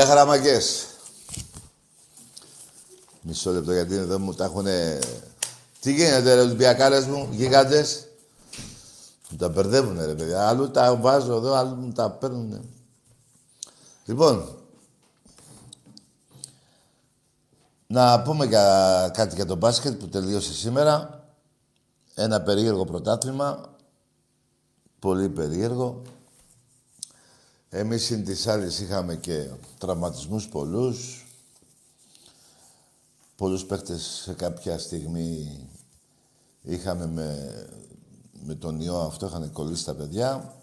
Γεια χαραμαγκές. Μισό λεπτό γιατί εδώ μου τα έχουνε... Τι γίνεται ρε Ολυμπιακάρες μου, γίγαντες; Μου τα μπερδεύουνε ρε παιδιά. Αλλού τα βάζω εδώ, αλλού μου τα παίρνουνε. Λοιπόν, να πούμε για κάτι για το μπάσκετ που τελείωσε σήμερα. Ένα περίεργο πρωτάθλημα. Πολύ περίεργο. Εμείς συν τις άλλες είχαμε και τραυματισμούς πολλούς. Πολλούς παίχτες σε κάποια στιγμή είχαμε με, με τον ιό αυτό, είχαν κολλήσει τα παιδιά.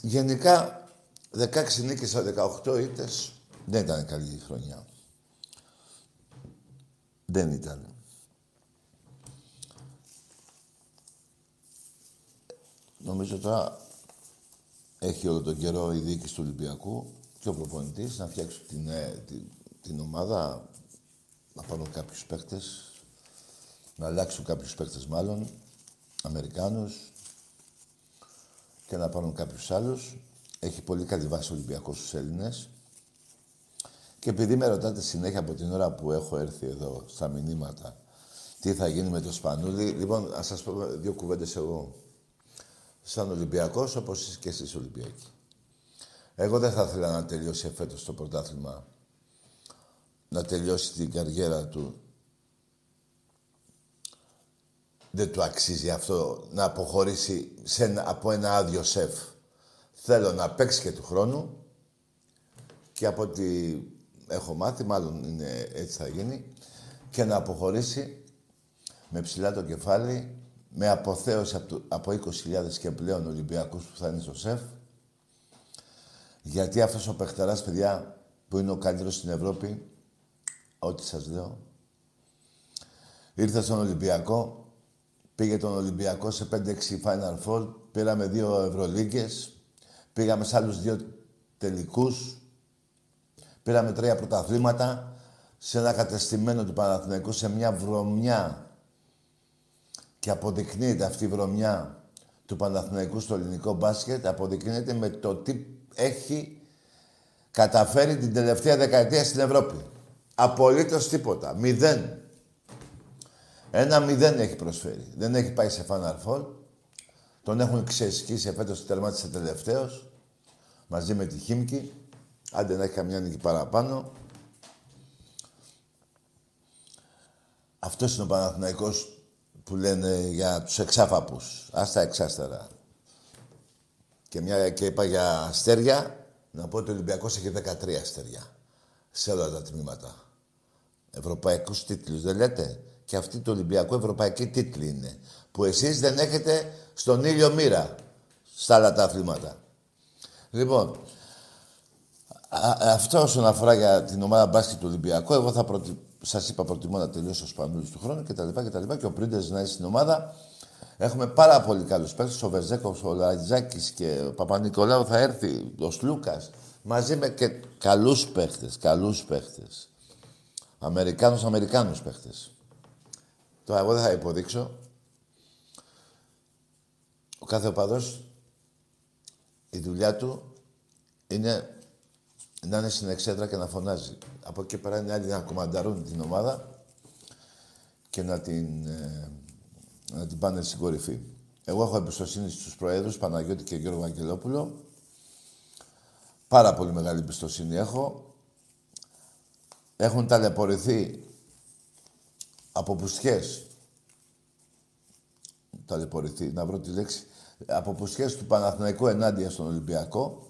Γενικά, 16 νίκες στα 18 ήττες δεν ήταν καλή χρονιά. Δεν ήταν. Νομίζω τώρα έχει όλο τον καιρό η διοίκηση του Ολυμπιακού και ο προπονητής να φτιάξει την, ε, την, την, ομάδα, να πάρουν κάποιους παίκτες, να αλλάξουν κάποιους παίκτες μάλλον, Αμερικάνους και να πάρουν κάποιους άλλους. Έχει πολύ καλή βάση ο Ολυμπιακός στους Έλληνες. Και επειδή με ρωτάτε συνέχεια από την ώρα που έχω έρθει εδώ στα μηνύματα τι θα γίνει με το Σπανούλι, λοιπόν, να σας πω δύο κουβέντες εγώ σαν Ολυμπιακός, όπως είσαι και εσείς Ολυμπιακοί. Εγώ δεν θα ήθελα να τελειώσει εφέτος το πρωτάθλημα, να τελειώσει την καριέρα του. Δεν του αξίζει αυτό να αποχωρήσει σε, από ένα άδειο σεφ. Θέλω να παίξει και του χρόνου και από ό,τι έχω μάθει, μάλλον είναι, έτσι θα γίνει, και να αποχωρήσει με ψηλά το κεφάλι με αποθέωση από, από 20.000 και πλέον Ολυμπιακούς που θα είναι στο ΣΕΦ. Γιατί αυτός ο παιχτεράς, παιδιά, που είναι ο καλύτερος στην Ευρώπη, ό,τι σας λέω, ήρθε στον Ολυμπιακό, πήγε τον Ολυμπιακό σε 5-6 Final Four, πήραμε δύο Ευρωλίγκες, πήγαμε σε άλλους δύο τελικούς, πήραμε τρία πρωταθλήματα, σε ένα κατεστημένο του Παναθηναϊκού, σε μια βρωμιά και αποδεικνύεται αυτή η βρωμιά του Παναθηναϊκού στο ελληνικό μπάσκετ, αποδεικνύεται με το τι έχει καταφέρει την τελευταία δεκαετία στην Ευρώπη. Απολύτως τίποτα. Μηδέν. Ένα μηδέν έχει προσφέρει. Δεν έχει πάει σε Final Four. Τον έχουν ξεσκίσει φέτος τερμάτισε τελευταίος. Μαζί με τη Χίμκι. Άντε να έχει καμιά νίκη παραπάνω. Αυτός είναι ο Παναθηναϊκός που λένε για τους εξάφαπους. Άστα εξάστερα. Και, μια, και είπα για αστέρια, να πω ότι ο Ολυμπιακός έχει 13 αστέρια. Σε όλα τα τμήματα. Ευρωπαϊκούς τίτλους, δεν λέτε; Και αυτή του Ολυμπιακού ευρωπαϊκή τίτλη είναι. Που εσείς δεν έχετε στον ήλιο μοίρα στα άλλα τα αθλήματα. Λοιπόν, αυτό όσον αφορά για την ομάδα μπάσκετ του Ολυμπιακού, εγώ θα προτι... σας είπα προτιμώ να τελειώσω ο Σπανούλης του χρόνου κτλ. Και, και, και ο Πρίντες να είναι στην ομάδα. Έχουμε πάρα πολύ καλούς παίκτες. Ο Βεζέκος, ο Λατζάκης και ο Παπα-Νικολάου θα έρθει, ο Σλούκας. Μαζί με και καλούς παίχτες, καλούς παίχτες. Αμερικάνους, Αμερικάνους παίχτες. Τώρα εγώ δεν θα υποδείξω. Ο κάθε οπαδός, η δουλειά του είναι να είναι στην εξέδρα και να φωνάζει. Από εκεί πέρα είναι άλλοι να κομμανταρούν την ομάδα και να την, ε, να την πάνε στην κορυφή. Εγώ έχω εμπιστοσύνη στους Προέδρους, Παναγιώτη και Γιώργο Αγγελόπουλο. Πάρα πολύ μεγάλη εμπιστοσύνη έχω. Έχουν ταλαιπωρηθεί από πουστιές. Ταλαιπωρηθεί, να βρω τη λέξη. Από πουστιές του Παναθηναϊκού ενάντια στον Ολυμπιακό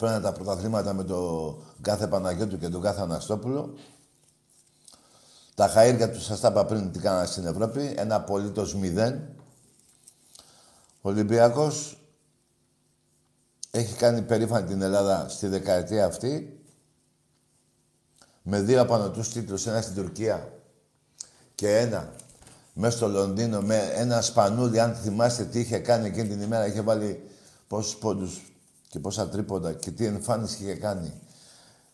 παίρνανε τα πρωταθλήματα με τον κάθε Παναγιώτου και τον κάθε Αναστόπουλο. Τα χαΐρια τους σας τα είπα πριν τι κάνανε στην Ευρώπη. Ένα απολύτως μηδέν. Ο Ολυμπιακός έχει κάνει περήφανη την Ελλάδα στη δεκαετία αυτή με δύο απανοτούς τίτλους, ένα στην Τουρκία και ένα μέσα στο Λονδίνο με ένα σπανούλι, αν θυμάστε τι είχε κάνει εκείνη την ημέρα, είχε βάλει πόσους πόντους, και πόσα τρίποντα και τι εμφάνιση είχε κάνει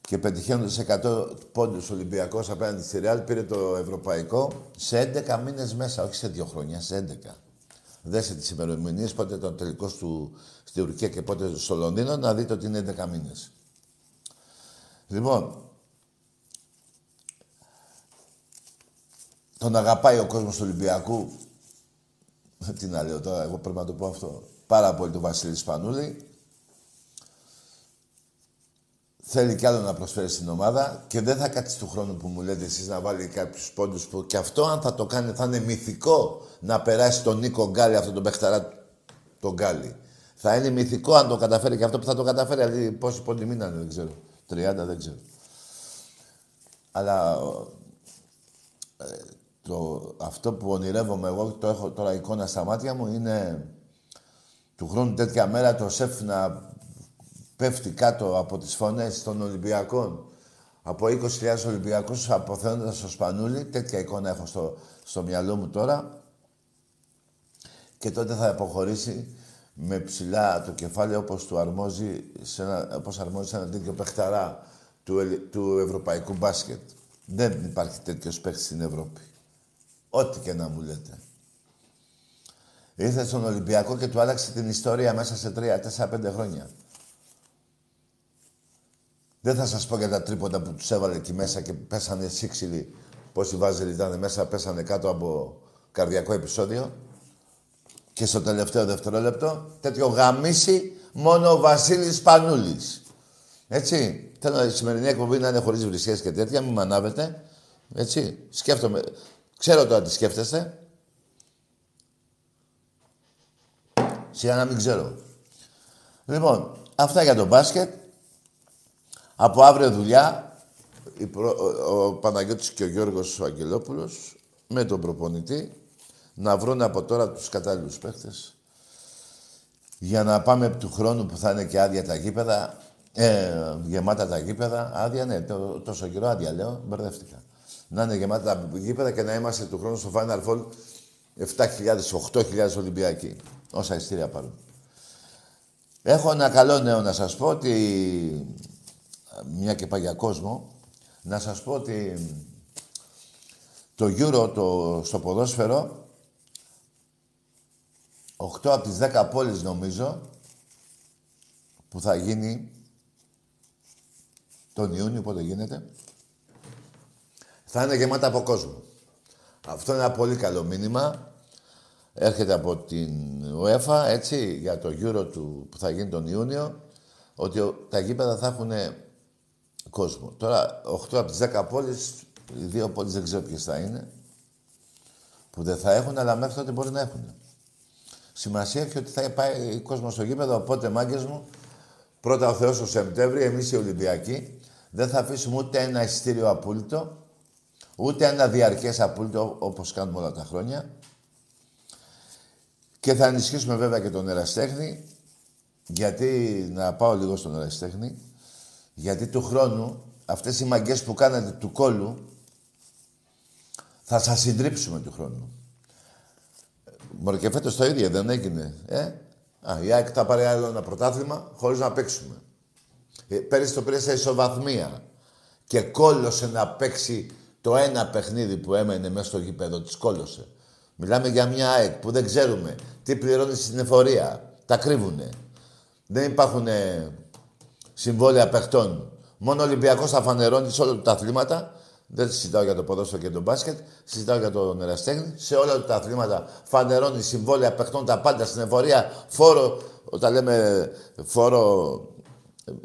και πετυχαίνοντας 100 πόντους Ολυμπιακός απέναντι στη Ρεάλ, πήρε το ευρωπαϊκό σε 11 μήνες μέσα, όχι σε δύο χρόνια, σε 11. Δέστε τις ημερομηνίες, πότε ήταν ο τελικός του στη Τουρκία και πότε στο Λονδίνο, να δείτε ότι είναι 11 μήνες. Λοιπόν, τον αγαπάει ο κόσμος του Ολυμπιακού. Τι να λέω τώρα, εγώ πρέπει να το πω αυτό. Πάρα πολύ τον Βασίλη Σπανούλη θέλει κι άλλο να προσφέρει στην ομάδα και δεν θα κάτσει του χρόνου που μου λέτε εσείς να βάλει κάποιους πόντους που και αυτό αν θα το κάνει θα είναι μυθικό να περάσει τον Νίκο Γκάλι, αυτό τον παιχταρά τον Γκάλι. Θα είναι μυθικό αν το καταφέρει και αυτό που θα το καταφέρει, δηλαδή πόσοι πόντοι μείνανε δεν ξέρω. 30 δεν ξέρω. Αλλά ε, το, αυτό που ονειρεύομαι εγώ, το έχω τώρα εικόνα στα μάτια μου, είναι του χρόνου τέτοια μέρα το σεφ να πέφτει κάτω από τις φωνές των Ολυμπιακών από 20.000 Ολυμπιακούς αποθέοντας στο Σπανούλι. Τέτοια εικόνα έχω στο, στο μυαλό μου τώρα. Και τότε θα αποχωρήσει με ψηλά το κεφάλι όπως του αρμόζει σε ένα, όπως αρμόζει σε ένα τέτοιο παιχταρά του, του ευρωπαϊκού μπάσκετ. Δεν υπάρχει τέτοιος παίχτη στην Ευρώπη. Ό,τι και να μου λέτε. Ήρθε στον Ολυμπιακό και του άλλαξε την ιστορία μέσα σε 3-4-5 χρόνια. Δεν θα σας πω για τα τρίποτα που τους έβαλε εκεί μέσα και πέσανε σύξυλοι. Πόσοι βάζελοι ήταν μέσα, πέσανε κάτω από καρδιακό επεισόδιο. Και στο τελευταίο δευτερόλεπτο, τέτοιο γαμίσι μόνο ο Βασίλης Πανούλης. Έτσι. Θέλω η σημερινή εκπομπή να είναι χωρίς βρισιές και τέτοια, μην μανάβετε. Έτσι. Σκέφτομαι. Ξέρω τώρα τι σκέφτεστε. Σιγά να μην ξέρω. Λοιπόν, αυτά για το μπάσκετ. Από αύριο δουλειά, ο Παναγιώτης και ο Γιώργος ο Αγγελόπουλος, με τον προπονητή, να βρουν από τώρα τους κατάλληλους παίχτες για να πάμε του χρόνου που θα είναι και άδεια τα γήπεδα, ε, γεμάτα τα γήπεδα, άδεια ναι, τόσο καιρό άδεια λέω, μπερδεύτηκα. Να είναι γεμάτα τα γήπεδα και να είμαστε του χρόνου στο Final Four 7.000-8.000 Ολυμπιακοί, όσα ειστήρια πάρουν. Έχω ένα καλό νέο να σας πω ότι μια και πάει για κόσμο, να σας πω ότι το Euro το, στο ποδόσφαιρο, 8 από τις 10 πόλεις νομίζω, που θα γίνει τον Ιούνιο, πότε γίνεται, θα είναι γεμάτα από κόσμο. Αυτό είναι ένα πολύ καλό μήνυμα. Έρχεται από την UEFA, έτσι, για το Euro του, που θα γίνει τον Ιούνιο, ότι τα γήπεδα θα έχουν κόσμο. Τώρα, 8 από τις 10 πόλεις, οι δύο πόλεις δεν ξέρω ποιες θα είναι, που δεν θα έχουν, αλλά μέχρι τότε μπορεί να έχουν. Σημασία έχει ότι θα πάει κόσμος στο γήπεδο, οπότε μάγκες μου, πρώτα ο Θεός το Σεπτέμβρη, εμείς οι Ολυμπιακοί, δεν θα αφήσουμε ούτε ένα ειστήριο απόλυτο, ούτε ένα διαρκές απόλυτο όπως κάνουμε όλα τα χρόνια. Και θα ενισχύσουμε βέβαια και τον εραστέχνη, γιατί, να πάω λίγο στον εραστέχνη, γιατί του χρόνου αυτές οι μαγκές που κάνατε του κόλου θα σας συντρίψουμε του χρόνου. Μωρέ και φέτος το ίδιο δεν έγινε. Ε; Α, η ΑΕΚ θα πάρει άλλο ένα πρωτάθλημα χωρίς να παίξουμε. Ε, πέρυσι το πήρε σε ισοβαθμία και κόλωσε να παίξει το ένα παιχνίδι που έμενε μέσα στο γήπεδο της κόλωσε. Μιλάμε για μια ΑΕΚ που δεν ξέρουμε τι πληρώνει στην εφορία. Τα κρύβουνε. Δεν υπάρχουν συμβόλαια παιχτών. Μόνο ο Ολυμπιακός θα φανερώνει σε όλα τα αθλήματα δεν συζητάω για το ποδόσφαιρο και τον μπάσκετ, συζητάω για τον εραστέχνη. Σε όλα τα αθλήματα φανερώνει συμβόλαια, παιχτών τα πάντα στην εφορία, φόρο. Όταν λέμε φόρο,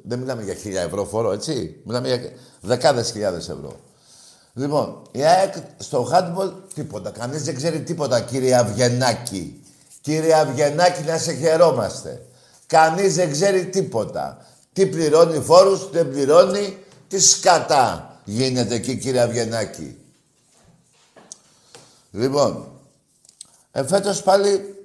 δεν μιλάμε για χίλια ευρώ φόρο, έτσι. Μιλάμε για δεκάδες χιλιάδες ευρώ. Λοιπόν, η ΑΕΚ στο handball τίποτα. Κανείς δεν ξέρει τίποτα, κύριε Αυγενάκη. Κύριε Αυγενάκη, να σε χαιρόμαστε. Κανείς δεν ξέρει τίποτα. Τι πληρώνει φόρους, δεν πληρώνει, τι σκατά γίνεται εκεί, κύριε Αυγενάκη. Λοιπόν, εφέτος πάλι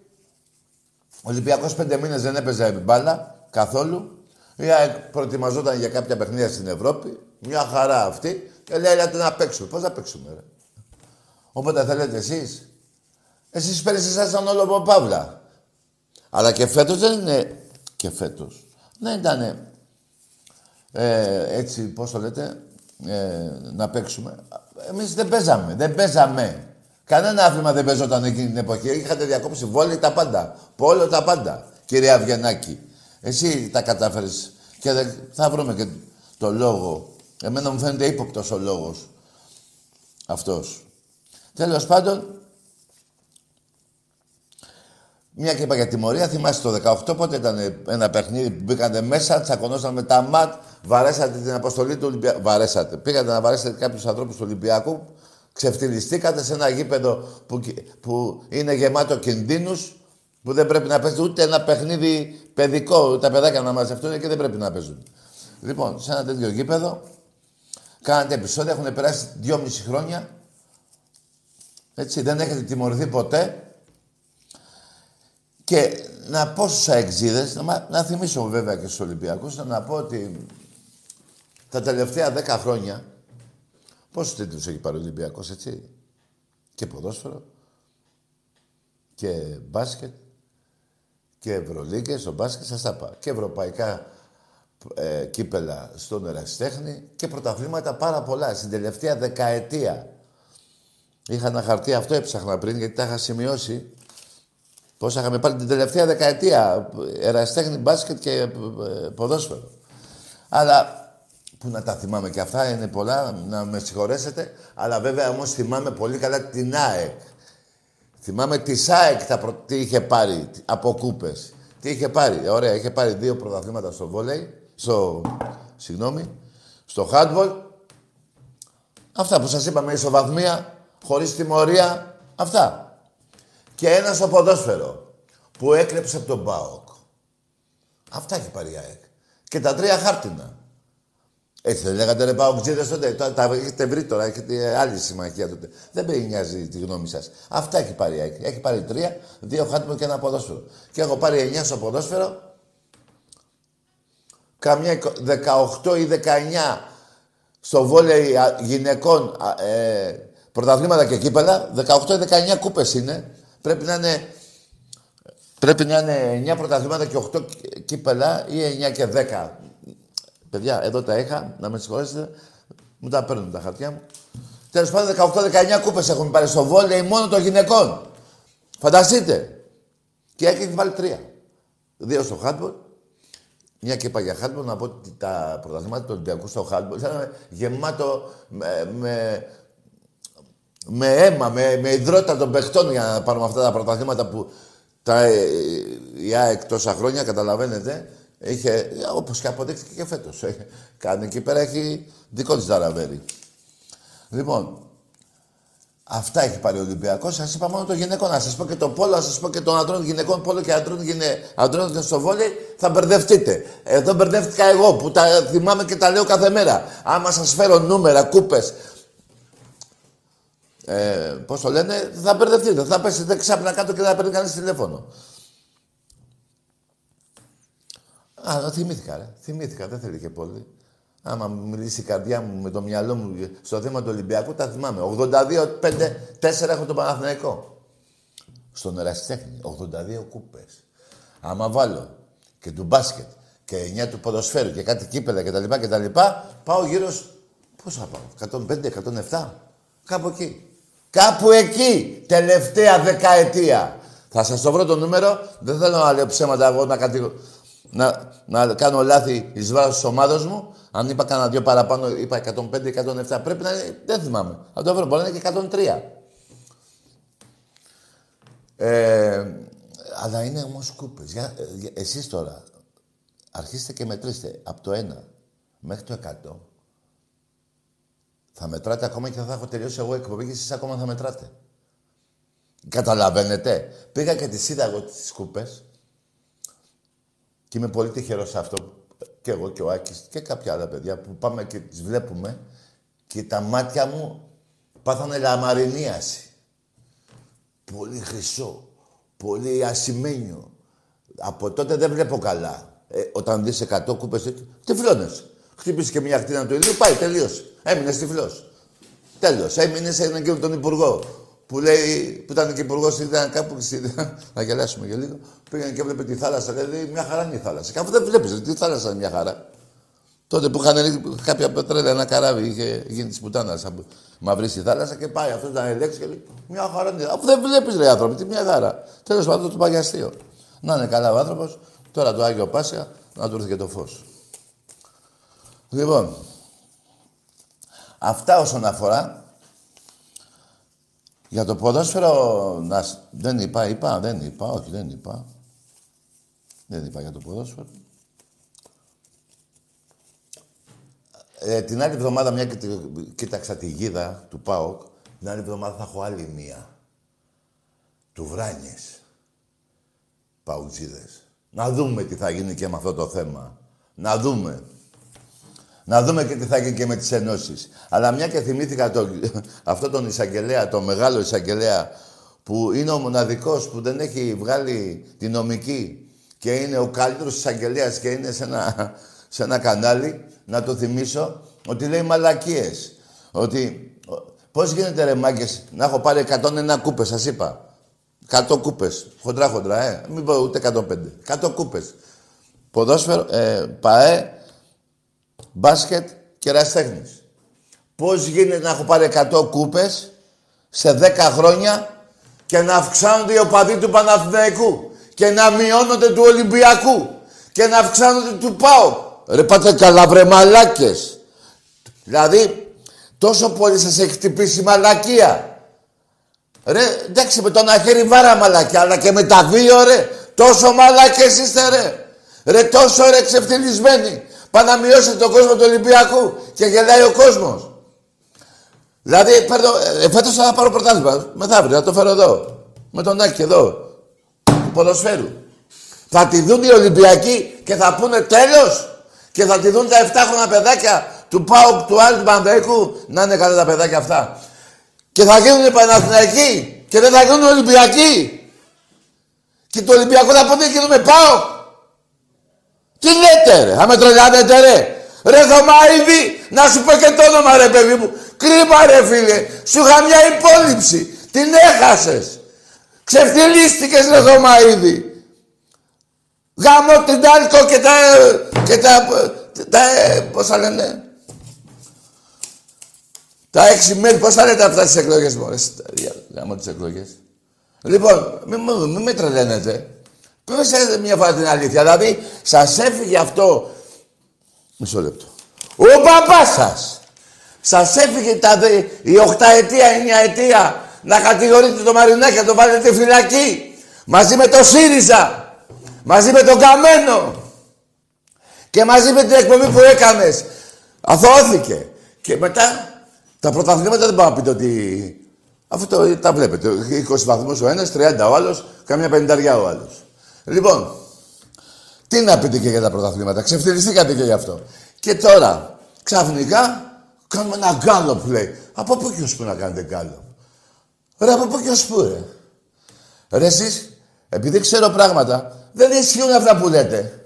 ο Ολυμπιακός πέντε μήνες δεν έπαιζε μπάλα καθόλου. Ή προετοιμαζόταν για κάποια παιχνίδια στην Ευρώπη. Μια χαρά αυτή. Και λέει, έλατε να παίξουμε. Πώς να παίξουμε, ρε; Όποτε θέλετε εσείς. Εσείς πέρυσι ήσασταν όλο από παύλα. Αλλά και φέτος δεν είναι... Και φέτος. Δεν ήταν ε, έτσι, πώς το λέτε, ε, να παίξουμε. Εμείς δεν παίζαμε. Δεν παίζαμε. Κανένα άθλημα δεν παίζονταν εκείνη την εποχή. Είχατε διακόψει βόλοι τα πάντα. Πόλο τα πάντα. Κύριε Αυγενάκη. Εσύ τα κατάφερες. Και θα βρούμε και το λόγο. Εμένα μου φαίνεται ύποπτος ο λόγος. Αυτός. Τέλος πάντων, μια και είπα για τιμωρία, θυμάστε το 18 πότε ήταν ένα παιχνίδι που μπήκατε μέσα, τσακωνόσαν με τα ματ, βαρέσατε την αποστολή του Ολυμπιακού. Βαρέσατε. Πήγατε να βαρέσετε κάποιους ανθρώπους του Ολυμπιακού, ξεφτυλιστήκατε σε ένα γήπεδο που, που είναι γεμάτο κινδύνους, που δεν πρέπει να παίζετε ούτε ένα παιχνίδι παιδικό, τα παιδάκια να μαζευτούν και δεν πρέπει να παίζουν. Λοιπόν, σε ένα τέτοιο γήπεδο, κάνατε επεισόδια, έχουν περάσει δυόμιση χρόνια. Έτσι, δεν έχετε τιμωρηθεί ποτέ. Και να πω στους αεξίδες, να, να θυμίσω βέβαια και στους Ολυμπιακούς, να πω ότι τα τελευταία δέκα χρόνια, πόσους τίτλους έχει πάρει ο Ολυμπιακός, έτσι, και ποδόσφαιρο, και μπάσκετ, και Ευρωλίγκες, στο μπάσκετ, σας τα πάω. Και ευρωπαϊκά ε, κύπελα στον ερασιτέχνη και πρωταθλήματα πάρα πολλά. Στην τελευταία δεκαετία. Είχα ένα χαρτί, αυτό έψαχνα πριν, γιατί τα είχα σημειώσει. Πόσα είχαμε πάρει την τελευταία δεκαετία. Εραστέχνη, μπάσκετ και ε, ποδόσφαιρο. Αλλά που να τα θυμάμαι και αυτά είναι πολλά, να με συγχωρέσετε. Αλλά βέβαια όμως θυμάμαι πολύ καλά την ΑΕΚ. Θυμάμαι τη ΑΕΚ τα τι είχε πάρει από κούπες. Τι είχε πάρει. Ωραία, είχε πάρει δύο πρωταθλήματα στο βόλεϊ. Στο... Συγγνώμη. Στο handball. Αυτά που σας είπαμε, ισοβαθμία, χωρίς τιμωρία. Αυτά. Και ένα στο ποδόσφαιρο που έκλεψε από τον ΠΑΟΚ. Αυτά έχει πάρει η ΑΕΚ. Και τα τρία χάρτινα. Έτσι δεν λέγατε ρε Παοκτζίδες τότε. Τα, τα έχετε βρει τώρα, έχετε άλλη συμμαχία τότε. Δεν με νοιάζει τη γνώμη σας. Αυτά έχει πάρει η ΑΕΚ. Έχει πάρει τρία, δύο χάρτινα και ένα ποδόσφαιρο. Και έχω πάρει εννιά στο ποδόσφαιρο. Καμιά 18 ή 19 στο βόλεϊ γυναικών ε, πρωταθλήματα και κύπελα. 18 ή 19 κούπες είναι. Πρέπει να είναι, πρέπει να είναι 9 πρωταθλήματα και 8 κύπελα ή 9 και 10. Παιδιά, εδώ τα είχα, να με συγχωρέσετε, μου τα παίρνουν τα χαρτιά μου. Τέλος πάντων, 18-19 κούπες έχουν πάρει στο βόλεϊ μόνο των γυναικών. Φανταστείτε. Και έχει βάλει τρία. Δύο στο χάντμπολ. Μια και είπα για χάντμπολ, να πω ότι τα πρωταθλήματα του Ολυμπιακού στο χάντμπολ ήταν γεμάτο με, με με αίμα, με, με υδρότητα των παιχτών για να πάρουμε αυτά τα πρωταθλήματα που τα, ε, η ΑΕΚ τόσα χρόνια, καταλαβαίνετε, είχε, όπως και αποδείχθηκε και φέτος. Ε, κάνει εκεί πέρα, έχει δικό της δαραβέρι. Λοιπόν, αυτά έχει πάρει ο Ολυμπιακός. Σας είπα μόνο το γυναικό. Να σας πω και το πόλο, να σας πω και τον αντρών γυναικών πόλο και αντρών, γυναι... αντρών στο βόλεϊ. Θα μπερδευτείτε. Εδώ μπερδεύτηκα εγώ που τα θυμάμαι και τα λέω κάθε μέρα. Άμα σας φέρω νούμερα, κούπες, ε, πώς το λένε, θα μπερδευτείτε. Θα πέσετε ξάπνα κάτω και θα παίρνει κανείς τηλέφωνο. Α, θυμήθηκα, ρε. Θυμήθηκα, δεν θέλει και πολύ. Άμα μιλήσει η καρδιά μου με το μυαλό μου στο θέμα του Ολυμπιακού, τα θυμάμαι. 82-5-4 έχω το Παναθηναϊκό. Στον ερασιτέχνη. 82 κούπες. Άμα βάλω και του μπάσκετ και 9 του ποδοσφαίρου και κάτι κύπελα κτλ. κτλ πάω γύρω. Πώ θα πάω, 105-107. Κάπου εκεί. Κάπου εκεί. Τελευταία δεκαετία. Θα σας το βρω το νούμερο. Δεν θέλω να λέω ψέματα εγώ να, να, να κάνω λάθη εις βάρος της ομάδα μου. Αν είπα κανένα δύο παραπάνω, είπα 105-107. Πρέπει να είναι, δεν θυμάμαι. Θα το βρω, μπορεί να είναι και 103. Ε, αλλά είναι όμως κούπε. Εσείς τώρα αρχίστε και μετρήστε από το 1 μέχρι το 100. Θα μετράτε ακόμα και θα έχω τελειώσει εγώ εκπομπή και εσείς ακόμα θα μετράτε. Καταλαβαίνετε. Πήγα και τις είδα εγώ τις κούπες και είμαι πολύ τυχερός σε αυτό και εγώ και ο Άκης και κάποια άλλα παιδιά που πάμε και τις βλέπουμε και τα μάτια μου πάθανε λαμαρινίαση. Πολύ χρυσό, πολύ ασημένιο. Από τότε δεν βλέπω καλά. Ε, όταν δεις 100 κούπες, τυφλώνες. Χτύπησε και μια χτίνα του ηλίου, πάει, τελείωσε. Έμεινε τυφλό. Τέλος. Έμεινες σε έναν κύριο τον υπουργό. Που λέει, που ήταν και υπουργός, ήταν κάπου. να γελάσουμε για λίγο. Πήγαινε και έβλεπε τη θάλασσα. Λέει, μια χαρά είναι η θάλασσα. Και αφού δεν βλέπεις, τη θάλασσα είναι μια χαρά. Τότε που είχαν κάποια πετρέλαια, ένα καράβι, είχε γίνει της πουτάνας. Μαυρή στη θάλασσα και πάει αυτός να ελέγξει και λέει: Μια χαρά είναι. Αφού δεν βλέπεις, λέει άνθρωποι, τι μια χαρά. Τέλος πάντων, το πάει αστείο. Να είναι καλά ο άνθρωπος, τώρα το Άγιο Πάσχα να του έρθει και το φως. Λοιπόν, αυτά όσον αφορά για το ποδόσφαιρο, να... δεν είπα, είπα, δεν είπα, όχι δεν είπα. Δεν είπα για το ποδόσφαιρο. Ε, την άλλη εβδομάδα, μια και κοίταξα τη γίδα του ΠΑΟΚ, την άλλη εβδομάδα θα έχω άλλη μία. Του Βράνιες. Παουτζίδες. Να δούμε τι θα γίνει και με αυτό το θέμα. Να δούμε. Να δούμε και τι θα γίνει και με τις ενώσεις. Αλλά μια και θυμήθηκα το, αυτό τον εισαγγελέα, τον μεγάλο εισαγγελέα, που είναι ο μοναδικός που δεν έχει βγάλει τη νομική και είναι ο καλύτερος εισαγγελέας και είναι σε ένα, σε ένα κανάλι, να το θυμίσω, ότι λέει μαλακίες. Ότι πώς γίνεται ρε μάγκες, να έχω πάρει 101 κούπες, σας είπα. 100 κούπες, χοντρά χοντρά, ε. Μην πω ούτε 105. 100 κούπες. Ποδόσφαιρο, ε, ΠαΕ, μπάσκετ και ραστέχνης. Πώς γίνεται να έχω πάρει 100 κούπες σε 10 χρόνια και να αυξάνονται οι οπαδοί του Παναθηναϊκού και να μειώνονται του Ολυμπιακού και να αυξάνονται του ΠΑΟ. Ρε πάτε καλά βρε μαλάκες. Δηλαδή, τόσο πολύ σας έχει χτυπήσει η μαλακία. Ρε, εντάξει με τον αχέρι βάρα μαλακία, αλλά και με τα δύο ρε. Τόσο μαλάκες είστε ρε. Ρε τόσο ρε ξεφτυλισμένοι. Πάνε να μειώσετε τον κόσμο του Ολυμπιακού και γελάει ο κόσμος. Δηλαδή, παίρνω, ε, φέτος θα πάρω πρωτάθλημα. Μεθαύριο, θα το φέρω εδώ. Με τον Άκη εδώ. Του ποδοσφαίρου. Θα τη δουν οι Ολυμπιακοί και θα πούνε τέλος. Και θα τη δουν τα 7 παιδάκια του Πάου, του Άλλου, του Πανδέκου. Να είναι καλά τα παιδάκια αυτά. Και θα γίνουν Παναθηναϊκοί. Και δεν θα γίνουν Ολυμπιακοί. Και το Ολυμπιακό θα πούνε γίνουμε Πάου. Τι λέτε ρε, θα με τρελάνετε ρε. Ρε Θωμαίδη, να σου πω και το όνομα ρε παιδί μου. Κρίμα ρε φίλε, σου είχα μια υπόληψη. Την έχασες. Ξεφτιλίστηκες ρε Θωμαίδη. Γάμω την Άλκο και τα... και τα... τα πώς θα λένε; Τα έξι μέρη, πώς θα λέτε αυτά τις εκλογές μου. Γάμω τις εκλογές. Λοιπόν, μην, μην με τρελαίνετε. Πες μια φορά την αλήθεια. Δηλαδή, σας έφυγε αυτό... Μισό λεπτό. Ο παπάς σας Σας έφυγε τα, η οχταετία, η ετία να κατηγορείτε το Μαρινάκη, να το βάλετε φυλακή. Μαζί με το ΣΥΡΙΖΑ. Μαζί με τον Καμένο. Και μαζί με την εκπομπή που έκανες. Αθώθηκε. Και μετά τα πρωταθλήματα δεν πάω να πείτε ότι... Αυτό το, τα βλέπετε. 20 βαθμούς ο ένας, 30 ο άλλος, καμιά πενταριά ο άλλος. Λοιπόν, τι να πείτε και για τα πρωταθλήματα. Ξεφτυλιστήκατε και γι' αυτό. Και τώρα, ξαφνικά, κάνουμε ένα γκάλο που λέει. Από πού και ως πού να κάνετε γκάλο. Ρε, από πού και ως πού, ρε; Ρε, εσείς, επειδή ξέρω πράγματα, δεν ισχύουν αυτά που λέτε.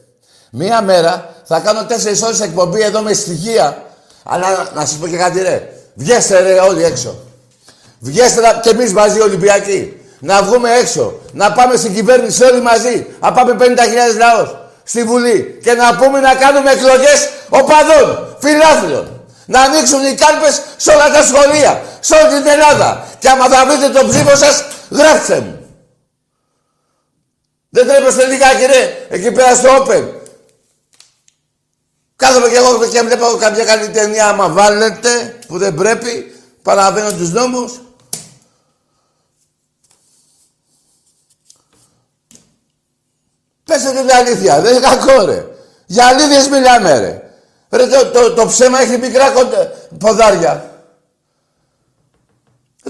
Μία μέρα θα κάνω τέσσερις ώρες εκπομπή εδώ με στοιχεία. Αλλά να σας πω και κάτι, ρε. Βγέστε, ρε, όλοι έξω. Βγέστε και εμείς μαζί οι Ολυμπιακοί. Να βγούμε έξω. Να πάμε στην κυβέρνηση όλοι μαζί. Να πάμε 50.000 λαός στη Βουλή. Και να πούμε να κάνουμε εκλογές οπαδών, φιλάθλων. Να ανοίξουν οι κάλπες σε όλα τα σχολεία, σε όλη την Ελλάδα. Και άμα θα βρείτε τον ψήφο σας, γράψτε μου. Δεν τρέπεστε λιγάκι ρε, εκεί πέρα στο Open. Κάθομαι και εγώ και βλέπω κάποια καλή ταινία άμα βάλετε, που δεν πρέπει, παραβαίνω τους νόμους. Πέστε την αλήθεια, δεν είναι κακό ρε. Για αλήθειες μιλάμε ρε. Ρε το, το, το ψέμα έχει μικρά ποδάρια.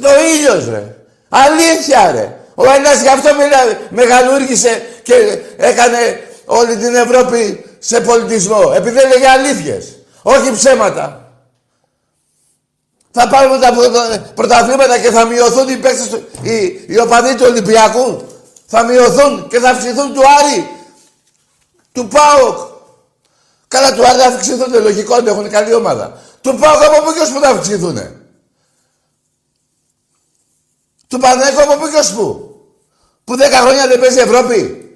Το ήλιος ρε. Αλήθεια ρε. Ο ένας γι' αυτό μεγαλούργησε και έκανε όλη την Ευρώπη σε πολιτισμό. Επειδή έλεγε αλήθειες. Όχι ψέματα. Θα πάρουμε τα πρωταθλήματα και θα μειωθούν οι παίκτες, οι, οι οπαδοί του Ολυμπιακού. Θα μειωθούν και θα αυξηθούν του Άρη, του ΠΑΟΚ. Καλά του Άρη θα αυξηθούν, λογικό είναι, έχουν καλή ομάδα. Του ΠΑΟΚ από πού και που θα αυξηθούν. Του Πανέκου από πού και πού. Που; 10 χρόνια δεν παίζει Ευρώπη;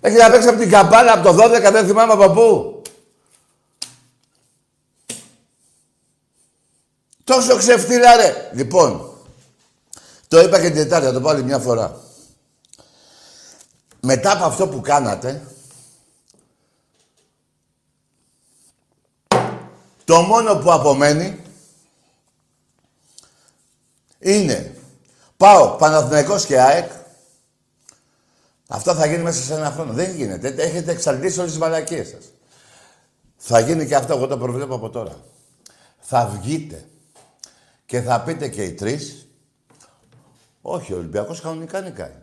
Έχει να παίξει από την καμπάλα, από το 12, δεν θυμάμαι από πού. Τόσο ξεφτύλα ρε. Λοιπόν, το είπα και την Τετάρτη, θα το πω άλλη μια φορά. Μετά από αυτό που κάνατε, το μόνο που απομένει είναι πάω Παναθηναϊκός και ΑΕΚ αυτό θα γίνει μέσα σε ένα χρόνο. Δεν γίνεται. Έχετε εξαλτήσει όλες τις μαλακίες σας. Θα γίνει και αυτό, εγώ το προβλέπω από τώρα. Θα βγείτε και θα πείτε και οι τρεις, Όχι, ο Ολυμπιακός κανονικά νικάει.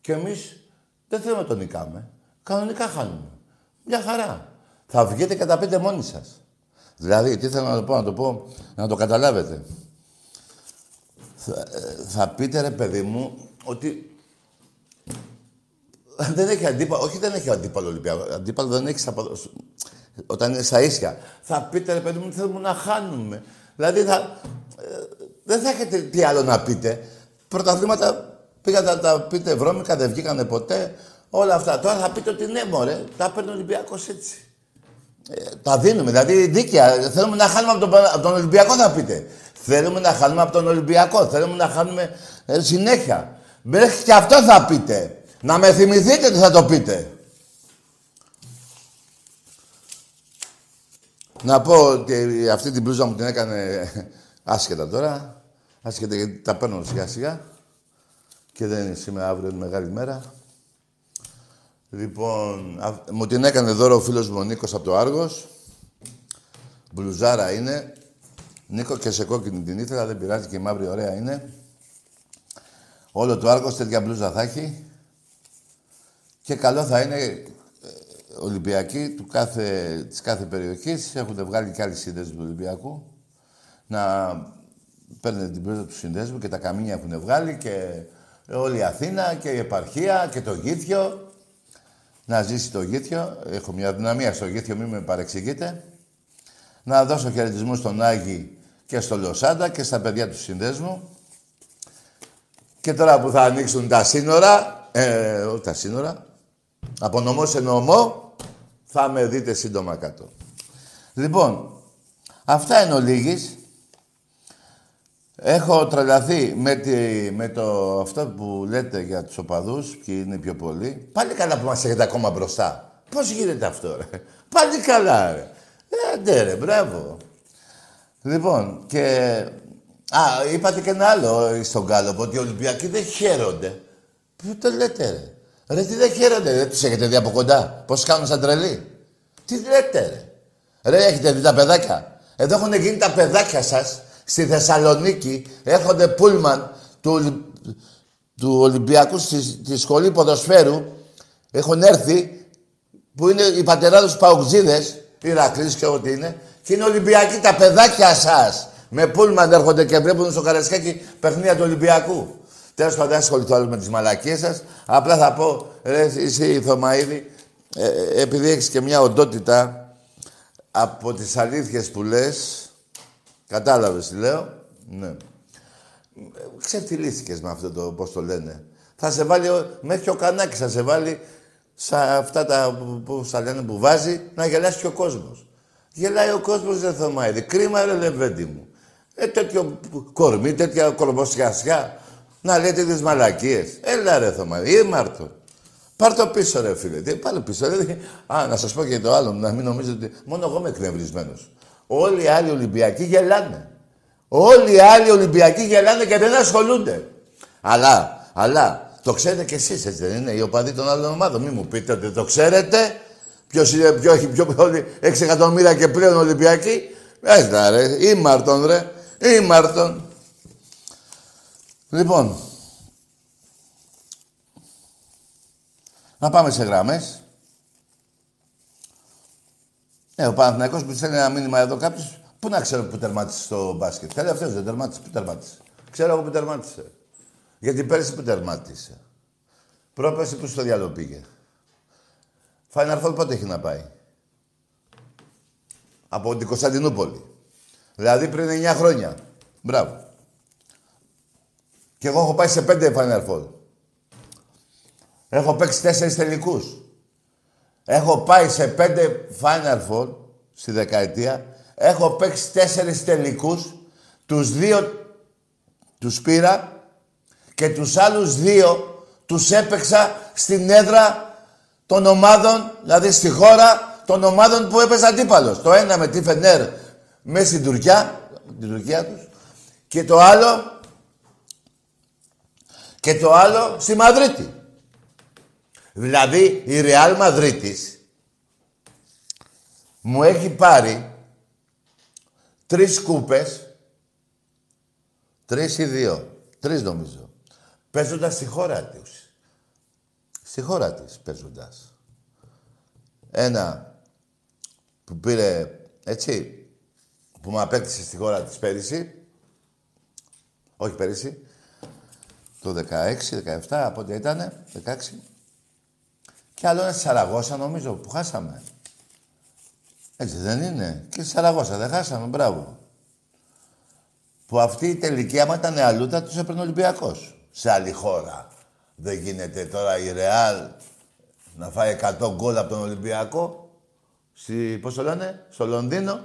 Και εμείς δεν θέλουμε να τον νικάμε. Κανονικά χάνουμε. Μια χαρά. Θα βγείτε και τα πείτε μόνοι σας. Δηλαδή, τι θέλω να το πω, να το πω, να το καταλάβετε. Θα, ε, θα πείτε, ρε παιδί μου, ότι δεν έχει αντίπαλο. Όχι, δεν έχει αντίπαλο Ολυμπιακό. Αντίπαλο δεν έχει όταν είναι στα ίσια. Θα πείτε, ρε παιδί μου, θέλουμε να χάνουμε. Δηλαδή, θα, ε, δεν θα έχετε τι άλλο να πείτε. Πρωταθλήματα πήγατε να τα πείτε βρώμικα, δεν βγήκανε ποτέ. Όλα αυτά. Τώρα θα πείτε ότι ναι, μωρέ, τα παίρνει ο Ολυμπιακός έτσι. Ε, τα δίνουμε, δηλαδή δίκαια. Θέλουμε να χάνουμε από τον, από τον Ολυμπιακό, θα πείτε. Θέλουμε να χάνουμε από τον Ολυμπιακό. Θέλουμε να χάνουμε ε, συνέχεια. Μέχρι και αυτό θα πείτε. Να με θυμηθείτε τι θα το πείτε. Να πω ότι αυτή την μπλούζα μου την έκανε άσχετα τώρα. Άσχετα γιατί τα παίρνω σιγά σιγά. Και δεν είναι σήμερα, αύριο είναι μεγάλη μέρα. Λοιπόν, μου την έκανε δώρο ο φίλος μου ο Νίκος από το Άργος. Μπλουζάρα είναι. Νίκο και σε κόκκινη την ήθελα, δεν πειράζει και η μαύρη ωραία είναι. Όλο το Άργος τέτοια μπλούζα θα έχει. Και καλό θα είναι ε, Ολυμπιακοί του κάθε, της κάθε περιοχής, έχουν βγάλει και άλλοι σύνδεσμοι του Ολυμπιακού, να παίρνουν την πρώτη του συνδέσμου και τα καμίνια έχουν βγάλει και όλη η Αθήνα και η επαρχία και το Γήθιο. Να ζήσει το Γήθιο. Έχω μια δυναμία στο Γήθιο, μην με παρεξηγείτε. Να δώσω χαιρετισμούς στον Άγη και στο Λοσάντα και στα παιδιά του συνδέσμου. Και τώρα που θα ανοίξουν τα σύνορα, ε, όχι τα σύνορα, από νομό σε νομό θα με δείτε σύντομα κάτω. Λοιπόν, αυτά είναι ο Λίγης. Έχω τρελαθεί με, τη, με το, αυτό που λέτε για τους οπαδούς, ποιοι είναι πιο πολλοί. Πάλι καλά που μας έχετε ακόμα μπροστά. Πώς γίνεται αυτό, ρε; Πάλι καλά, ρε. Ε, ντε, ρε, μπράβο. Λοιπόν, και... Α, είπατε και ένα άλλο στον Κάλοπο, ότι οι Ολυμπιακοί δεν χαίρονται. Πού το λέτε, ρε; Ρε, τι δεν χαίρονται, ρε; Τους έχετε δει από κοντά. Πώς κάνουν σαν τρελή; Τι λέτε, ρε; Ρε, έχετε δει τα παιδάκια; Εδώ έχουν γίνει τα παιδάκια σας. Στη Θεσσαλονίκη έρχονται πούλμαν του, του Ολυμπιακού στη, στη σχολή ποδοσφαίρου. Έχουν έρθει που είναι οι πατεράδες Παουτζίδες, Ηρακλής και ό,τι είναι, και είναι Ολυμπιακοί τα παιδάκια σας. Με πούλμαν έρχονται και βλέπουν στο Καρασκάκι παιχνίδια του Ολυμπιακού. Τέλος πάντων, δεν ασχοληθώ άλλο με τις μαλακίες σας. Απλά θα πω, ρε, εσύ Θωμαίδη, ε, ε, επειδή έχεις και μια οντότητα από τις αλήθειες που λες, κατάλαβες τι λέω; Ναι. Ξεφτυλίστηκε με αυτό το, πώς το λένε. Θα σε βάλει, μέχρι ο κανάκι θα σε βάλει σε αυτά τα που, που λένε που βάζει, να γελάσει και ο κόσμος. Γελάει ο κόσμος, δεν Θωμαίδη. Κρίμα, ρε Λεβέντι μου. Ε, τέτοιο κορμί, τέτοια κορμοσιασιά. Να λέτε τις μαλακίες. Έλα ρε Θωμά, Μάρτο. Πάρ το πίσω ρε φίλε. Τι, πάρ το πίσω. Ρε. Α, να σας πω και το άλλο, να μην νομίζετε ότι... Μόνο εγώ είμαι εκνευρισμένος. Όλοι οι άλλοι Ολυμπιακοί γελάνε. Όλοι οι άλλοι Ολυμπιακοί γελάνε και δεν ασχολούνται. Αλλά, αλλά, το ξέρετε κι εσείς, έτσι δεν είναι, οι οπαδοί των άλλων ομάδων. Μην μου πείτε ότι το ξέρετε. Ποιος είναι, ποιο έχει πιο πολύ, 6 εκατομμύρια και πλέον Ολυμπιακοί. Έτσι ρε, ή Μάρτον ρε, ή Μάρτον. Λοιπόν, να πάμε σε γραμμές. Ε, ο Παναθηναϊκός που στέλνει ένα μήνυμα εδώ κάποιος, πού να ξέρω που τερμάτισε στο μπάσκετ. Τελευταίος δεν τερμάτισε, πού τερμάτισε. Ξέρω εγώ που τερμάτισε. Γιατί πέρυσι που τερμάτισε. Πρόπεση που στο διάλογο πήγε. Final Four πότε έχει να πάει; Από την Κωνσταντινούπολη. Δηλαδή πριν 9 χρόνια. Μπράβο. Και εγώ έχω πάει σε πέντε Final Four. Έχω παίξει τέσσερις τελικούς. Έχω πάει σε πέντε Final Four στη δεκαετία. Έχω παίξει τέσσερις τελικούς. Τους δύο τους πήρα και τους άλλους δύο τους έπαιξα στην έδρα των ομάδων, δηλαδή στη χώρα των ομάδων που έπαιζε αντίπαλος. Το ένα με τη Φενέρ μέσα στην Τουρκιά, την Τουρκία τους, και το άλλο και το άλλο στη Μαδρίτη. Δηλαδή η Ρεάλ Μαδρίτης μου έχει πάρει τρεις κούπες, τρεις ή δύο, τρεις νομίζω, παίζοντας στη χώρα της. Στη χώρα της παίζοντας. Ένα που πήρε, έτσι, που μου απέκτησε στη χώρα της πέρυσι, όχι πέρυσι, το 16, 17, από ό,τι ήταν, 16. Και άλλο ένα στη Σαραγώσα, νομίζω, που χάσαμε. Έτσι δεν είναι. Και στη Σαραγώσα δεν χάσαμε, μπράβο. Που αυτή η τελική, άμα ήταν αλλού, θα τους έπαιρνε ο Ολυμπιακός. Σε άλλη χώρα. Δεν γίνεται τώρα η Ρεάλ να φάει 100 γκολ από τον Ολυμπιακό. Στη, πώς το λένε, στο Λονδίνο.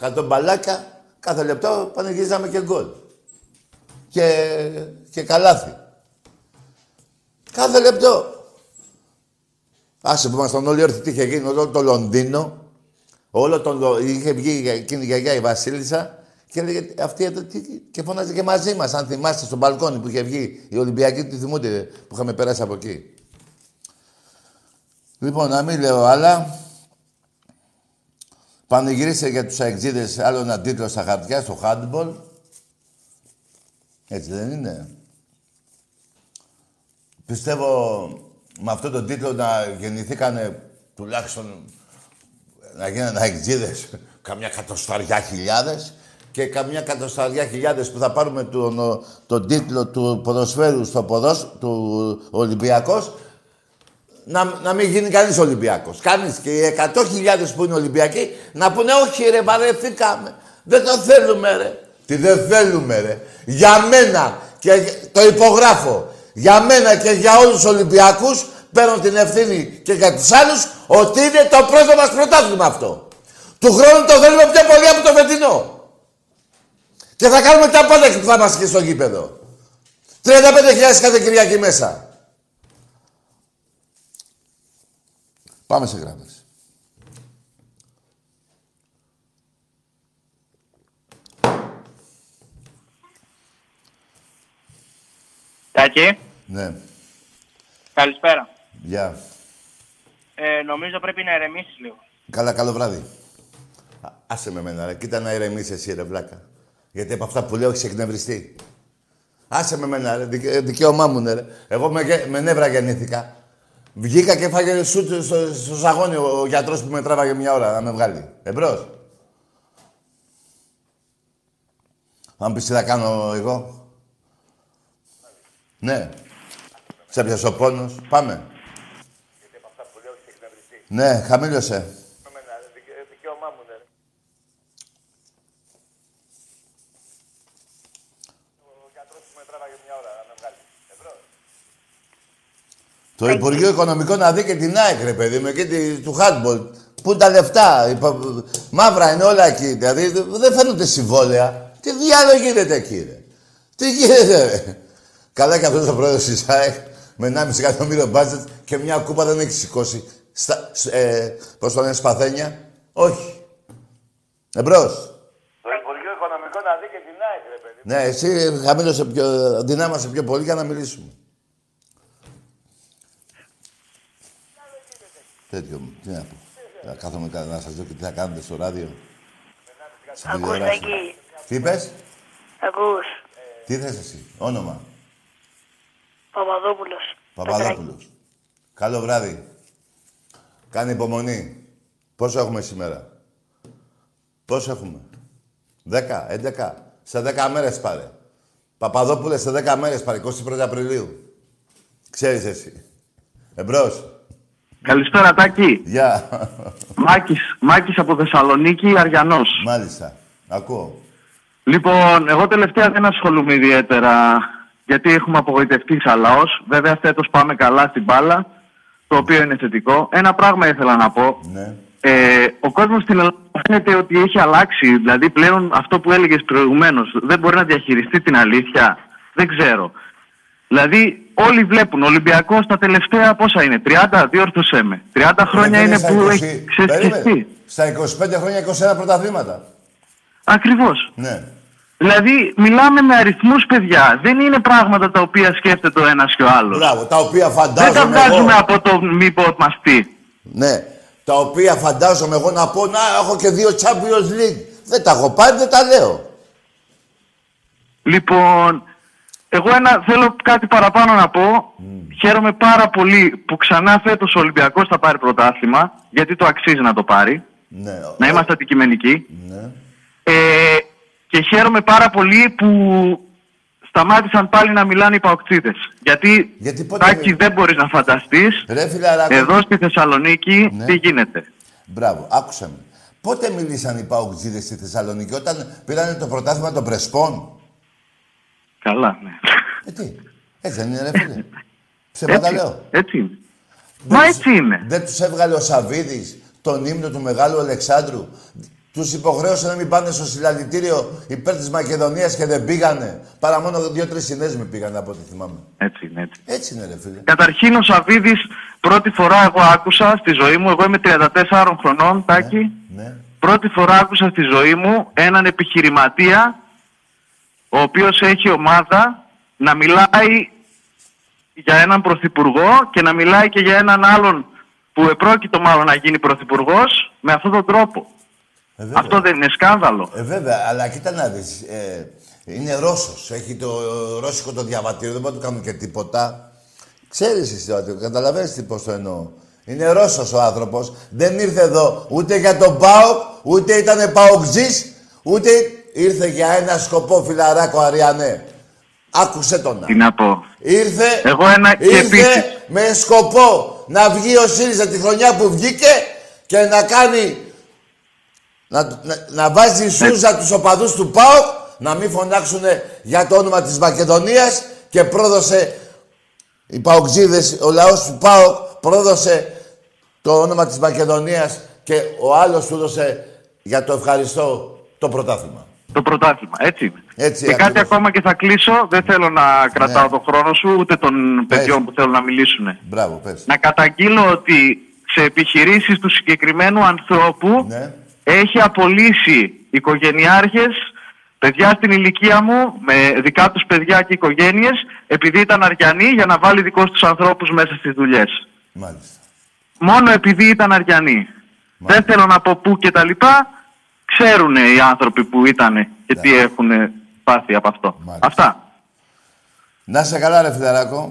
100 μπαλάκια. Κάθε λεπτό πανηγυρίζαμε και γκολ και, και καλάθι. Κάθε λεπτό. Άσε που ήμασταν όλοι όρθιοι τι είχε γίνει όλο το Λονδίνο. Όλο τον, είχε βγει εκείνη η γιαγιά η Βασίλισσα και έλεγε αυτή εδώ τι, και φώναζε και μαζί μας, αν θυμάστε, στο μπαλκόνι που είχε βγει η Ολυμπιακή, τη θυμούνται που είχαμε περάσει από εκεί. Λοιπόν, να μην λέω άλλα. Πανηγυρίστε για τους αεξίδες άλλο ένα τίτλο στα χαρτιά, στο handball. Έτσι δεν είναι. Πιστεύω με αυτό τον τίτλο να γεννηθήκανε τουλάχιστον να γίνανε αεξίδες καμιά κατοσταριά χιλιάδες και καμιά κατοσταριά χιλιάδες που θα πάρουμε τον, τον τίτλο του ποδοσφαίρου στο ποδόσ, του Ολυμπιακός να, να μην γίνει κανείς Ολυμπιακός. Κανείς και οι 100.000 που είναι Ολυμπιακοί να πούνε όχι ρε βαρεθήκαμε. Δεν το θέλουμε ρε. Τι δεν θέλουμε ρε. Για μένα και το υπογράφω. Για μένα και για όλους τους Ολυμπιακούς παίρνω την ευθύνη και για τους άλλους ότι είναι το πρώτο μας πρωτάθλημα αυτό. Του χρόνου το θέλουμε πιο πολύ από το φετινό. Και θα κάνουμε τα πάντα που θα είμαστε και στο γήπεδο. 35.000 κάθε μέσα. Πάμε σε γράμμες. Τάκη. Ναι. καλησπέρα. Γεια. Ε, νομίζω πρέπει να ηρεμήσεις λίγο. Καλά, καλό βράδυ. Α, άσε με εμένα, ρε. Κοίτα να ηρεμήσει εσύ, ρε βλάκα. Γιατί από αυτά που λέω έχεις εκνευριστεί. Άσε με εμένα, ρε. Δικαι, δικαίωμά μου, ναι, ρε. Εγώ με, γε- με νεύρα γεννήθηκα. Βγήκα και έφαγε σουτ στο, στο σαγόνι ο, ο γιατρός που με τράβαγε μια ώρα να με βγάλει. Εμπρός. Αν πεις τι θα κάνω εγώ. Ναι. Σε έπιασε ο πόνος. Πάμε. Ναι, χαμήλωσε. Δικαίωμά μου, ναι. Το Υπουργείο Οικονομικών να δει και την ΑΕΚ, ρε παιδί μου, και τη, του handball. Πού είναι τα λεφτά, υπο- μαύρα είναι όλα εκεί. Δηλαδή δεν φαίνονται συμβόλαια. Τι διάλογο γίνεται εκεί, ρε; Τι γίνεται, ρε; Καλά και αυτός ο πρόεδρος της ΑΕΚ με 1,5 εκατομμύριο μπάτζετ και μια κούπα δεν έχει σηκώσει. Στα, σ- ε, πώς το λένε, σπαθένια. Όχι. Εμπρός. Το Υπουργείο Οικονομικών να δει και την ΑΕΚ, ρε παιδί. Ναι, εσύ χαμήλωσε πιο, δυνάμασε πιο πολύ για να μιλήσουμε. Τέτοιο, τι να πω. Να κάθομαι κα- να σας δω και τι θα κάνετε στο ράδιο. Στην Ακούς, τηλεόραση. Τάκη. Τι είπες, Ακούς. τι θες εσύ, όνομα. Παπαδόπουλος. Παπαδόπουλος. Καλό βράδυ. Κάνε υπομονή. Πόσο έχουμε σήμερα; Πόσο έχουμε; Δέκα, έντεκα; Σε δέκα μέρες πάρε. Παπαδόπουλε σε δέκα μέρες πάρε. 21 Απριλίου. Ξέρεις εσύ. Εμπρός. Καλησπέρα Τάκη. Γεια. Μάκης, Μάκης από Θεσσαλονίκη, Αριανός. Μάλιστα. Ακούω. Λοιπόν, εγώ τελευταία δεν ασχολούμαι ιδιαίτερα γιατί έχουμε απογοητευτεί σαν λαός. Βέβαια φέτος πάμε καλά στην μπάλα, το οποίο είναι θετικό. Ένα πράγμα ήθελα να πω. Ναι. Ε, ο κόσμος στην Ελλάδα φαίνεται ότι έχει αλλάξει. Δηλαδή πλέον αυτό που έλεγες προηγουμένως δεν μπορεί να διαχειριστεί την αλήθεια. Δεν ξέρω. Δηλαδή όλοι βλέπουν. Ο Ολυμπιακός τα τελευταία πόσα είναι. 30, διόρθωσέ με. 30 χρόνια Ρε, είναι στα που 20 έχει Περίμενε. ξεσκιστεί. Στα 25 χρόνια 21 πρωταθλήματα. Ακριβώς. Ναι. Δηλαδή, μιλάμε με αριθμούς, παιδιά. Δεν είναι πράγματα τα οποία σκέφτεται ο ένας και ο άλλος. Μπράβο. Τα οποία Δεν τα φαντάζομαι βγάζουμε εγώ. από το μήπω μας τι. Ναι. Τα οποία φαντάζομαι εγώ να πω να έχω και δύο Champions League. Δεν τα έχω πάρει, δεν τα λέω. Λοιπόν, εγώ ένα, θέλω κάτι παραπάνω να πω. Χαίρομαι πάρα πολύ που ξανά φέτος ο Ολυμπιακός θα πάρει πρωτάθλημα, γιατί το αξίζει να το πάρει. Ναι. Να είμαστε αντικειμενικοί. Ναι. Ε, και χαίρομαι πάρα πολύ που σταμάτησαν πάλι να μιλάνε οι παοκτζίδες. Γιατί, Γιατί πότε Τάκη, μι- δεν μπορείς να φανταστείς Ρε φιλαράκο. Εδώ στη Θεσσαλονίκη Ναι. τι γίνεται; Μπράβο, άκουσα με. Πότε μιλήσαν οι Παοκτζίδες στη Θεσσαλονίκη, όταν πήρανε το πρωτάθλημα των Πρεσπών; Καλά, ναι. Ε, τι. Έτσι δεν είναι, ρε φίλε. Ψέματα Έτσι, λέω. έτσι είναι. Δεν Μα τους- έτσι είναι. Δεν τους έβγαλε ο Σαββίδης τον ύμνο του Μεγάλου Αλεξάνδρου; Τους υποχρέωσε να μην πάνε στο συλλαλητήριο υπέρ της Μακεδονίας και δεν πήγανε. Παρά μόνο δύο-τρεις συνέσμοι πήγανε από ό,τι θυμάμαι. Έτσι είναι, έτσι. Έτσι είναι, ρε φίλε. Καταρχήν ο Σαββίδης πρώτη φορά εγώ άκουσα στη ζωή μου, εγώ είμαι 34 χρονών, Τάκη, Ναι. πρώτη φορά άκουσα στη ζωή μου έναν επιχειρηματία ο οποίος έχει ομάδα να μιλάει για έναν πρωθυπουργό και να μιλάει και για έναν άλλον που επρόκειτο μάλλον να γίνει πρωθυπουργός με αυτόν τον τρόπο. Ε, βέβαια. Αυτό δεν είναι σκάνδαλο. Ε, βέβαια, αλλά κοίτα να δεις. Ε, είναι Ρώσος. Έχει το ρώσικο το διαβατήριο. Δεν μπορεί να του κάνουν και τίποτα. Ξέρεις εσύ ότι καταλαβαίνεις τι πώς το εννοώ. Είναι Ρώσος ο άνθρωπος. Δεν ήρθε εδώ ούτε για τον ΠΑΟΚ, ούτε ήταν ΠΑΟΚζής, ούτε ήρθε για ένα σκοπό φιλαράκο Αριανέ. Άκουσε τον να. Τι να πω. Ήρθε, Εγώ ένα και ήρθε επίσης. με σκοπό να βγει ο ΣΥΡΙΖΑ τη χρονιά που βγήκε και να κάνει... Να, να, να βάζει σούζα τους οπαδούς του ΠΑΟΚ να μην φωνάξουν για το όνομα της Μακεδονίας και πρόδωσε οι ΠΑΟΚζίδες, ο λαός του ΠΑΟΚ πρόδωσε το όνομα της Μακεδονίας και ο άλλος του έδωσε για το ευχαριστώ το πρωτάθλημα. Το πρωτάθλημα, έτσι. είναι. Έτσι, και κάτι ακριβώς. ακόμα και θα κλείσω. Δεν θέλω να κρατάω Ναι. τον χρόνο σου ούτε των παιδιών που θέλουν να μιλήσουν. Μπράβο, πες. Να καταγγείλω ότι σε επιχειρήσεις του συγκεκριμένου ανθρώπου Ναι. Έχει απολύσει οικογενειάρχες παιδιά στην ηλικία μου, με δικά τους παιδιά και οικογένειες, επειδή ήταν αριανοί για να βάλει δικούς τους ανθρώπους μέσα στις δουλειές. Μάλιστα. Μόνο επειδή ήταν αριανοί. Δεν θέλω να πω πού και τα λοιπά, ξέρουν οι άνθρωποι που ήταν και τι Ναι. έχουν πάθει από αυτό. Μάλιστα. Αυτά. Να είσαι καλά, ρε φιλαράκο.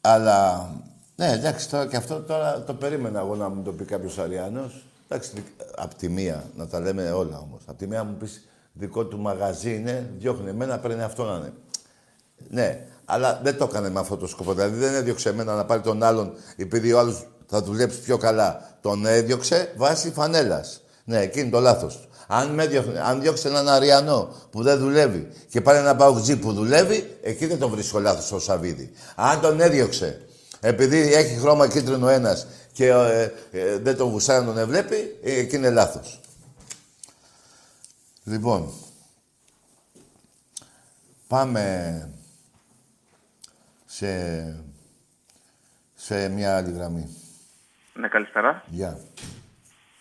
Αλλά. Ναι, εντάξει, τώρα και αυτό τώρα το περίμενα εγώ να μου το πει κάποιος Αριανό. Εντάξει, απ' τη μία, να τα λέμε όλα όμως. Απ' τη μία μου πεις δικό του μαγαζί είναι, διώχνει εμένα, παίρνει αυτό να είναι. Ναι, αλλά δεν το έκανε με αυτό το σκοπό. Δηλαδή δεν έδιωξε εμένα να πάρει τον άλλον επειδή ο άλλος θα δουλέψει πιο καλά. Τον έδιωξε βάσει φανέλας. Ναι, εκεί είναι το λάθος του. Αν, με διώχνε, αν διώξει έναν Αριανό που δεν δουλεύει και πάρει ένα παουτζή που δουλεύει, εκεί δεν τον βρίσκω λάθος στο Σαββίδι. Αν τον έδιωξε επειδή έχει χρώμα κίτρινο ένας και ε, ε, δεν τον γουσάει να τον βλέπει, ε, εκεί είναι λάθος. Λοιπόν, πάμε σε, σε μια άλλη γραμμή. Ναι, καλησπέρα. Γεια.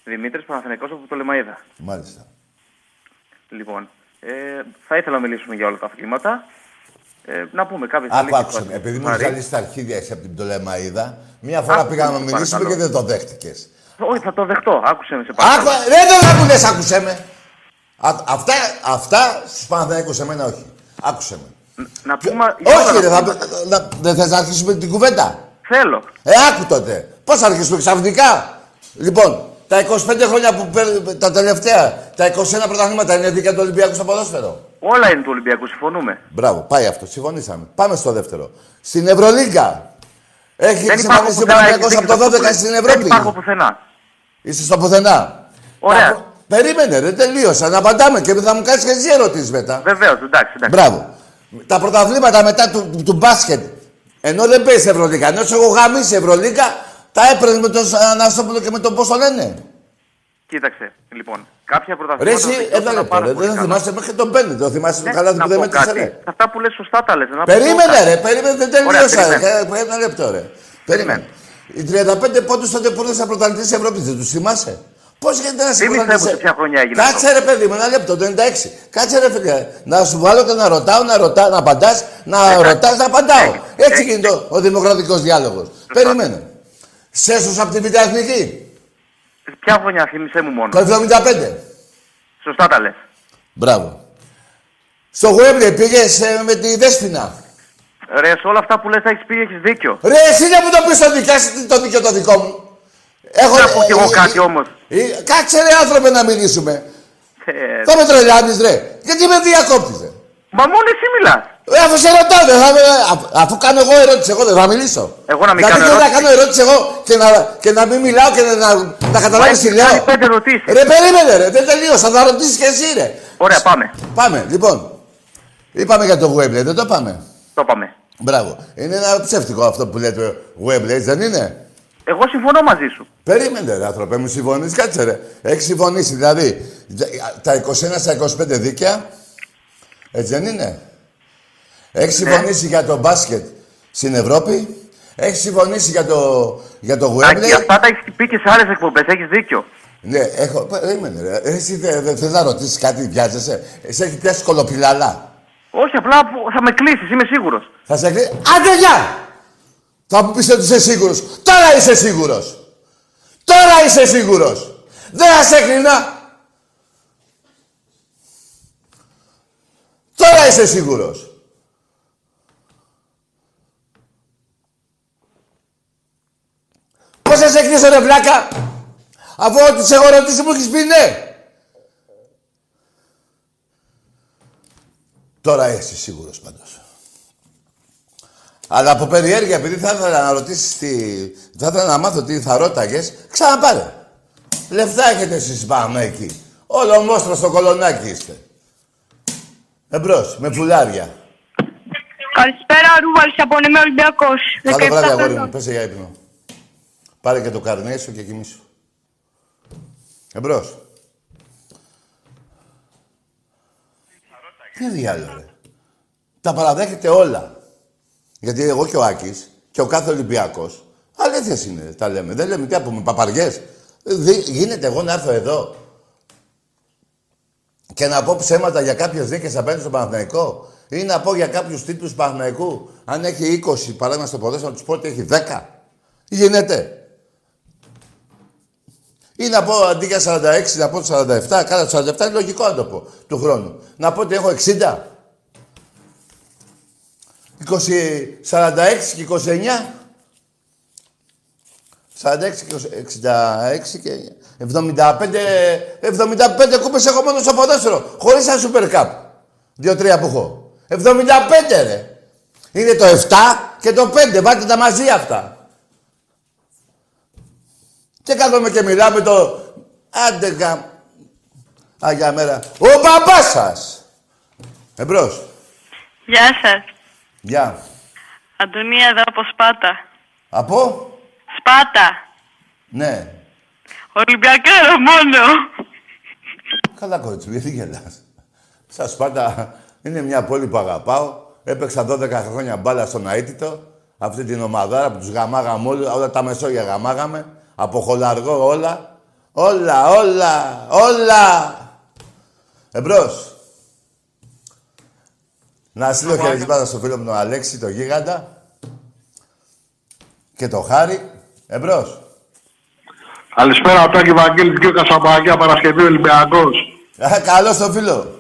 Δημήτρης Παναθηναϊκός από το Λεμαίδα. Μάλιστα. Λοιπόν, ε, θα ήθελα να μιλήσουμε για όλα τα αθλήματα. Ε, να πούμε κάποιες Άκου, άκουσε με. Επειδή μου ζαλίσει τα αρχίδια εσύ από την Πτολεμαίδα, μια φορά Άκου, πήγαμε να σε μιλήσουμε και παρακαλώ. δεν το δέχτηκες. Όχι, θα το δεχτώ. Άκουσε με σε Άκου, παρακαλώ. δεν το άκουνες, άκουσε με. Α, αυτά, αυτά στους Παναθηναϊκούς σε μένα όχι. Άκουσε με. Να πούμε. για όλα Όχι, τα ρε, θα, αθλήματα. να, δεν θες να αρχίσουμε την κουβέντα; Θέλω. Ε, άκου τότε. Πώς θα αρχίσουμε ξαφνικά; Λοιπόν, τα 25 χρόνια που παίρνει, τα τελευταία, τα 21 πρωταθλήματα είναι δίκαια του Ολυμπιακού στο ποδόσφαιρο. Όλα είναι του Ολυμπιακού, συμφωνούμε. Μπράβο, πάει αυτό. Συμφωνήσαμε. Πάμε στο δεύτερο. Στην Ευρωλίγκα. Έχει Δεν υπάρχουν συμφωνήσει ο πουθενά. Παναθηναϊκός έχεις από το δίκιο 12 αυτό που στην λες. Ευρώπη. Δεν υπάρχουν πουθενά. Είσαι στο πουθενά. Ωραία. Τα- Περίμενε, ρε, τελείωσα. Να απαντάμε και θα μου κάνεις και εσύ ερωτήσεις μετά. Βεβαίως, εντάξει, εντάξει. Μπράβο. Τα πρωταβλήματα μετά του, του, του μπάσκετ. Ενώ δεν παίζει Ευρωλίγκα. Ενώ σε έχω γαμίσει Ευρωλίγκα, τα έπαιρνες με τον Αναστόπουλο και με τον πώς το λένε; Κοίταξε, λοιπόν. Κάποια Ρε, πρωταθλήματα. εσύ, δεν ένα ξέρω λεπτό. πάρα Ρε, πολύ δεν καλά. θυμάσαι μέχρι τον Πέντε. Το θυμάσαι το Ναι, καλά που να δεν πω μέτρησε, κάτι. ρε. Αυτά που λες σωστά τα λες. να πω Περίμενε, κάτι. ρε, περίμενε, δεν τελείωσα. Ωραία, ρε. περιμένω. Ε, Ένα λεπτό, ρε. Περίμενε. Οι 35 πόντους τότε που ήρθαν πρωταθλητής της Ευρώπης, δεν τους θυμάσαι; Πώς γίνεται να είσαι Θύμισε μου πρωταθλητής σε ποια χρονιά έγινε Κάτσε αυτό. ρε παιδί μου, ένα λεπτό, το 96. Κάτσε ρε φίλε. Να σου βάλω και να ρωτάω, να ρωτάω, να απαντάς, να Εντάξει. ρωτάς, να απαντάω. Εντάξει. Έτσι Εντάξει. γίνεται ο, ο δημοκρατικός διάλογος. Περίμενε. Σέσου από τη Β' Εθνική; Ποια χρονιά, θύμισε μου μόνο. Το 75. Σωστά τα λες. Μπράβο. Στο Γουέμπλε πήγες με τη Δέσποινα; Ρε, σε όλα αυτά που λες θα έχεις πει, έχεις δίκιο. Ρε, εσύ να μου το πεις το δικιά το δίκιο το δικό μου. Έχω, Να πω κι εγώ ε, κάτι ε, όμως. ε, Κάτσε ρε άνθρωπε να μιλήσουμε. Ε, Θα με τρελάνεις ρε. Γιατί με διακόπτεις ρε. Μα μόνο εσύ μιλάς. Ε, αφού σε ρωτάω, δεν θα με, αφού, αφού κάνω εγώ ερώτηση, εγώ δεν θα μιλήσω. Εγώ να μην δηλαδή, κάνω δεν θα ερώτηση. κάνω ερώτηση εγώ και να, και να μην μιλάω και να, να, να καταλάβεις τι έχεις λέω. κάνει πέντε ερωτήσεις. Ρε, περίμενε ρε, δεν τελείωσα, θα ρωτήσεις και εσύ ρε. Ωραία, πάμε. Πάμε, λοιπόν. Είπαμε για το Webley, δεν το πάμε. Το πάμε. Μπράβο. Είναι ένα ψεύτικο αυτό που λέτε Webley, δεν είναι; Εγώ συμφωνώ μαζί σου. Περίμενε, ρε άνθρωπε μου, συμφωνείς. Κάτσε, ρε. Έχεις συμφωνήσει, δηλαδή τα 21 στα 25 δίκαια. Έτσι δεν είναι; Έχεις συμφωνήσει για το μπάσκετ στην Ευρώπη; Έχεις συμφωνήσει για το, για το Άκη, Wembley; αυτά τα έχεις πει και σε άλλες εκπομπές, έχεις δίκιο. Ναι, έχω. Περίμενε, ρε. Εσύ δεν δε, θες να ρωτήσεις κάτι, βιάζεσαι. Εσύ έχεις πιάσει κολοπηλαλά. Όχι, απλά που- θα με κλείσεις, είμαι σίγουρος. Θα σε κλείσει. Άντε, γεια! Θα μου πεις ότι είσαι σίγουρος. Τώρα είσαι σίγουρος. Τώρα είσαι σίγουρος. Δεν θα σε έκρινα. Τώρα είσαι σίγουρος. Πώς θα σε εκρίσω ρε βλάκα. Αφού ό,τι σε έχω ρωτήσει μου έχεις πει ναι. Τώρα είσαι σίγουρος πάντως. Αλλά από περιέργεια, επειδή θα ήθελα να ρωτήσεις τι. θα ήθελα να μάθω τι θα ρώταγες, ξαναπάρε. Λεφτά έχετε εσείς πάνω εκεί. Όλο μόστρο στο κολονάκι είστε. Εμπρός, με πουλάρια. Καλησπέρα, Ρούβαλης από Νεμέ Ολυμπιακός. Καλό 17 βράδυ, αγόρι μου. χρονών. Πέσε για ύπνο. Πάρε και το καρνέ σου και κοιμήσου. Εμπρός. Τι διάλογο, ρε. Τα παραδέχεται όλα. Γιατί εγώ και ο Άκης και ο κάθε Ολυμπιακός, αλήθειες είναι, τα λέμε. Δεν λέμε τι από με παπαριές. Δι- γίνεται εγώ να έρθω εδώ και να πω ψέματα για κάποιες δίκες απέναντι στον Παναθηναϊκό ή να πω για κάποιους τίτλους του Παναθηναϊκού αν έχει 20 παράδειγμα στο ποδόσφαιρο να τους πω ότι έχει 10. Γίνεται. Ή να πω αντί για 46 να πω 47, κάνα 47 είναι λογικό να το πω του χρόνου. Να πω ότι έχω 60. 20, 46 και 29. 46 και 66 και 75, 75 κούπες έχω μόνο στο ποδόσφαιρο. Χωρίς ένα Super Cup. Δύο-τρία που έχω. 75 ρε. Είναι το 7 και το 5. Βάλτε τα μαζί αυτά. Και κάθομαι και μιλάμε το... Άντε κα... Άγια μέρα. Ο μπαμπάς σας. Εμπρός. Γεια σας. Γεια. Αντωνία εδώ από Σπάτα. Από; Σπάτα. Ναι. Ολυμπιακό μόνο. Καλά κότσι, γιατί γελάς. Στα Σπάτα είναι μια πόλη που αγαπάω. Έπαιξα 12 χρόνια μπάλα στον Αίτητο. Αυτή την ομαδάρα που τους γαμάγαμε όλοι, όλα τα Μεσόγεια γαμάγαμε. Από χολαργό όλα. Όλα, όλα, όλα. Εμπρός. Να στείλω χαιρετίσματα στο φίλο μου τον Αλέξη, τον Γίγαντα. Και το Χάρη. Εμπρός. Καλησπέρα, Τάκη Βαγγέλης, κύριο Κασαμπαγιά, Παρασκευή Ολυμπιακός. Α, Καλώς το φίλο.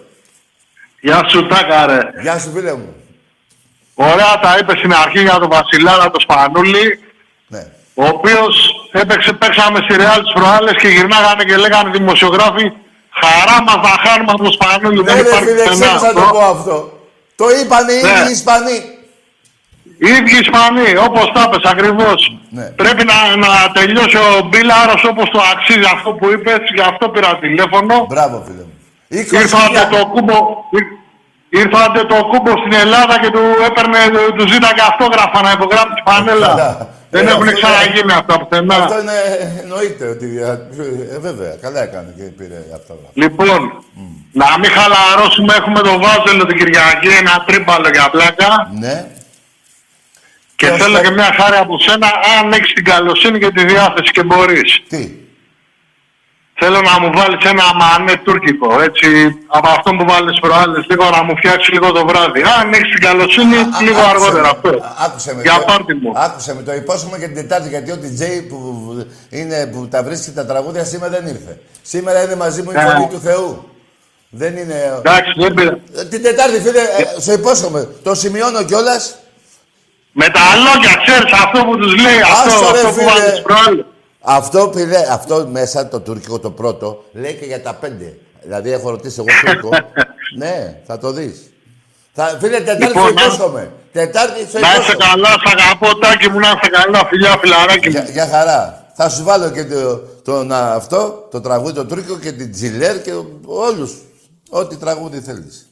Γεια σου, Τάκα, ρε. Γεια σου φίλε μου. Ωραία τα είπες στην αρχή για τον Βασιλάρα, τον Σπανούλη, Ναι. Ο οποίος έπαιξε, παίξαμε στη Ρεάλ τις προάλλες και γυρνάγανε και λέγανε δημοσιογράφοι χαρά μας να χάνουμε από τον Σπανούλη. Ναι, Δεν ρε υπάρχει φίλε, πουθενά ξέχασα να το αυτό. πω αυτό. Το είπαν οι Ναι. ίδιοι οι Ισπανοί. Οι ίδιοι Ισπανοί, όπως τα είπες ακριβώς. Ναι. Πρέπει να, να τελειώσει ο Μπίλαρος όπως το αξίζει αυτό που είπες, γι' αυτό πήρα τηλέφωνο. Μπράβο φίλε μου. 20 Ήρθατε χιλιά- το κούμπο, ήρ- ήρθατε το κούμπο στην Ελλάδα και του έπαιρνε, του ζήταγε αυτόγραφα να υπογράψει τη φανέλα. Δεν Ε, έχουν αυτό ξαναγίνει είναι- αυτά πουθενά. Αυτό είναι, εννοείται ότι. Ε, βέβαια, καλά έκανε και πήρε αυτό. Λοιπόν, να μην χαλαρώσουμε, έχουμε το Βάζελο την Κυριακή, ένα τρίπαλο για πλάκα. Ναι. Και Και θέλω ώστε- και μια χάρη από σένα, αν έχεις την καλοσύνη και τη διάθεση και μπορείς. Τι; Θέλω να μου βάλεις ένα μανέ τουρκικό, έτσι, από αυτό που βάλεις προάλλες, λίγο να μου φτιάξεις λίγο το βράδυ. Αν έχει την καλοσύνη, Α, λίγο άκουσε αργότερα με. αυτό. Α, Άκουσε με. Για το- πάρτι μου. Άκουσε με. Το υπόσχομαι και την Τετάρτη γιατί ο DJ που, είναι, που τα βρίσκει τα τραγούδια σήμερα δεν ήρθε. Σήμερα είναι μαζί μου η Ναι. φωνή του Θεού. Δεν είναι. Εντάξει, δεν πήρα. Ε, Την Τετάρτη, φίλε, ε, σε υπόσχομαι. Το σημειώνω κιόλας. Με τα λόγια, ξέρεις αυτό που τους λέει, αυτό, Άστο, ρε, αυτό που φίλε. βάλεις προάλλες. Αυτό, φίλε, αυτό μέσα το τουρκικό το πρώτο λέει και για τα πέντε. Δηλαδή έχω ρωτήσει εγώ Τούρκο. ναι, θα το δεις. Θα, φίλε, Τετάρτη Λοιπόν, στο να- υπόσχομαι. Τετάρτη στο Να είσαι υπόσχομαι. καλά, σ' αγαπώ, τάκι μου, να είσαι καλά, φιλιά, φιλαράκι Για, μου. για χαρά. Θα σου βάλω και το, το, να, αυτό, το τραγούδι το τουρκικό και την Τζιλέρ και όλους. Ό,τι τραγούδι θέλεις.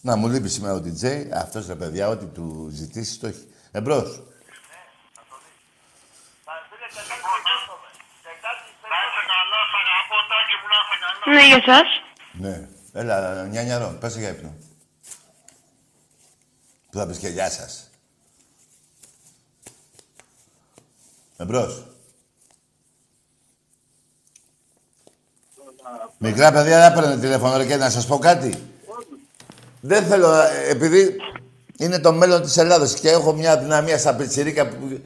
Να μου λείπει σήμερα ο DJ. Αυτός ρε παιδιά, ό,τι του ζητήσεις το έχει. Εμπρός. Ναι, για σας. Ναι. Έλα, νιανιαρό, πες για ύπνο. Που θα πεις και γεια σας. Εμπρός. Μικρά παιδιά δεν έπαιρνε τηλέφωνο ρε, και να σας πω κάτι. Δεν θέλω, ε, επειδή είναι το μέλλον της Ελλάδας και έχω μια αδυναμία στα πιτσιρίκα που...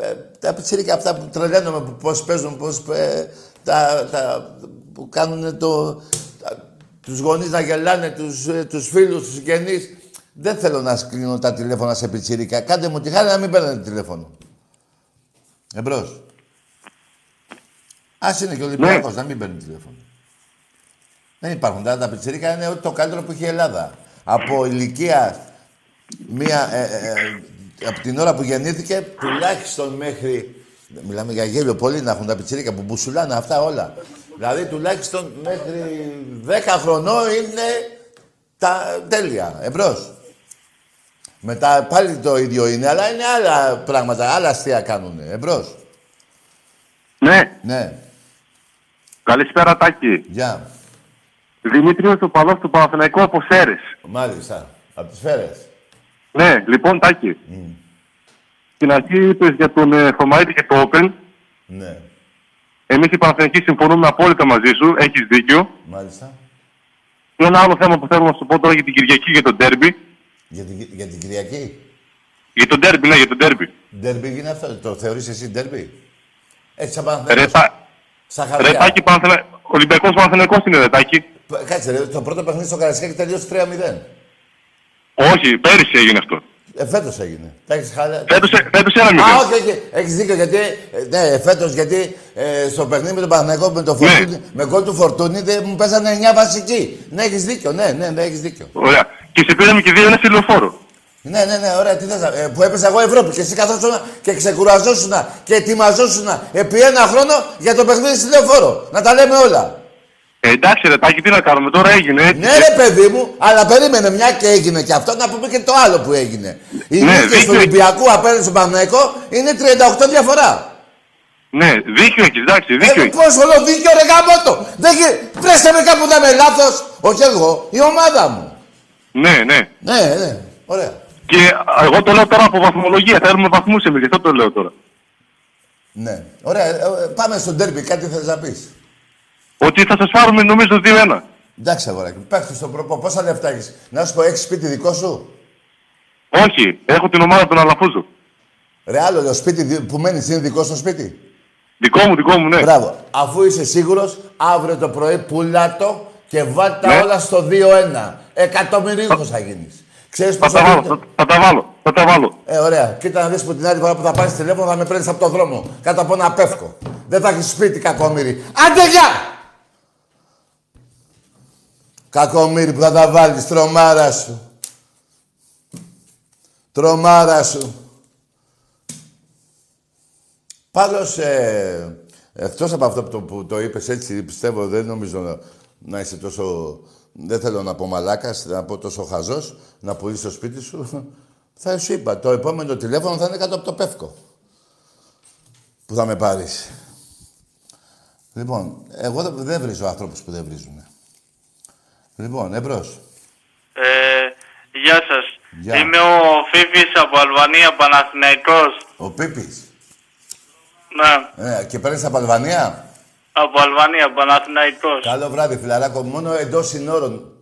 ε, τα πιτσιρίκα αυτά που τρελαίνομαι, που πώς παίζουν, πώς... ε, τα, τα, που κάνουν το... Τα, τους γονείς να γελάνε, τους, ε, τους φίλους, τους συγγενείς. Δεν θέλω να σκλίνω τα τηλέφωνα σε πιτσιρίκα. Κάντε μου τη χάρη να μην παίρνετε τηλέφωνο. Εμπρός. Ας είναι και ο Ολυμπιακός, να μην παίρνει τηλέφωνο. Δεν υπάρχουν. Τα, τα πιτσιρίκα είναι ό,τι το καλύτερο που έχει η Ελλάδα. Από ηλικία μία, ε, ε, ε, από την ώρα που γεννήθηκε, τουλάχιστον μέχρι. Μιλάμε για γέλιο πολύ να έχουν τα πιτσιρίκα που μπουσουλάνε αυτά όλα. Δηλαδή τουλάχιστον μέχρι 10 χρονών είναι τα τέλεια. Εμπρός. Μετά πάλι το ίδιο είναι, αλλά είναι άλλα πράγματα, άλλα αστεία κάνουν. Εμπρός. Ναι, Ναι, καλησπέρα, Τάκη. γεια. Δημήτριος ο Παλός του Παναθηναϊκού από Σέρες. Μάλιστα. Από τις σφαίρες. Ναι, λοιπόν, Τάκη. Στην αρχή είπες για τον ε, Θωμαίδη και το Open. Ναι, Εμείς οι Παναθηναϊκοί συμφωνούμε απόλυτα μαζί σου, έχεις δίκιο. μάλιστα. Και ένα άλλο θέμα που θέλω να σου πω τώρα για την Κυριακή για τον Ντέρμπι. Για την, για την Κυριακή; Για τον Ντέρμπι, ναι, για τον Ντέρμπι. Ντέρμπι είναι αυτό. Το θεωρείς εσύ ντέρμπι; Έτσι σαν Ρε, Παναθηναϊκός. τα- Στα ρε, χαρτιά. Τάκη, Παναθηνα- Ολυμπιακός Παναθηναϊκός είναι, ρε, Τάκη. Π- Κάτσε ρε, το πρώτο παιχνίδι στο Καρασκάκι τελείωσε 3-0. Όχι, πέρυσι έγινε αυτό. Ε, φέτος έγινε. Τα έχεις χάλα. Φέτος, φέτος ένα Α, μηδέν. όχι, όχι. Έχεις δίκιο γιατί. ε, Ναι, φέτος γιατί ε, στο παιχνίδι με τον Παναγενικό με, το Ναι. Φορτούνι, με γκολ του Φορτούνι δεν μου πέσανε 9 βασικοί. Ναι, έχεις δίκιο. Ναι, ναι, ναι, έχεις δίκιο. Ωραία. Και σε πήραμε και δύο ένα στη λεωφόρο. Ναι, ναι, ναι, ωραία. Τι θες, να- ε, που έπαιζα εγώ Ευρώπη και εσύ καθόσουν και ξεκουραζόσουν και ετοιμαζόσουν επί ένα χρόνο για το παιχνίδι στη λεωφόρο. Να τα λέμε όλα. Ε, εντάξει, ρε, Τάκη, τι να κάνουμε, τώρα έγινε έτσι. Ναι, ρε παιδί μου, αλλά περίμενε μια και έγινε και αυτό, να πούμε και το άλλο που έγινε. Οι Ναι, νίκες του δίκιο. Ολυμπιακού απέναντι στον Παναγενικό είναι 38 διαφορά. Ναι, δίκιο έχεις, εντάξει, δίκιο Ε, έχεις. πώς όλο δίκιο ρε γαμώτο. Δεν γε... Πρέστε με κάπου να είμαι λάθος. Όχι εγώ, η ομάδα μου. Ναι, ναι. Ναι, ναι, ωραία. Και α, εγώ το λέω τώρα από βαθμολογία. Θέλουμε βαθμούς εμείς, γι' αυτό το λέω τώρα. Ναι, ωραία. Ε, ε, πάμε στο ντέρμπι, κάτι θες να πεις. Ότι θα σας πάρουμε νομίζω 2-1. Εντάξει, αγοράκι, παίχτε στον προπό. Πόσα λεφτά έχεις; Να σου πω, έχεις σπίτι δικό σου; Όχι, έχω την ομάδα των Αλαφούζου. Ρε άλλο, το σπίτι δι- που μένεις είναι δικό σου σπίτι; Δικό μου, δικό μου, ναι. Μπράβο. Αφού είσαι σίγουρος, αύριο το πρωί πουλά το και βάλ τα Ναι. όλα στο 2-1. Εκατομμυρίουχος θα γίνεις. Ξέρεις Θα πόσο... τα βάλω, δίνει- θα, θα τα βάλω, θα τα βάλω. Ε, ωραία. Κοίτα να δεις που την άλλη φορά που θα πάρεις τηλέφωνο θα με παίρνεις από το δρόμο. Κάτω από ένα πεύκο. Δεν θα έχεις σπίτι, κακομύρι. Άντε, γεια! Κακομύρι που θα τα βάλεις, τρομάρα σου. Τρομάρα σου. Πάντως, ε, εκτός από αυτό που το, που το είπες έτσι, πιστεύω, δεν νομίζω να, να είσαι τόσο... Δεν θέλω να πω μαλάκας, να πω τόσο χαζός, να πουλήσεις το σπίτι σου. Θα σου είπα, το επόμενο τηλέφωνο θα είναι κάτω από το πεύκο. Που θα με πάρεις. Λοιπόν, εγώ δεν, δεν βρίζω άνθρωπους που δεν βρίζουν. Λοιπόν, εμπρός. Ε, γεια σας. Γεια. Είμαι ο Φίφης από Αλβανία, Παναθηναϊκός. Ο Πίπης. Ναι, Ε, και παίρνεις από Αλβανία; από Αλβανία, Παναθηναϊκός. Καλό βράδυ, φιλαράκο. Μόνο εντός συνόρων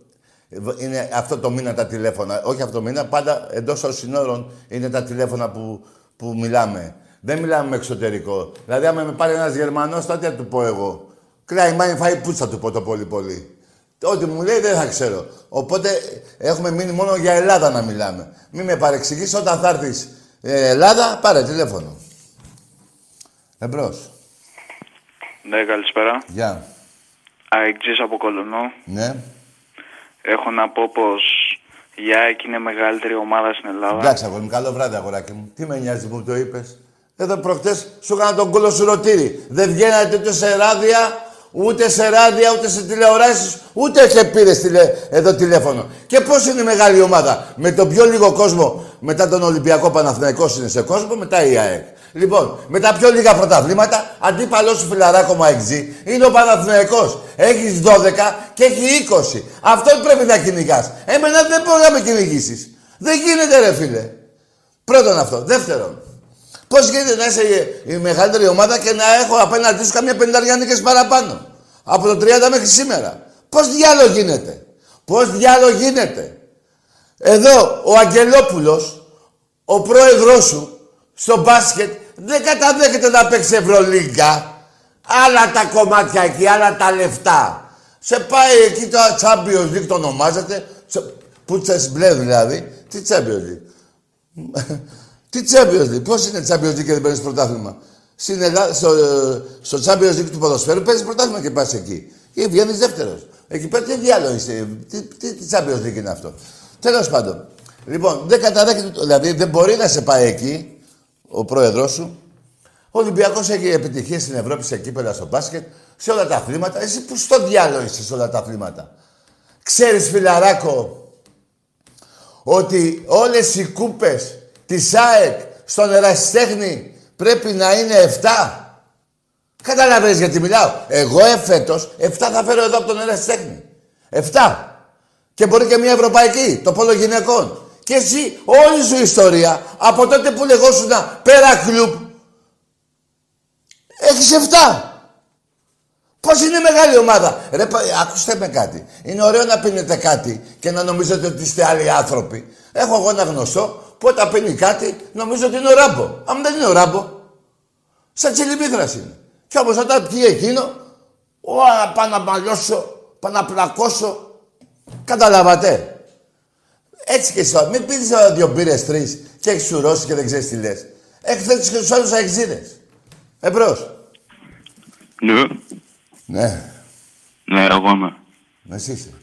είναι αυτό το μήνα τα τηλέφωνα. Όχι αυτό το μήνα, πάντα εντός των συνόρων είναι τα τηλέφωνα που, που μιλάμε. Δεν μιλάμε με εξωτερικό. Δηλαδή, άμα με πάρει ένας Γερμανός, τότε θα του πω εγώ. Κλάι, μάιν φάει πούτσα του πω το πολύ πολύ. Ό,τι μου λέει δεν θα ξέρω. Οπότε έχουμε μείνει μόνο για Ελλάδα να μιλάμε. Μην με παρεξηγήσει όταν θα έρθεις Ελλάδα, πάρε τηλέφωνο. Εμπρός. Ναι, καλησπέρα. Γεια. Αεκτζής από Κολονό. Ναι. Έχω να πω πως η ΑΕΚ είναι μεγαλύτερη ομάδα στην Ελλάδα. Εντάξει, αγόρι μου, καλό βράδυ, αγοράκι μου. Τι με νοιάζει που μου το είπες. Εδώ προχτές σου έκανα τον κόλλο σου ρωτήρι. Δεν βγαίνατε ούτε σε ράδια, ούτε σε ράδια, ούτε σε τηλεοράσεις, ούτε και πήρε τηλε... εδώ τηλέφωνο. Και πώς είναι η μεγάλη ομάδα; Με τον πιο λίγο κόσμο μετά τον Ολυμπιακό Παναθηναϊκός είναι σε κόσμο, μετά η ΑΕΚ. Λοιπόν, με τα πιο λίγα πρωταθλήματα, αντίπαλός σου φιλαράκο μου αεξή είναι ο Παναθηναϊκός. Έχεις 12 και έχει 20. Αυτόν πρέπει να κυνηγάς. Εμένα δεν μπορεί να με κυνηγήσεις. Δεν γίνεται, ρε φίλε. Πρώτον αυτό. Δεύτερον, πώς γίνεται να είσαι η, η μεγαλύτερη ομάδα και να έχω απέναντί σου καμιά πενταριάνικε παραπάνω; Από το 30 μέχρι σήμερα. Πώς διάλογο γίνεται; Πώς διάλογο γίνεται; Εδώ ο Αγγελόπουλος, ο πρόεδρός σου, στο μπάσκετ, δεν καταδέχεται να παίξει Ευρωλίγκα. Άλλα τα κομμάτια εκεί, άλλα τα λεφτά. Σε πάει εκεί το Champions League το ονομάζεται. Σε- Πούτσες μπλε δηλαδή. Τι Champions League; Τι Champions League. Πώς είναι Champions League και δεν παίρνεις πρωτάθλημα; Στην Ελλάδα, στο, στο Champions League του ποδοσφαίρου παίρνεις πρωτάθλημα και πας εκεί. Ή βγαίνεις δεύτερος. Εκεί πέρα τι διάλογο είσαι. Τι, τι, τι Champions League είναι αυτό. Τέλος πάντων. Λοιπόν, δεν καταδέχεται, δηλαδή δεν μπορεί να σε πάει εκεί ο πρόεδρός σου. Ο Ολυμπιακός έχει επιτυχίες στην Ευρώπη σε κύπελα στο μπάσκετ, σε όλα τα αθλήματα. Εσύ που στο διάλογο είσαι σε όλα τα αθλήματα. Ξέρεις φιλαράκο ότι όλες οι κούπες της ΑΕΚ στον ερασιτέχνη πρέπει να είναι 7. Καταλαβαίνεις γιατί μιλάω. Εγώ εφέτος 7 θα φέρω εδώ από τον ερασιτέχνη. 7. Και μπορεί και μια ευρωπαϊκή, το πόλο γυναικών. Και εσύ όλη σου ιστορία, από τότε που λεγόσουν πέρα κλουμπ, έχεις 7. Πώς είναι μεγάλη ομάδα. Ρε, πα- ακούστε με κάτι. Είναι ωραίο να πίνετε κάτι και να νομίζετε ότι είστε άλλοι άνθρωποι. Έχω εγώ ένα γνωστό που όταν πίνει κάτι νομίζω ότι είναι ο ράμπο. Αν δεν είναι ο ράμπο, σαν τσιλιμπήθρας είναι. Και όμως όταν πιει εκείνο, ο, α, πάω να μαλώσω, πάω να πλακώσω. Καταλάβατε. Έτσι και εσύ. τώρα. Μην πίνεις τώρα δύο μπύρες, τρεις και έχεις σουρώσει και δεν ξέρεις τι λες. Έχεις θέσει και τους άλλους αεξίδες. Εμπρός. Ναι, Ναι, ναι, εγώ είμαι. εσύ είσαι.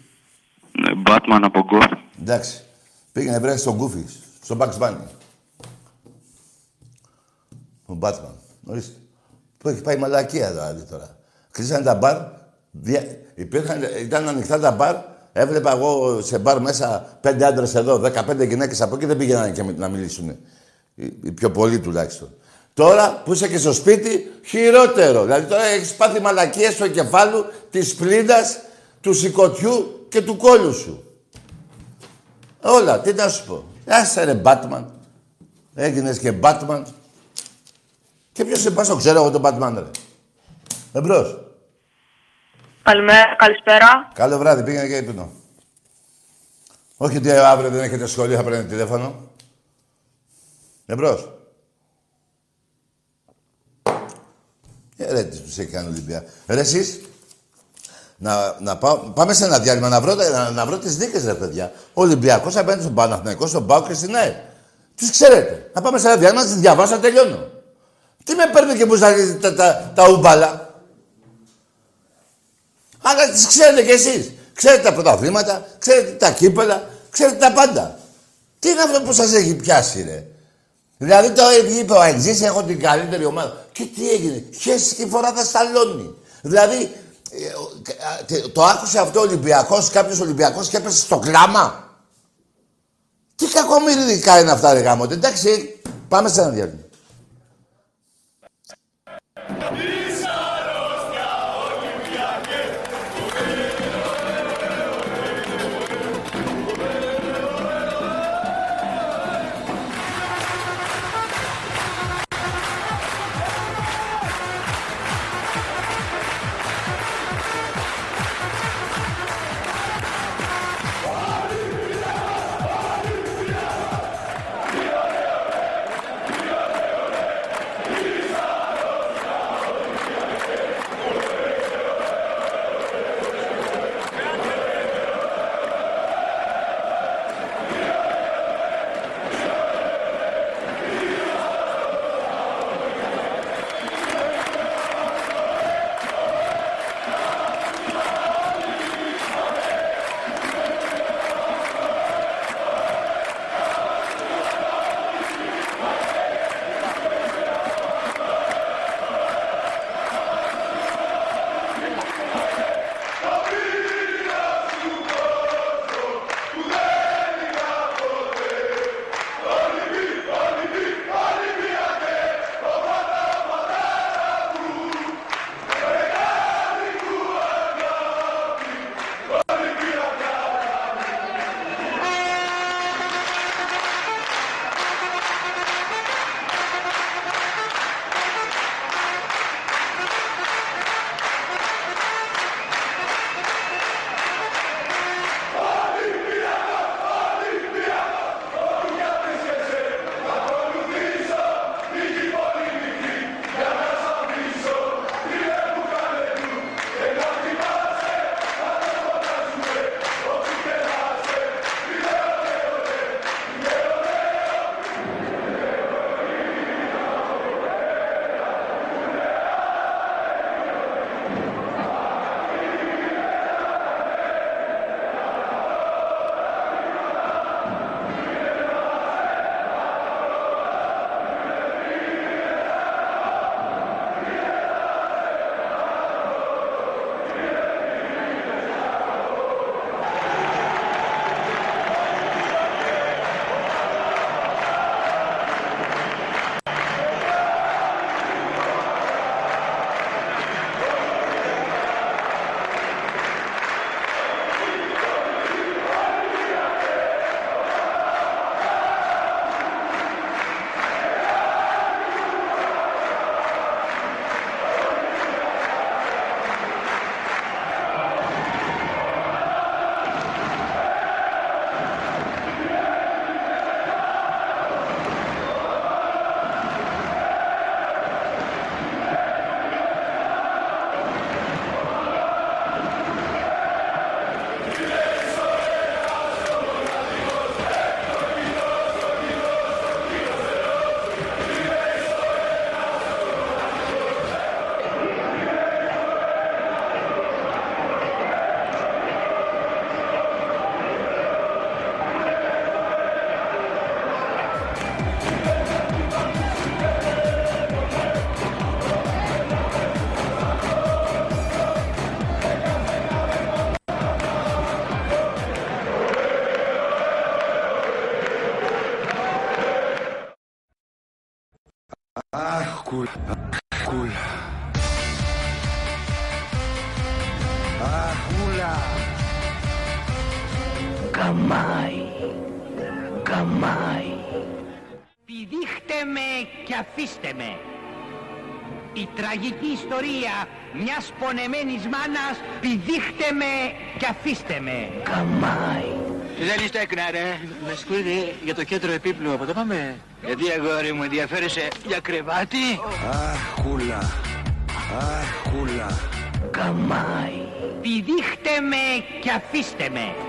Ναι, Batman από γκολ. Εντάξει. Πήγαινε βρέσει στον Goofy, στον Bugs Bunny. Ο Batman. Ορίστε. Που έχει πάει μαλακία δηλαδή τώρα. Κλείσανε τα μπαρ. Δια... Υπήρχαν, ήταν ανοιχτά τα μπαρ. Έβλεπα εγώ σε μπαρ μέσα πέντε άντρες εδώ, 15 γυναίκες από εκεί δεν πήγαιναν και να μιλήσουν. Οι, οι πιο πολλοί τουλάχιστον. Τώρα που είσαι και στο σπίτι, χειρότερο. Δηλαδή τώρα έχεις πάθει μαλακίες στο κεφάλου της πλήντας, του σηκωτιού και του κόλου σου. Όλα, τι να σου πω. Άσε ρε Batman. Έγινες και Batman. Και ποιος σε πας, το ξέρω εγώ τον Batman ρε. Εμπρός. Καλημέρα, καλησπέρα. Καλό βράδυ, πήγαινε και ύπνο. Όχι ότι αύριο δεν έχετε σχολείο, θα παίρνετε τηλέφωνο. Εμπρός. Ε, ρε, τις τους έχει κάνει ο Ολυμπία. Ρε, εσείς, να, να πάω, πάμε σε ένα διάλειμμα να βρω, να, να βρω τις δίκες, ρε παιδιά. Ο Ολυμπιακός απέναντι στον Παναθηναϊκό, στον Πάο και στην ΑΕ. Τις ξέρετε. Να πάμε σε ένα διάλειμμα, να τις διαβάσω, να τελειώνω. Τι με παίρνει και μου ζαλίζει τα, τα, τα ούμπαλα; Αλλά τις ξέρετε κι εσείς. Ξέρετε τα πρωταθλήματα, ξέρετε τα κύπελα, ξέρετε τα πάντα. Τι είναι αυτό που σας έχει πιάσει, ρε; Δηλαδή το είπε ο Αεξής, έχω την καλύτερη ομάδα. Και τι έγινε, χέση τη φορά θα σταλώνει. Δηλαδή, ε, ο- α, τε- το άκουσε αυτό ο Ολυμπιακός, κάποιος Ολυμπιακός και έπεσε στο κλάμα. Τι κακομοιριδικά είναι αυτά, ρε γάμο. Εντάξει, πάμε σε ένα διάλειμμα. Τραγική ιστορία μιας πονεμένης μάνας πηδήχτε με και αφήστε με. Καμάι. Δεν είστε έκνα ρε. Με συγχωρείτε για το κέντρο επίπλου. Από το πάμε. Γιατί αγόρι μου ενδιαφέρεσαι για κρεβάτι; Αχούλα. Αχούλα. Καμάι. Πηδήχτε με και αφήστε με.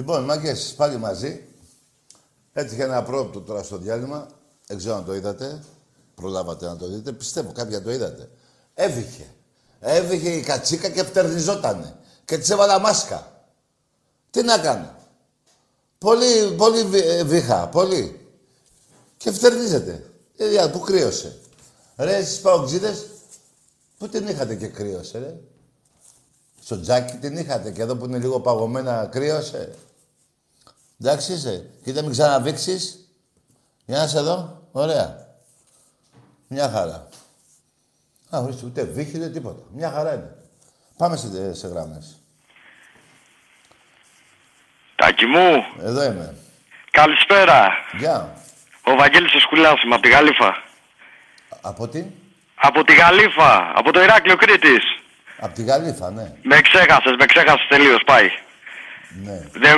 Λοιπόν, μάγκες, πάλι μαζί. Έτυχε ένα πρόοπτο τώρα στο διάλειμμα. Δεν ξέρω αν το είδατε. Προλάβατε να το δείτε. Πιστεύω, κάποια το είδατε. Έβηχε. Έβηχε η κατσίκα και φτερνιζότανε. Και της έβαλα μάσκα. Τι να κάνω; Πολύ, πολύ βι- ε, βήχα, πολύ. Και φτερνίζεται. Ε, που κρύωσε. Ρε, εσείς παοξίδες, πού την είχατε και κρύωσε, ρε; Στο τζάκι την είχατε και εδώ που είναι λίγο παγωμένα κρύωσε; Εντάξει είσαι. Κοίτα μην ξαναβήξεις. Για να σε δω. Ωραία. Μια χαρά. Α, ορίστε, ούτε βήχη, ούτε τίποτα. Μια χαρά είναι. Πάμε σε, σε γράμμες. Τάκη μου, Εδώ είμαι. καλησπέρα. Γεια. Ο Βαγγέλης ο Σκουλάς είμαι από τη Γαλήφα. Από τι; Από τη Γαλήφα, από το Ηράκλειο Κρήτης. Από τη Γαλήφα, ναι. Με ξέχασες, με ξέχασες τελείως, πάει. Ναι. Δε,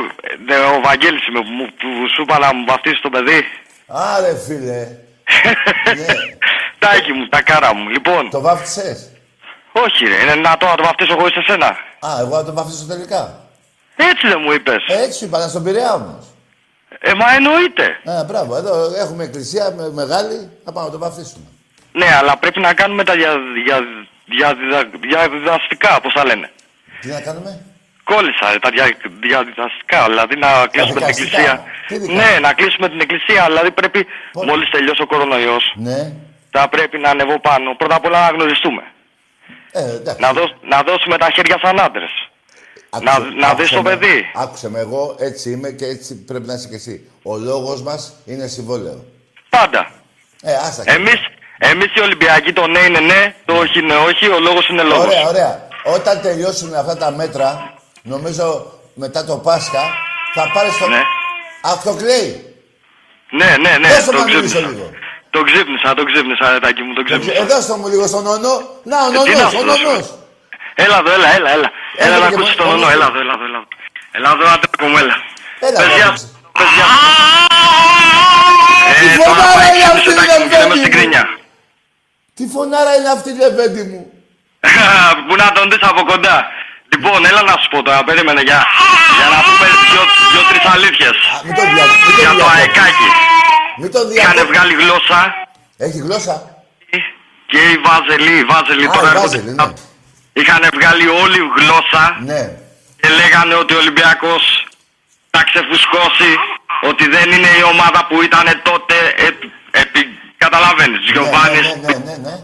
δε, ο Βαγγέλης είμαι που, μου- που σου είπα να μου βαφτίσει το παιδί. Άρε, φίλε. ναι. Τάκη μου, τα κάρα μου. Λοιπόν, Το βάφτισες; όχι ρε, είναι δυνατό να το βαφτίσω εγώ σε σένα. Α, εγώ να το βάφτισω τελικά. Έτσι δεν μου είπες. Έτσι σου είπα, να στον Πειραιά όμως. Ε, μα εννοείται. Α, μπράβο. Εδώ έχουμε εκκλησία με- μεγάλη. Θα πάμε να το βαφτίσουμε. Ναι, αλλά πρέπει να κάνουμε τα δια, δια, δια, δια, διαδιδαστικά, πώς τα λένε. Τι να κάνουμε; Κόλλησα. Τα δια- διαδικαστικά. Δηλαδή να κλείσουμε την δικαστικά. εκκλησία. Τι δικαστικά; Ναι, να κλείσουμε την εκκλησία. Δηλαδή πρέπει μόλις τελειώσει ο κορονοϊός. Ναι. Θα πρέπει να ανεβώ πάνω. Πρώτα απ' όλα να γνωριστούμε. Ε, εντάξει. Να, δώσ- να δώσουμε τα χέρια σαν άντρες. Να, Άκουσε- να δεις άκουσε το με. παιδί. Άκουσε με, εγώ έτσι είμαι και έτσι πρέπει να είσαι και εσύ. Ο λόγος μας είναι συμβόλαιο. Πάντα. Ε, άστα. Εμεί εμείς οι Ολυμπιακοί το ναι είναι ναι, το όχι είναι όχι, ο λόγος είναι λόγος. Ωραία, ωραία. Όταν τελειώσουν αυτά τα μέτρα, νομίζω μετά το Πάσχα, θα πάρεις το... Ναι. Αυτοκλέη. Ναι, ναι, ναι. Δώσε το μου να μιλήσω ξύπνησα. λίγο. Το ξύπνησα, το ξύπνησα, ρετάκι μου, το ξύπνησα. Ε, δώστε μου λίγο στον ονό. Να, ο Ε, τι να νονός, σου ο δώσω. νονός. Έλα εδώ, έλα, έλα, έλα. Έλα να και ακούσεις μόνο- τον ονό, μόνο- έλα εδώ, έλα εδώ, έλα εδώ. Έλα εδώ, άντρακο μου, έλα. Έλα, Πες ρε, γεια άκουσε. σου, πες γεια σου. Τι Ε, τώρα φωνάρα πάει είναι ξύπνησε, αυτή, ρετάκι μου, και λέμε ρε, στην παιδί μου. κρίνια. Τι φωνάρα είναι αυτή, λεβέντη μου. Πού να τον δεις από κοντά. Λοιπόν, έλα να σου πω τώρα, περίμενε για, για να πούμε δυο, δυο-τρεις αλήθειες. Μην τον δια- μην τον Για το διακόπτεις. αεκάκι. Μην τον Είχαν διακόπτεις. βγάλει γλώσσα Έχει γλώσσα; και οι Βάζελοι, οι Βάζελοι Α, τώρα οι έρχονται. Βάζελοι, ναι. Είχαν βγάλει όλη γλώσσα Ναι. και λέγανε ότι ο Ολυμπιακός θα ξεφουσκώσει, ότι δεν είναι η ομάδα που ήταν τότε, επί, επί, καταλαβαίνεις, Γιωβάνης. Ναι, ναι, ναι, ναι.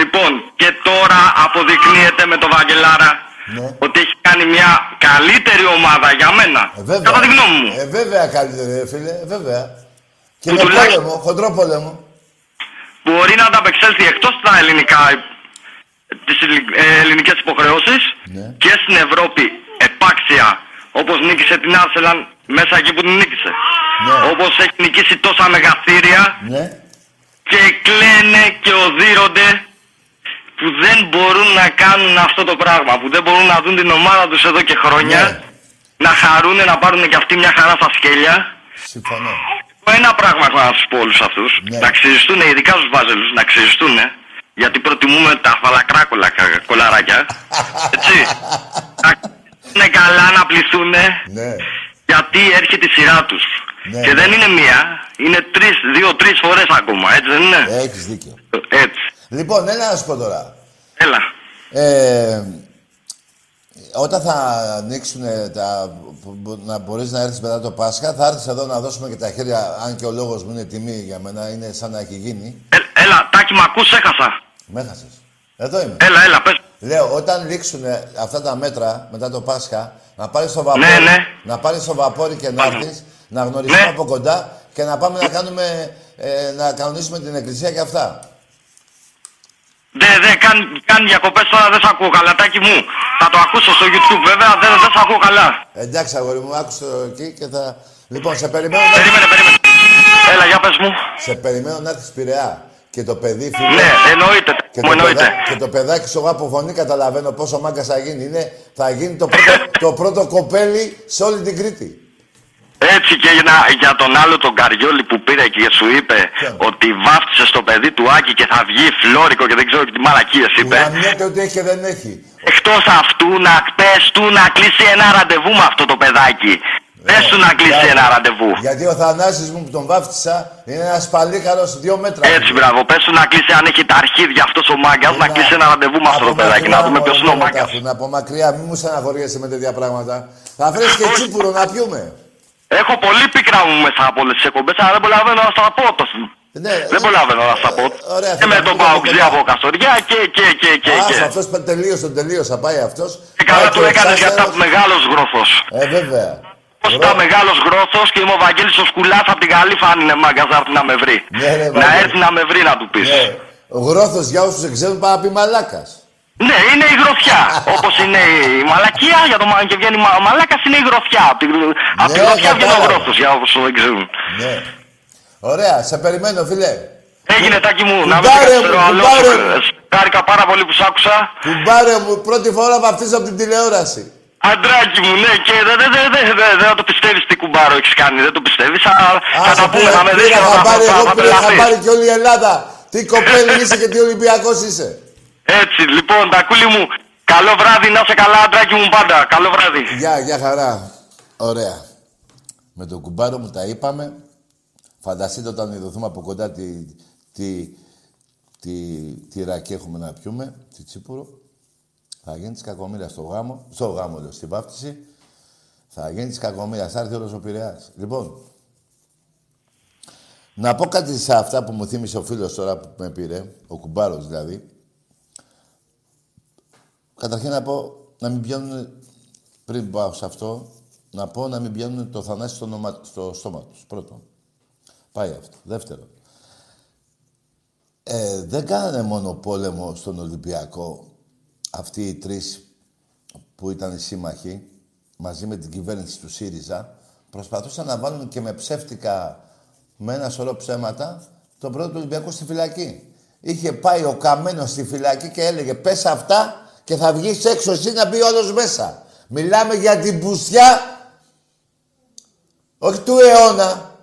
Λοιπόν, και τώρα αποδεικνύεται με τον Βαγγελάρα Ναι. ότι έχει κάνει μια καλύτερη ομάδα για μένα. Ε, βέβαια. Κατά τη γνώμη μου. Ε, βέβαια καλύτερη, ρε φίλε, ε, βέβαια. Και Που με τουλάχιστον- πόλεμο, χοντρό πόλεμο. Μπορεί να ανταπεξέλθει εκτός τα ελληνικά, τις ελλη- ε, ελληνικές υποχρεώσεις Ναι. και στην Ευρώπη επάξια, όπως νίκησε την Άρσελαν μέσα εκεί που την νίκησε. Ναι. Όπως έχει νικήσει τόσα μεγαθύρια Ναι. και κλαίνε και οδύρονται που δεν μπορούν να κάνουν αυτό το πράγμα, που δεν μπορούν να δουν την ομάδα τους εδώ και χρόνια, Ναι. να χαρούν, να πάρουν και αυτοί μια χαρά στα σκέλια. Συμφωνώ. Ένα πράγμα έχω να σου πω όλους αυτούς, Ναι. να ξυριστούν, ειδικά στους βάζελους, να ξυριστούν, γιατί προτιμούμε τα φαλακράκολα κα- κολαράκια, έτσι. να είναι καλά, να πληθούν, Ναι. γιατί έρχεται η σειρά τους. Ναι, και ναι. δεν είναι μία, είναι τρεις, δύο-τρεις φορές ακόμα, έτσι δεν είναι; Έχεις δίκιο. Έτσι. Λοιπόν, έλα να σου πω τώρα. Έλα. Ε, όταν θα ανοίξουν τα... που- να μπορείς να έρθεις μετά το Πάσχα, θα έρθεις εδώ να δώσουμε και τα χέρια, αν και ο λόγος μου είναι τιμή για μένα, είναι σαν να έχει γίνει. Ε, έλα, τάκι, μ' ακούς, έχασα. Με έχασες. Εδώ είμαι. Έλα, έλα, πες. Λέω, όταν λήξουν αυτά τα μέτρα μετά το Πάσχα, να πάρεις το βαπόρι, Ναι, ναι. να πάρεις το βαπόρι και να έρθεις, να γνωριστούμε Ναι. από κοντά και να πάμε να κάνουμε, ε, να κανονίσουμε την εκκλησία και αυτά. Δε, δε, κάνει, κάνει διακοπές τώρα, δεν σ' ακούω καλά, τάκι μου. Θα το ακούσω στο YouTube, βέβαια, δεν, δεν σ' ακούω καλά. Εντάξει, αγόρι μου, άκουσε το εκεί και θα... Λοιπόν, σε περιμένω να... Περίμενε, περίμενε. Έλα, για πες μου. Σε περιμένω να έρθεις Πειραιά. Και το παιδί, φίλε... Ναι, εννοείται, Και μου το, εννοείται. παιδά, και το παιδάκι σου εγώ από φωνή καταλαβαίνω πόσο μάγκας θα γίνει. Είναι, θα γίνει το πρώτο, το πρώτο κοπέλι σε όλη την Κρήτη. Έτσι και για, να- για τον άλλο τον Καριόλη που πήρε και σου είπε ότι βάφτισε στο παιδί του Άκη και θα βγει φλόρικο και δεν ξέρω και τι μαλακίες είπε. Γαμιέται ότι έχει και δεν έχει. Εκτός αυτού να πες του να κλείσει ένα ραντεβού με αυτό το παιδάκι. Πες του να κλείσει ένα ραντεβού. Γιατί ο Θανάσης μου που τον βάφτισα είναι ένας παλίκαρος δύο μέτρα. Έτσι, μπράβο. Πες του να κλείσει αν έχει τα αρχίδια αυτός ο μάγκας να κλείσει ένα ραντεβού με αυτό το παιδάκι. Να δούμε ποιος είναι ο μάγκας. Από μακριά, μην μου στεναχωριέσαι με τέτοια πράγματα. Θα βρεις και τσίπουρο να πιούμε. Έχω πολύ πίκρα μου μέσα από όλες τις εκπομπές, αλλά δεν προλαβαίνω να στα πω. Το... Ναι, δεν προλαβαίνω να στα πω. ωραία, και θα με τα τον πούμε Παοξή μετά. από Καστοριά και και και και. Άσο, και. αυτός πα- τελείωσε, τον τελείωσα, πάει αυτός. Και καλά Πάει του και ο έκανες γιατί εξάστερος. ήταν μεγάλος γρόθος. Ε, βέβαια. Πώς ήταν μεγάλος γρόθος και είμαι ο Βαγγέλης ο Σκουλάς από την Καλύφα αν είναι μάγκας να έρθει να με βρει. Ναι, ρε, να Βαγγέλη. έρθει να με βρει να του πεις. Ναι. Ο γρόθος για όσους δεν ξέρουν πάει να πει μαλάκας. Ναι, είναι η γροθιά. Όπως είναι η μαλακία για το μα- και βγαίνει μα, μαλάκας είναι η γροθιά. Από τη, απ' τη Ναι, γροθιά βγαίνει ο κατάλαβα. γρόθος για όσους δεν ξέρουν. Ναι. Ωραία, σε περιμένω, φίλε. Έγινε τάκι μου, να μην Κουμπάρε ξέρω μου, άλλο. κουμπάρε μου. Χάρηκα πάρα πολύ που σ' άκουσα. Κουμπάρε μου, πρώτη φορά βαφτίζω από την τηλεόραση. Αντράκι μου, ναι, και δεν δε, δε, δε, δε, δεν θα το πιστεύεις τι κουμπάρο έχεις κάνει. Δεν το πιστεύεις. Θα, θα Άσε, τα πούμε, πήρα- θα με δεις πήρα και θα, χαμπάρι, θα, εγώ θα, πήρα τρελαθείς. χαμπάρι και όλη η Ελλάδα. Τι κοπέλι είσαι και τι Ολυμπιακός είσαι. Έτσι, λοιπόν, τακούλι μου, καλό βράδυ, να είσαι καλά, αντράκι μου πάντα. Καλό βράδυ. Γεια, γεια χαρά. Ωραία. Με τον κουμπάρο μου τα είπαμε. Φανταστείτε όταν ειδωθούμε από κοντά τι, τι, τι, τι ρακί έχουμε να πιούμε, τι τσίπουρο. Θα γίνει της κακομοίρας στο γάμο, στο γάμο λέω, στην βάφτιση. Θα γίνει της κακομοίρας, θα έρθει όλο ο Πειραιάς. Λοιπόν, να πω κάτι σε αυτά που μου θύμισε ο φίλος τώρα που με πήρε, ο κουμπάρος δηλαδή. Καταρχήν να πω να μην πιάνουν, πριν πάω σε αυτό, να πω να μην πιάνουν το θανάσι στο, νόμα- στο στόμα τους. Πρώτον. Πάει αυτό. Δεύτερον. Ε, δεν κάνανε μόνο πόλεμο στον Ολυμπιακό αυτοί οι τρεις που ήταν σύμμαχοι μαζί με την κυβέρνηση του ΣΥΡΙΖΑ προσπαθούσαν να βάλουν και με ψεύτικα με ένα σωρό ψέματα τον πρώτο του Ολυμπιακό στη φυλακή. Είχε πάει ο Καμένος στη φυλακή και έλεγε πες αυτά και θα βγεις έξω εσύ να μπει όλος μέσα. Μιλάμε για την πουσιά όχι του αιώνα.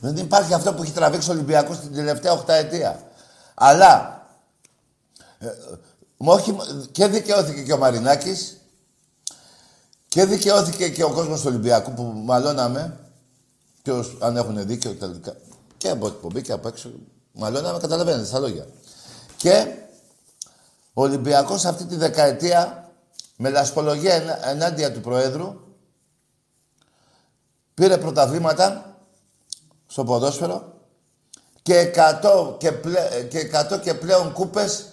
Δεν υπάρχει αυτό που έχει τραβήξει ο Ολυμπιακός την τελευταία οχταετία. Αλλά ε, ε, όχι, και δικαιώθηκε και ο Μαρινάκης και δικαιώθηκε και ο κόσμος του Ολυμπιακού που μαλώναμε και ως- αν έχουν δίκιο τελικά και από εκπομπή και από έξω μαλώναμε, καταλαβαίνετε στα λόγια. Και ο Ολυμπιακός αυτή τη δεκαετία με λασπολογία ενά- ενάντια του Προέδρου πήρε πρωταβλήματα στο ποδόσφαιρο και 100 και, πλέ, και, 100 και πλέον κούπες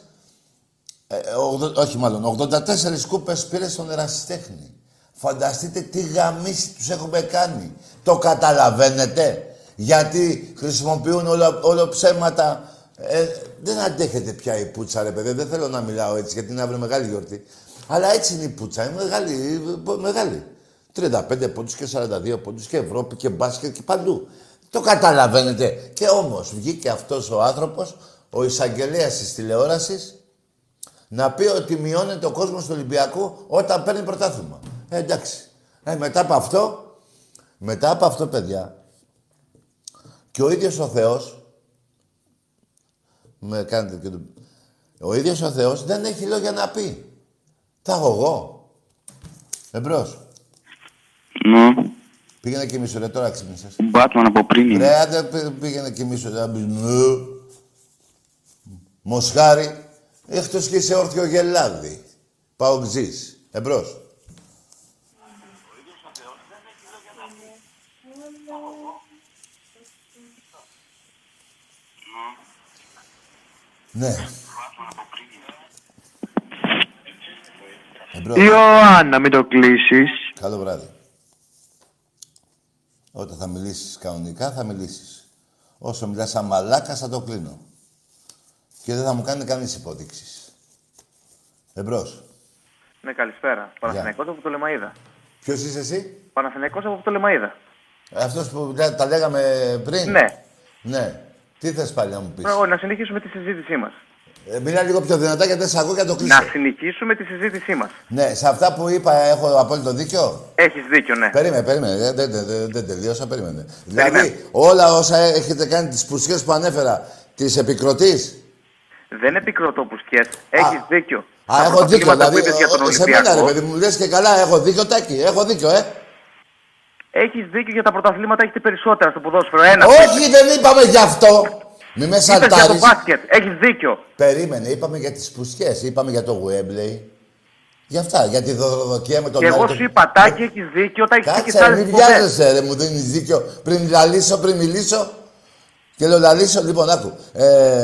ε, ογδο- όχι μάλλον, 84 κούπες πήρε στον ερασιτέχνη. Φανταστείτε τι γαμίση τους έχουμε κάνει. Το καταλαβαίνετε; Γιατί χρησιμοποιούν όλο, όλο ψέματα. Ε, δεν αντέχετε πια η πουτσα, ρε παιδί. Δεν θέλω να μιλάω έτσι, γιατί είναι αύριο μεγάλη γιορτή. Αλλά έτσι είναι η πουτσα. Είναι μεγάλη. μεγάλη. 35 πόντους και 42 πόντους και Ευρώπη και μπάσκετ και παντού. Το καταλαβαίνετε. Και όμως βγήκε αυτός ο άνθρωπος, ο εισαγγελέας της τηλεόρασης, να πει ότι μειώνεται ο κόσμος του Ολυμπιακού όταν παίρνει πρωτάθλημα. Ε, εντάξει. Ε, μετά από αυτό, μετά από αυτό, παιδιά, και ο ίδιος ο Θεός, με κάνετε και το... Ο ίδιος ο Θεός δεν έχει λόγια να πει. Τα έχω εγώ. Εμπρός. Ναι. Πήγαινε και μισό, ρε, τώρα ξύπνησες. Batman από πριν είναι. Ρε, άντε πή- πήγαινε και μισό, ρε, να πεις, «Μου». Μοσχάρι, εκτός και σε όρθιο γελάδι. Πάω ξύς. Εμπρός. Ναι. Εμπρός. Ιωάννα, μην το κλείσεις. Καλό βράδυ. Όταν θα μιλήσεις κανονικά, θα μιλήσεις. Όσο μιλάς σαν μαλάκα, θα το κλείνω. Και δεν θα μου κάνει κανείς υπόδειξης. Εμπρός. Ναι, καλησπέρα. Παναθηναϊκός από το Λεμαΐδα. Ποιος είσαι εσύ; Παναθηναϊκός από το Λεμαΐδα. Αυτός που λέ- τα λέγαμε πριν; Ναι. Ναι. Τι θες πάλι να μου πεις; Μπράβο, να συνεχίσουμε τη συζήτησή μας. Ε, μιλά λίγο πιο δυνατά γιατί δεν σε ακούω και να το κλείσω. Να συνεχίσουμε τη συζήτησή μας. Ναι, σε αυτά που είπα έχω απόλυτο δίκιο; Έχεις δίκιο, ναι. Περίμενε, περίμενε. Δεν, δεν, δεν, δεν τελείωσα, περίμενε. Δηλαδή, όλα όσα έχετε κάνει, τις πουσιές που ανέφερα, τις επικροτείς; Δεν επικροτώ που σκιές. Έχεις δίκιο. Α, Τα έχω δίκιο. πρωταθλήματα Δηλαδή, που είπες για τον ο- σε μένα, ρε Ολυμπιακό, παιδί μου, λες και καλά, έχω δίκιο, Τάκη. Έχω δίκιο, ε. Έχεις δίκιο για τα πρωταθλήματα, έχετε περισσότερα στο ποδόσφαιρο. Ένα. Όχι, δεν είπαμε γι' αυτό. Μη με Είπες για το σαλτάρεις. μπάσκετ. Έχεις δίκιο. Περίμενε, είπαμε για τις πουσιές, είπαμε για το Wembley. Για αυτά, για τη δωροδοκία με τον Και εγώ άλλο. σου είπα, Τάκη, έχεις δίκιο, τα έχεις πει και Κάτσε, σε ρε, άλλες μην εκπομπές. βιάζεσαι, ρε, μου δίνεις δίκιο. Πριν λαλήσω, πριν μιλήσω. Και λέω λαλήσω, λοιπόν, άκου. Ε,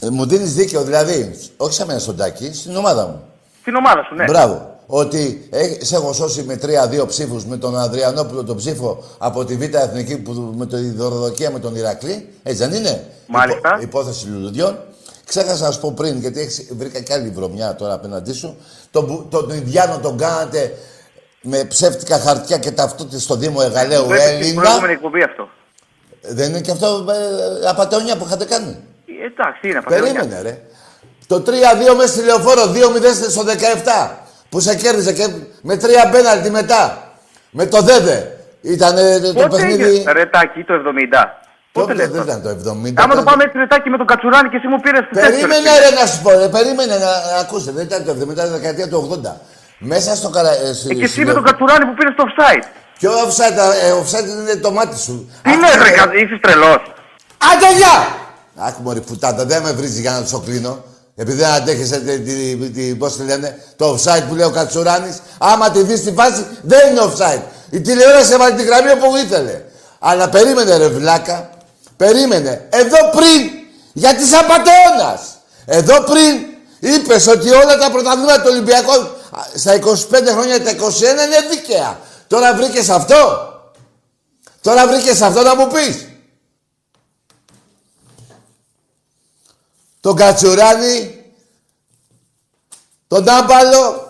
ε, μου δίνεις δίκιο, δηλαδή, όχι σε μένα στον Τάκη, στην ομάδα μου. Στην ομάδα σου, ναι. Μπράβο. Ότι ε, σε έχω σώσει με τρία-δύο ψήφους με τον Ανδριανόπουλο τον ψήφο από τη Β' Εθνική που, με τη δωροδοκία με τον Ηρακλή. Έτσι δεν είναι; Μάλιστα. Υπό- υπόθεση λουλουδιών. Ξέχασα να σου πω πριν, γιατί έχεις, βρήκα και άλλη βρωμιά τώρα απέναντί σου. Τον, που- τον Ινδιάνο τον κάνατε με ψεύτικα χαρτιά και ταυτότητες στο Δήμο Εγαλαίου Το είπες στην Έλληνα. προηγούμενη εκπομπή αυτό. Δεν είναι και αυτό ε, απαταιωνιά που είχατε κάνει; Ε, Εντάξει, είναι απαντηλιά. Περίμενε, ρε. Το 3-2 μέσα στη λεωφόρο, 2-0 στο 17. Που σε κέρδισε και με τρία πέναλτι μετά. Με το Δέδε. Ήταν το Πότε παιχνίδι. έγινε, ρε Τάκη, το 70. Πότε λες δεν τώρα. ήταν το 70. Άμα το ήταν- πάμε έτσι ρε Τάκη με τον Κατσουράνη και εσύ μου πήρες τις Περίμενε τέσσερις. ρε να σου πω, ρε, περίμενε να, να ακούσετε. Δεν ήταν το 70, ήταν η δεκαετία του 80. Μέσα στο καρα... ε, στη- Ε, και εσύ στη με τον λεω- Κατσουράνη που πήρες το offside. Ποιο offside, ε, offside είναι το μάτι σου. Τι λες ρε, κα- είσαι τρελός. Άντε γεια! Άκου μωρή πουτάτα, δεν με βρίζει για να σου κλείνω. Επειδή δεν αντέχεσαι τη, τη, τη- πώς τη λένε, το offside που λέει ο Κατσουράνης. Άμα τη δεις στη φάση, δεν είναι offside. Η τηλεόραση έβαλε την γραμμή όπου ήθελε. Αλλά περίμενε ρε βλάκα. Περίμενε. Εδώ πριν, γιατί σαν πατεώνας. Εδώ πριν είπες ότι όλα τα πρωταθλήματα του Ολυμπιακού α, στα 25 χρόνια τα 21 είναι δίκαια. Τώρα βρήκες αυτό. Τώρα βρήκες αυτό να μου πεις. Τον Κατσουράνη, τον Τάμπαλο.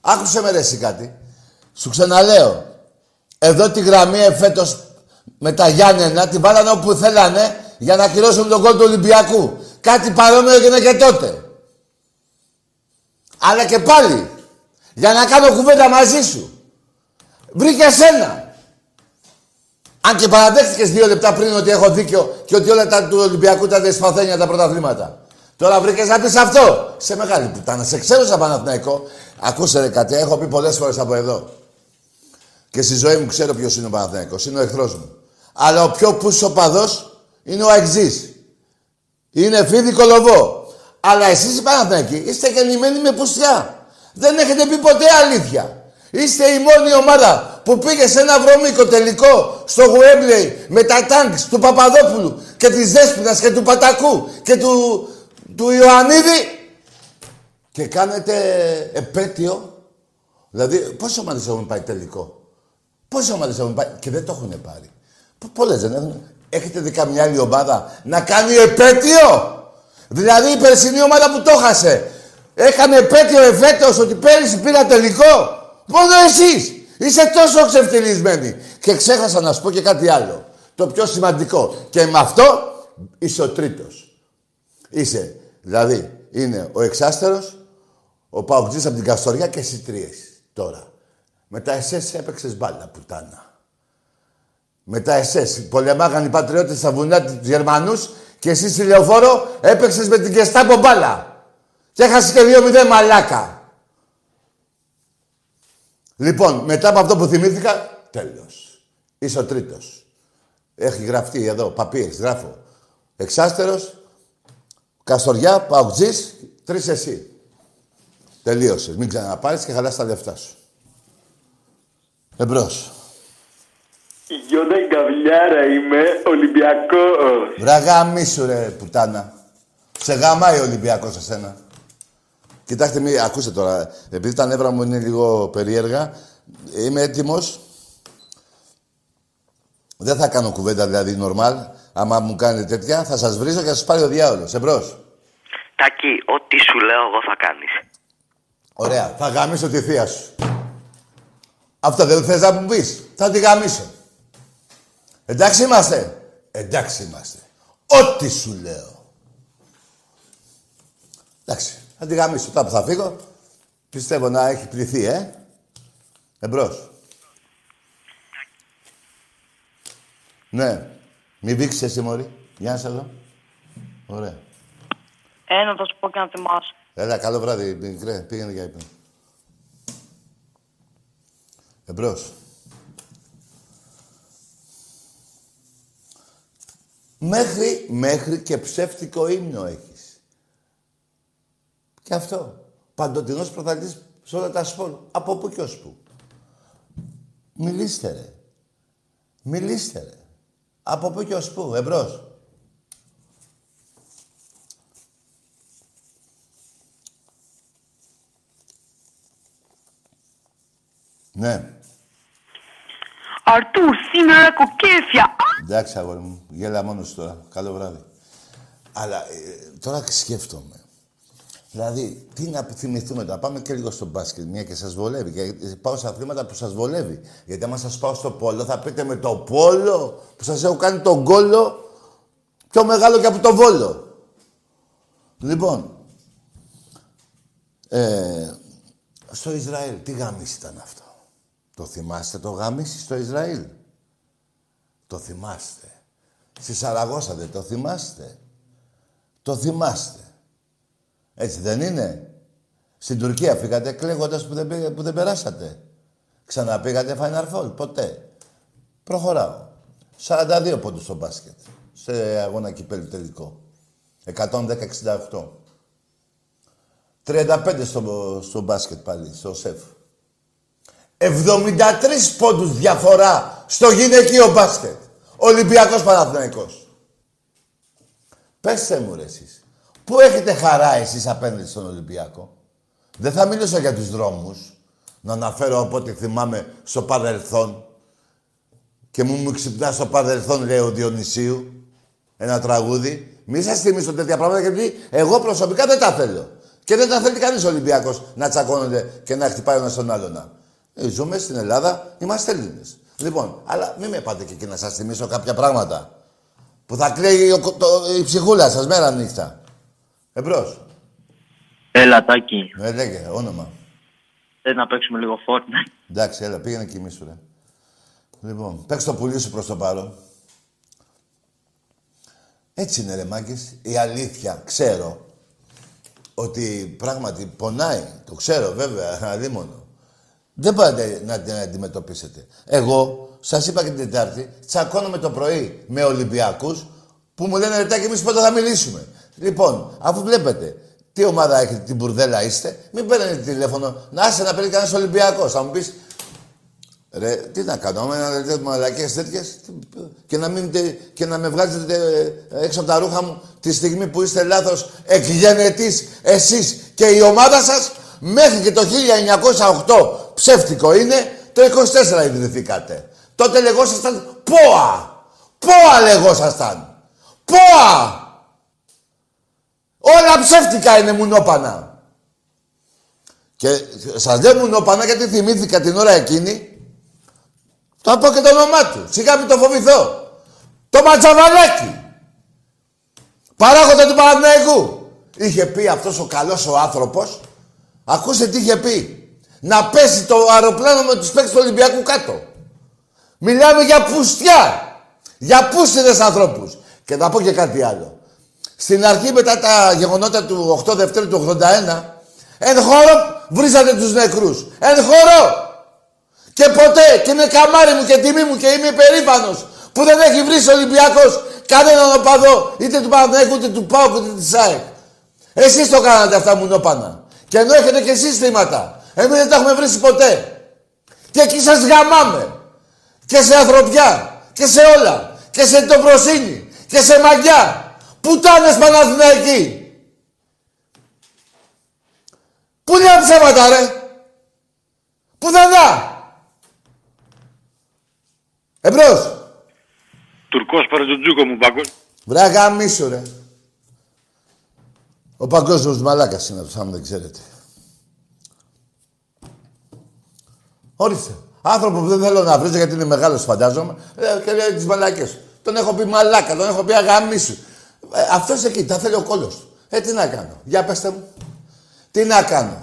Άκουσε με ρε εσύ κάτι. Σου ξαναλέω. Εδώ τη γραμμή εφέτος με τα Γιάννενα τη βάλανε όπου θέλανε για να κυρώσουν τον κόλ του Ολυμπιακού. Κάτι παρόμοιο έγινε και τότε. Αλλά και πάλι, για να κάνω κουβέντα μαζί σου. Βρήκε ένα. Αν και παραδέχτηκες δύο λεπτά πριν ότι έχω δίκιο και ότι όλα τα του Ολυμπιακού ήταν δεσπαθένια τα πρωταθλήματα. Τώρα βρήκες να πεις αυτό. Σε μεγάλη πουτάνα. Σε ξέρω σαν Παναθηναϊκό. Ακούσε ρε κάτι, έχω πει πολλές φορές από εδώ. Και στη ζωή μου ξέρω ποιος είναι ο Παναθηναϊκός. Είναι ο εχθρός μου. Αλλά ο πιο πούσος παδό είναι ο Αεξή. Είναι φίδι κολοβό. Αλλά εσείς οι Παναθηναϊκοί είστε γεννημένοι με πουστιά. Δεν έχετε πει ποτέ αλήθεια. Είστε η μόνη ομάδα που πήγε σε ένα βρωμίκο τελικό στο Γουέμπλεϊ με τα τάγκς του Παπαδόπουλου και της Δέσποινας και του Πατακού και του, του Ιωαννίδη και κάνετε επέτειο. Δηλαδή, πόσε ομάδες έχουν πάει τελικό; Πόσε ομάδες έχουν πάει; Και δεν το έχουν πάρει. Πο- Πολλές δεν έχουν. Έχετε δει καμιά άλλη ομάδα να κάνει επέτειο; Δηλαδή η περσινή ομάδα που το χάσε. Έκανε επέτειο εφέτος ότι πέρυσι πήρα τελικό; Μόνο εσείς. Είστε τόσο ξεφτυλισμένοι. Και ξέχασα να σου πω και κάτι άλλο. Το πιο σημαντικό. Και με αυτό είσαι ο τρίτος. Είσαι. Δηλαδή είναι ο εξάστερος, ο Παουτζής από την Καστοριά και εσύ τρίες. Τώρα. Μετά εσές έπαιξες μπάλα, πουτάνα. Μετά εσές πολεμάγαν οι πατριώτες στα βουνά τους Γερμανούς και εσύ στη λεωφόρο έπαιξες με την Κεστάπο μπάλα. Και έχασες και 2-0 μαλάκα. Λοιπόν, μετά από αυτό που θυμήθηκα, τέλος. Είσαι ο τρίτος. Έχει γραφτεί εδώ, παπίες, γράφω. Εξάστερος, Καστοριά, Παουτζής, τρεις εσύ. Τελείωσες. Μην ξαναπάρεις και χαλάς τα λεφτά σου. Εμπρός. Γιώτα Γκαβλιάρα είμαι, Ολυμπιακός. Βραγά μίσου ρε πουτάνα. Σε γαμάει ο Ολυμπιακός εσένα. Κοιτάξτε, μη, ακούστε τώρα. Επειδή τα νεύρα μου είναι λίγο περίεργα, είμαι έτοιμος. Δεν θα κάνω κουβέντα δηλαδή νορμάλ. Άμα μου κάνετε τέτοια, θα σας βρίζω και θα σας πάρει ο διάολος. Εμπρός. Τάκη, ό,τι σου λέω εγώ θα κάνεις. Ωραία. Θα γαμίσω τη θεία σου. Αυτό δεν θες να μου πεις. Θα τη γαμίσω. Εντάξει είμαστε. Εντάξει είμαστε. Ό,τι σου λέω. Εντάξει. Θα τη γαμίσω. Τώρα που θα φύγω, πιστεύω να έχει πληθεί, ε. Εμπρός. Ναι. Μη βήξεις εσύ, μωρή. Για να σε δω. Ωραία. Ένα θα σου πω και να θυμάσαι. Έλα, καλό βράδυ, μικρέ. Πήγαινε για ύπνο. Εμπρός. Μέχρι, μέχρι και ψεύτικο ύμνο έχεις. Και αυτό. Παντοτινός πρωταθλητής σε όλα τα σπορ. Από πού και ως πού. Μιλήστε ρε. Μιλήστε ρε. Από πού και ως πού. Εμπρός. Ναι. Αρτούρ, σήμερα έχω κέφια. Εντάξει, αγόρι μου. Γέλα μόνος σου τώρα. Καλό βράδυ. Αλλά ε, τώρα σκέφτομαι. Δηλαδή, τι να θυμηθούμε τώρα. Πάμε και λίγο στο μπάσκετ, μια και σας βολεύει. Και πάω σε αθλήματα που σας βολεύει. Γιατί άμα σας πάω στο πόλο, θα πείτε με το πόλο που σας έχω κάνει τον κόλλο πιο μεγάλο και από το βόλο. Λοιπόν, ε, στο Ισραήλ, τι γάμιση ήταν αυτό; Το θυμάστε το γάμιση στο Ισραήλ; Το θυμάστε. Στη Σαραγώσα δεν το θυμάστε. Το θυμάστε. Έτσι δεν είναι; Στην Τουρκία φύγατε κλαίγοντας που δεν, πήγα- που δεν περάσατε. Ξαναπήγατε Final Four. Ποτέ. Προχωράω. 42 πόντους στο μπάσκετ. Σε αγώνα κυπέλου τελικό. 110-68. 35 στο, στο μπάσκετ πάλι, στο σεφ. 73 πόντους διαφορά στο γυναικείο μπάσκετ. Ολυμπιακός Παναθηναϊκός. Πέστε μου ρε εσείς. Πού έχετε χαρά εσείς απέναντι στον Ολυμπιακό; Δεν θα μιλήσω για τους δρόμους. Να αναφέρω από ό,τι θυμάμαι στο παρελθόν. Και μου μου ξυπνά στο παρελθόν, λέει ο Διονυσίου. Ένα τραγούδι. Μη σας θυμίσω τέτοια πράγματα γιατί εγώ προσωπικά δεν τα θέλω. Και δεν τα θέλει κανείς ο Ολυμπιακός να τσακώνονται και να χτυπάει ο ένας τον άλλον. Ε, ζούμε στην Ελλάδα, είμαστε Έλληνες. Λοιπόν, αλλά μην με πάτε και εκεί να σας θυμίσω κάποια πράγματα. Που θα κλαίει ο- το- η ψυχούλα σας μέρα νύχτα. Εμπρός. Έλα, Τάκη. Ε, λέγε, όνομα. Θες να παίξουμε λίγο Fortnite; Εντάξει, έλα, πήγαινε κοιμήσου, ρε. Λοιπόν, παίξ το πουλί σου προς το παρόν. Έτσι είναι, ρε μάγκες. Η αλήθεια, ξέρω ότι πράγματι πονάει. Το ξέρω, βέβαια, αδίμονο. Δεν πάτε να την αντιμετωπίσετε. Εγώ, σας είπα και την Τετάρτη, τσακώνομαι το πρωί με Ολυμπιακούς που μου λένε ρετάκι εμείς πότε θα μιλήσουμε. Λοιπόν, αφού βλέπετε τι ομάδα έχετε, την μπουρδέλα είστε, μην παίρνετε τηλέφωνο, να άσε να παίρνει κανένας Ολυμπιακός. Θα μου πεις, Ρε, τι να κάνω, άμα να λέτε μαλακές τέτοιες και να, μην, τε- και να με βγάζετε ε, έξω από τα ρούχα μου τη στιγμή που είστε λάθος εκγενετής εσείς και η ομάδα σας μέχρι και το 1908 ψεύτικο είναι, το 24 ιδρυθήκατε. Τότε λεγόσασταν ΠΟΑ. ΠΟΑ λεγόσασταν. ΠΟΑ. Όλα ψεύτικα είναι μουνόπανα. Και σας λέω μουνόπανα γιατί θυμήθηκα την ώρα εκείνη θα πω και το όνομά του. Σιγά μην το φοβηθώ. Το Ματσαβαλάκι. Παράγοντα του Παναθηναϊκού. Είχε πει αυτός ο καλός ο άνθρωπος. Ακούστε τι είχε πει. Να πέσει το αεροπλάνο με τους παίκτες του Ολυμπιακού κάτω. Μιλάμε για πουστιά. Για πούστιδες ανθρώπους. Και θα πω και κάτι άλλο. Στην αρχή μετά τα γεγονότα του 8 Δευτέρου του 81, εν χώρο βρίζατε τους νεκρούς. Εν χώρο και ποτέ και είναι καμάρι μου και τιμή μου και είμαι περήφανος που δεν έχει βρει ο Ολυμπιακός κανέναν οπαδό είτε του Παναθηναϊκού είτε του ΠΑΟΚ είτε της ΑΕΚ. Εσείς το κάνατε αυτά μου νόπανα. Και ενώ έχετε και εσείς θύματα. Εμείς δεν τα έχουμε βρει ποτέ. Και εκεί σας γαμάμε. Και σε ανθρωπιά. Και σε όλα. Και σε τοπροσύνη. Και σε μαγιά. Πουτάνες Παναθηναϊκοί. Πού είναι τα ψέματα ρε; Πουθενά. Εμπρός. Τουρκός Παρατζουτζούκο μου, παγκό. Βρε γαμίσου ρε. Ο παγκόσμιος μαλάκας είναι αυτός, αν δεν ξέρετε. Όριστε. Άνθρωπο που δεν θέλω να βρίζω γιατί είναι μεγάλος φαντάζομαι ε, και λέει τις μαλάκες. Τον έχω πει μαλάκα, τον έχω πει αγαμίσου. Ε, αυτός εκεί, τα θέλει ο κόλλος του. Ε, τι να κάνω. Για πέστε μου. Τι να κάνω.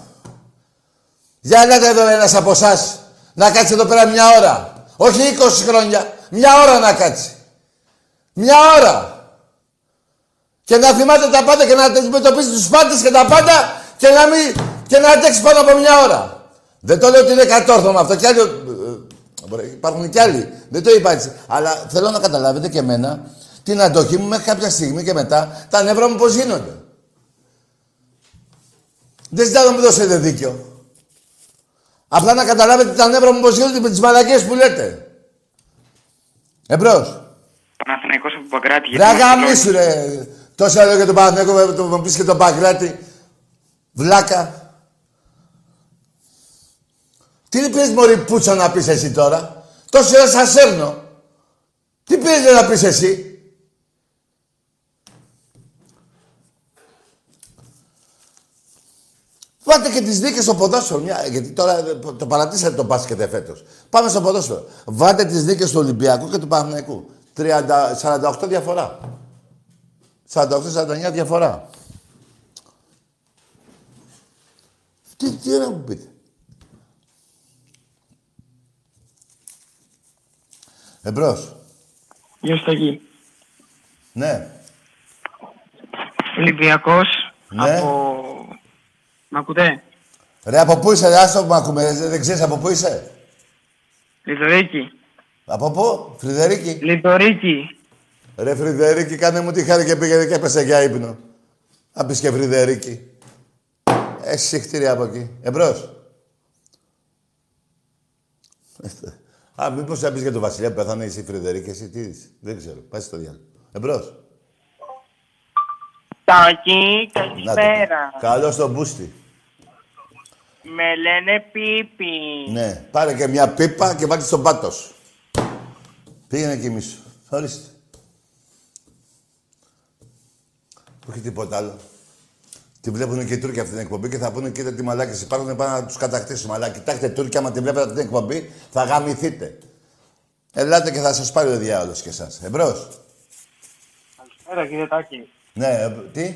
Για ελάτε εδώ ένας από εσάς να κάτσει εδώ πέρα μια ώρα. Όχι 20 χρόνια. Μια ώρα να κάτσει. Μια ώρα. Και να θυμάται τα πάντα και να αντιμετωπίσει τους πάντες και τα πάντα και να, μην, και να αντέξει πάνω από μια ώρα. Δεν το λέω ότι είναι κατόρθωμα αυτό. Κι άλλοι, ε, ε, μπορεί, υπάρχουν κι άλλοι. Δεν το είπα έτσι. Αλλά θέλω να καταλάβετε και εμένα την αντοχή μου μέχρι κάποια στιγμή και μετά τα νεύρα μου πώς γίνονται. Δεν ζητάω να μου δώσετε δίκιο. Απλά να καταλάβετε τα νεύρα μου πώς γίνονται με τις μαλακίες που λέτε. Εμπρός. Παναθηναϊκός από Παγκράτη. Ρε αγαμίσου ρε. Τόσα λέω για τον Παναθηναϊκό, το μου πεις και τον Παγκράτη. Βλάκα. Τι πήρες μωρή πούτσα να πεις εσύ τώρα. Τόση ώρα σας σέρνω. Τι πήρες να πεις εσύ. Πάτε και τις δίκες στο ποδόσφαιρο. Μια, γιατί τώρα ε, το παρατήσατε το μπάσκετ φέτος. Πάμε στο ποδόσφαιρο. Βάτε τις δίκες του Ολυμπιακού και του Παναθηναϊκού. 30, 48 διαφορά. 48-49 διαφορά. Τι, τι να μου πείτε. Εμπρός. Γεια σου Τάκη. Ναι. Ολυμπιακός Ναι. από... Μ' ακούτε; Ρε, από πού είσαι, ρε, άστο που μ' ακούμε. Δεν, δεν ξέρεις από πού είσαι; Λιδωρίκη. Από πού, Φρυδερίκη. Λιδωρίκη. Ρε, Φρυδερίκη, κάνε μου τη χάρη και πήγαινε και έπεσε για ύπνο. Να πεις και Φρυδερίκη. Έχεις συχτήρια από εκεί. Εμπρός. Α, μήπως θα πεις για τον Βασιλιά που πέθανε εσύ, Φρυδερίκη, εσύ τι είσαι; Δεν ξέρω. Πάει στο διάλογο. Εμπρός. Τάκη, Να το καλησπέρα. πω. Καλώς τον Μπούστη. Με λένε Πίπη. Ναι. Πάρε και μια πίπα και βάλτε στον πάτος σου. Πήγαινε και μίσου. Ορίστε. Όχι τίποτα άλλο. Τη βλέπουν και οι Τούρκοι αυτή την εκπομπή και θα πούνε κοίτα τι μαλάκες υπάρχουν πάνω να τους κατακτήσουμε. Αλλά κοιτάξτε Τούρκοι, άμα τη βλέπετε αυτή την εκπομπή, θα γαμηθείτε. Ελάτε και θα σας πάρει ο διάολος και εσάς. Εμπρός. Καλησπέρα κύριε Τάκη. Ναι, ε, τι;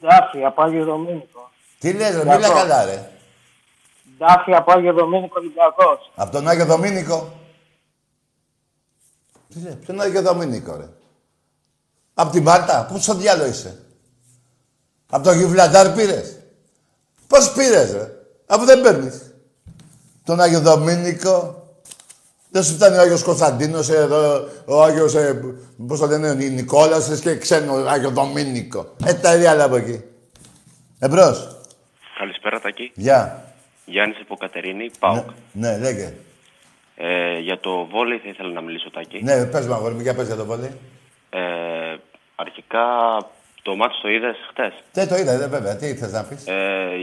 Ντάφη από Άγιο Δομήνικο. Τι λες ρε, Ολυμπιακό. μίλα καλά ρε. Ντάφη από Άγιο Δομήνικο Ολυμπιακός. Από τον Άγιο Δομήνικο. Τι λέει, ποιον Άγιο Δομήνικο, ρε. Απ' την Μάρτα, πού στο διάλογο είσαι. Απ' τον Γιουβλαντάρ πήρες. Πώς πήρες, ρε. Αφού δεν παίρνεις. Τον Άγιο Δομήνικο. Δεν σου φτάνει ο Άγιος Κωνσταντίνος, ε, εδώ, ο Άγιος, ε, πώς το λένε, ο Νικόλας, λες και ξένο Άγιο Δομήνικο. Ε, τα ίδια άλλα από εκεί. Εμπρός. Καλησπέρα Τάκη. Γεια. Γιάννης από Κατερίνη, ΠΑΟΚ. Ναι, λέγε. Ε, για το βόλεϊ θα ήθελα να μιλήσω Τάκη. Ναι, πες μου, αγόρι μου, για πες για το βόλεϊ. Ε, αρχικά το μάτι το είδες χτες. Δεν το είδα, δε, βέβαια. Τι θες να πεις; Ε,